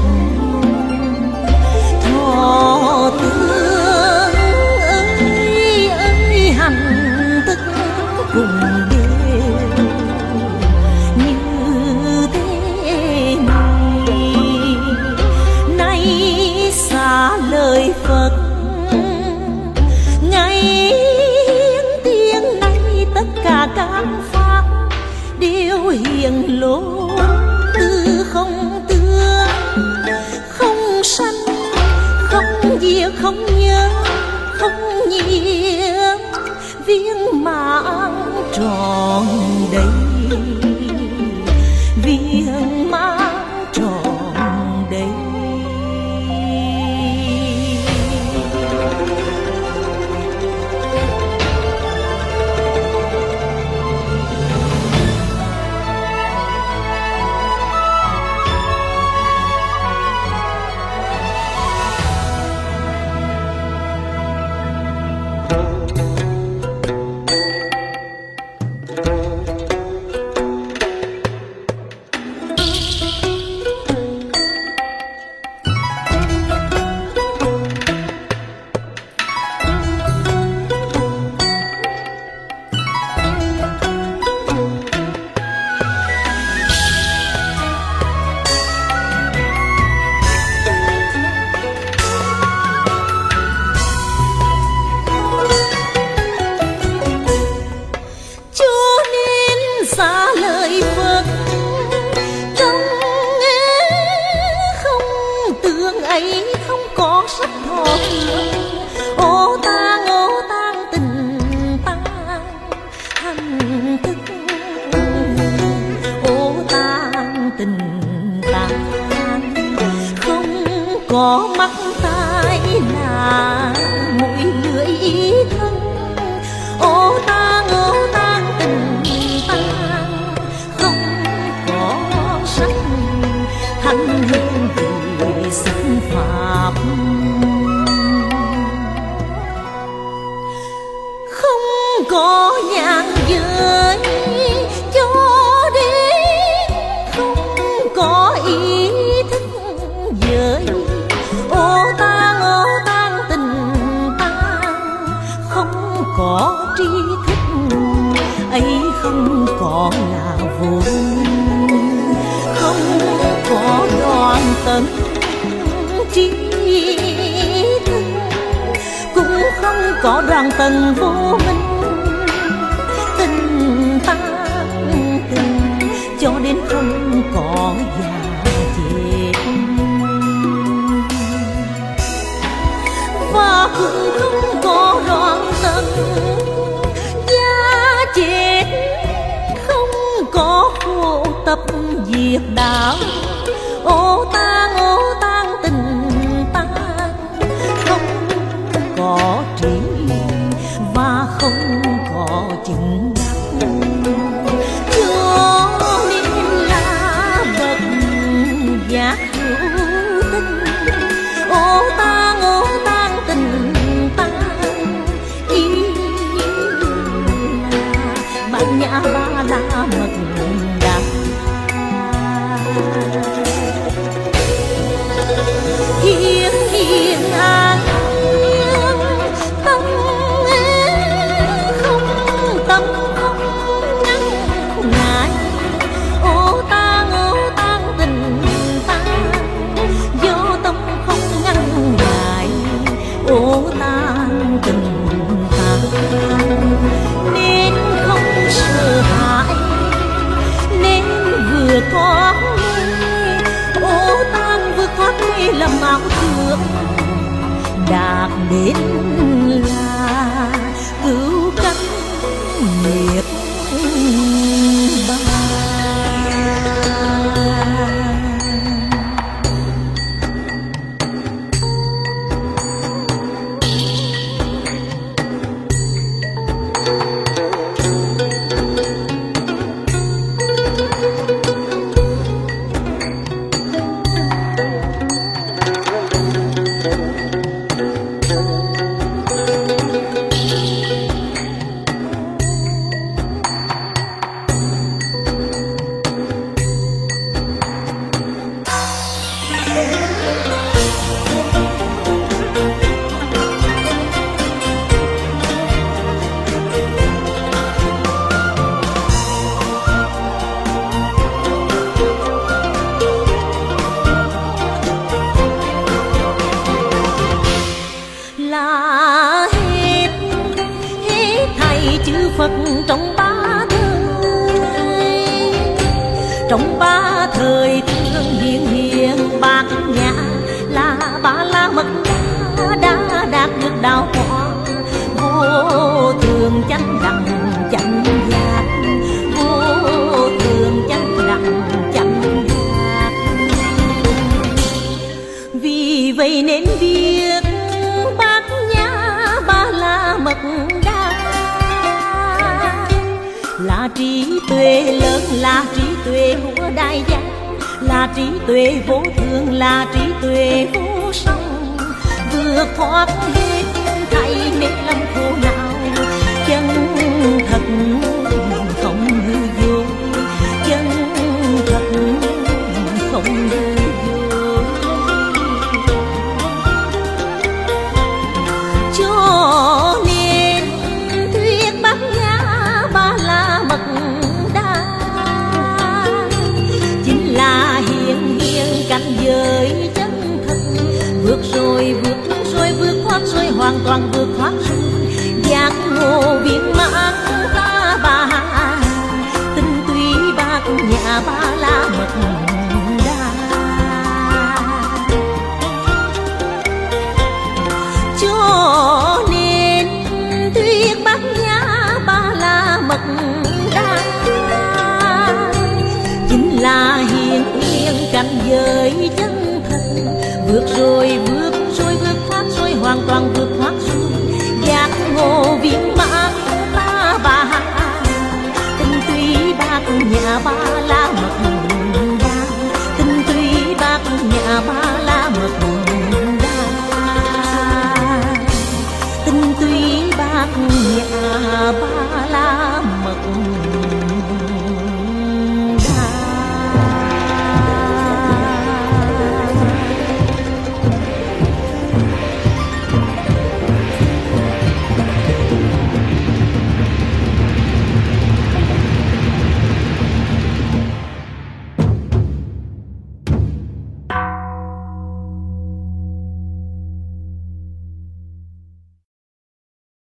嗯。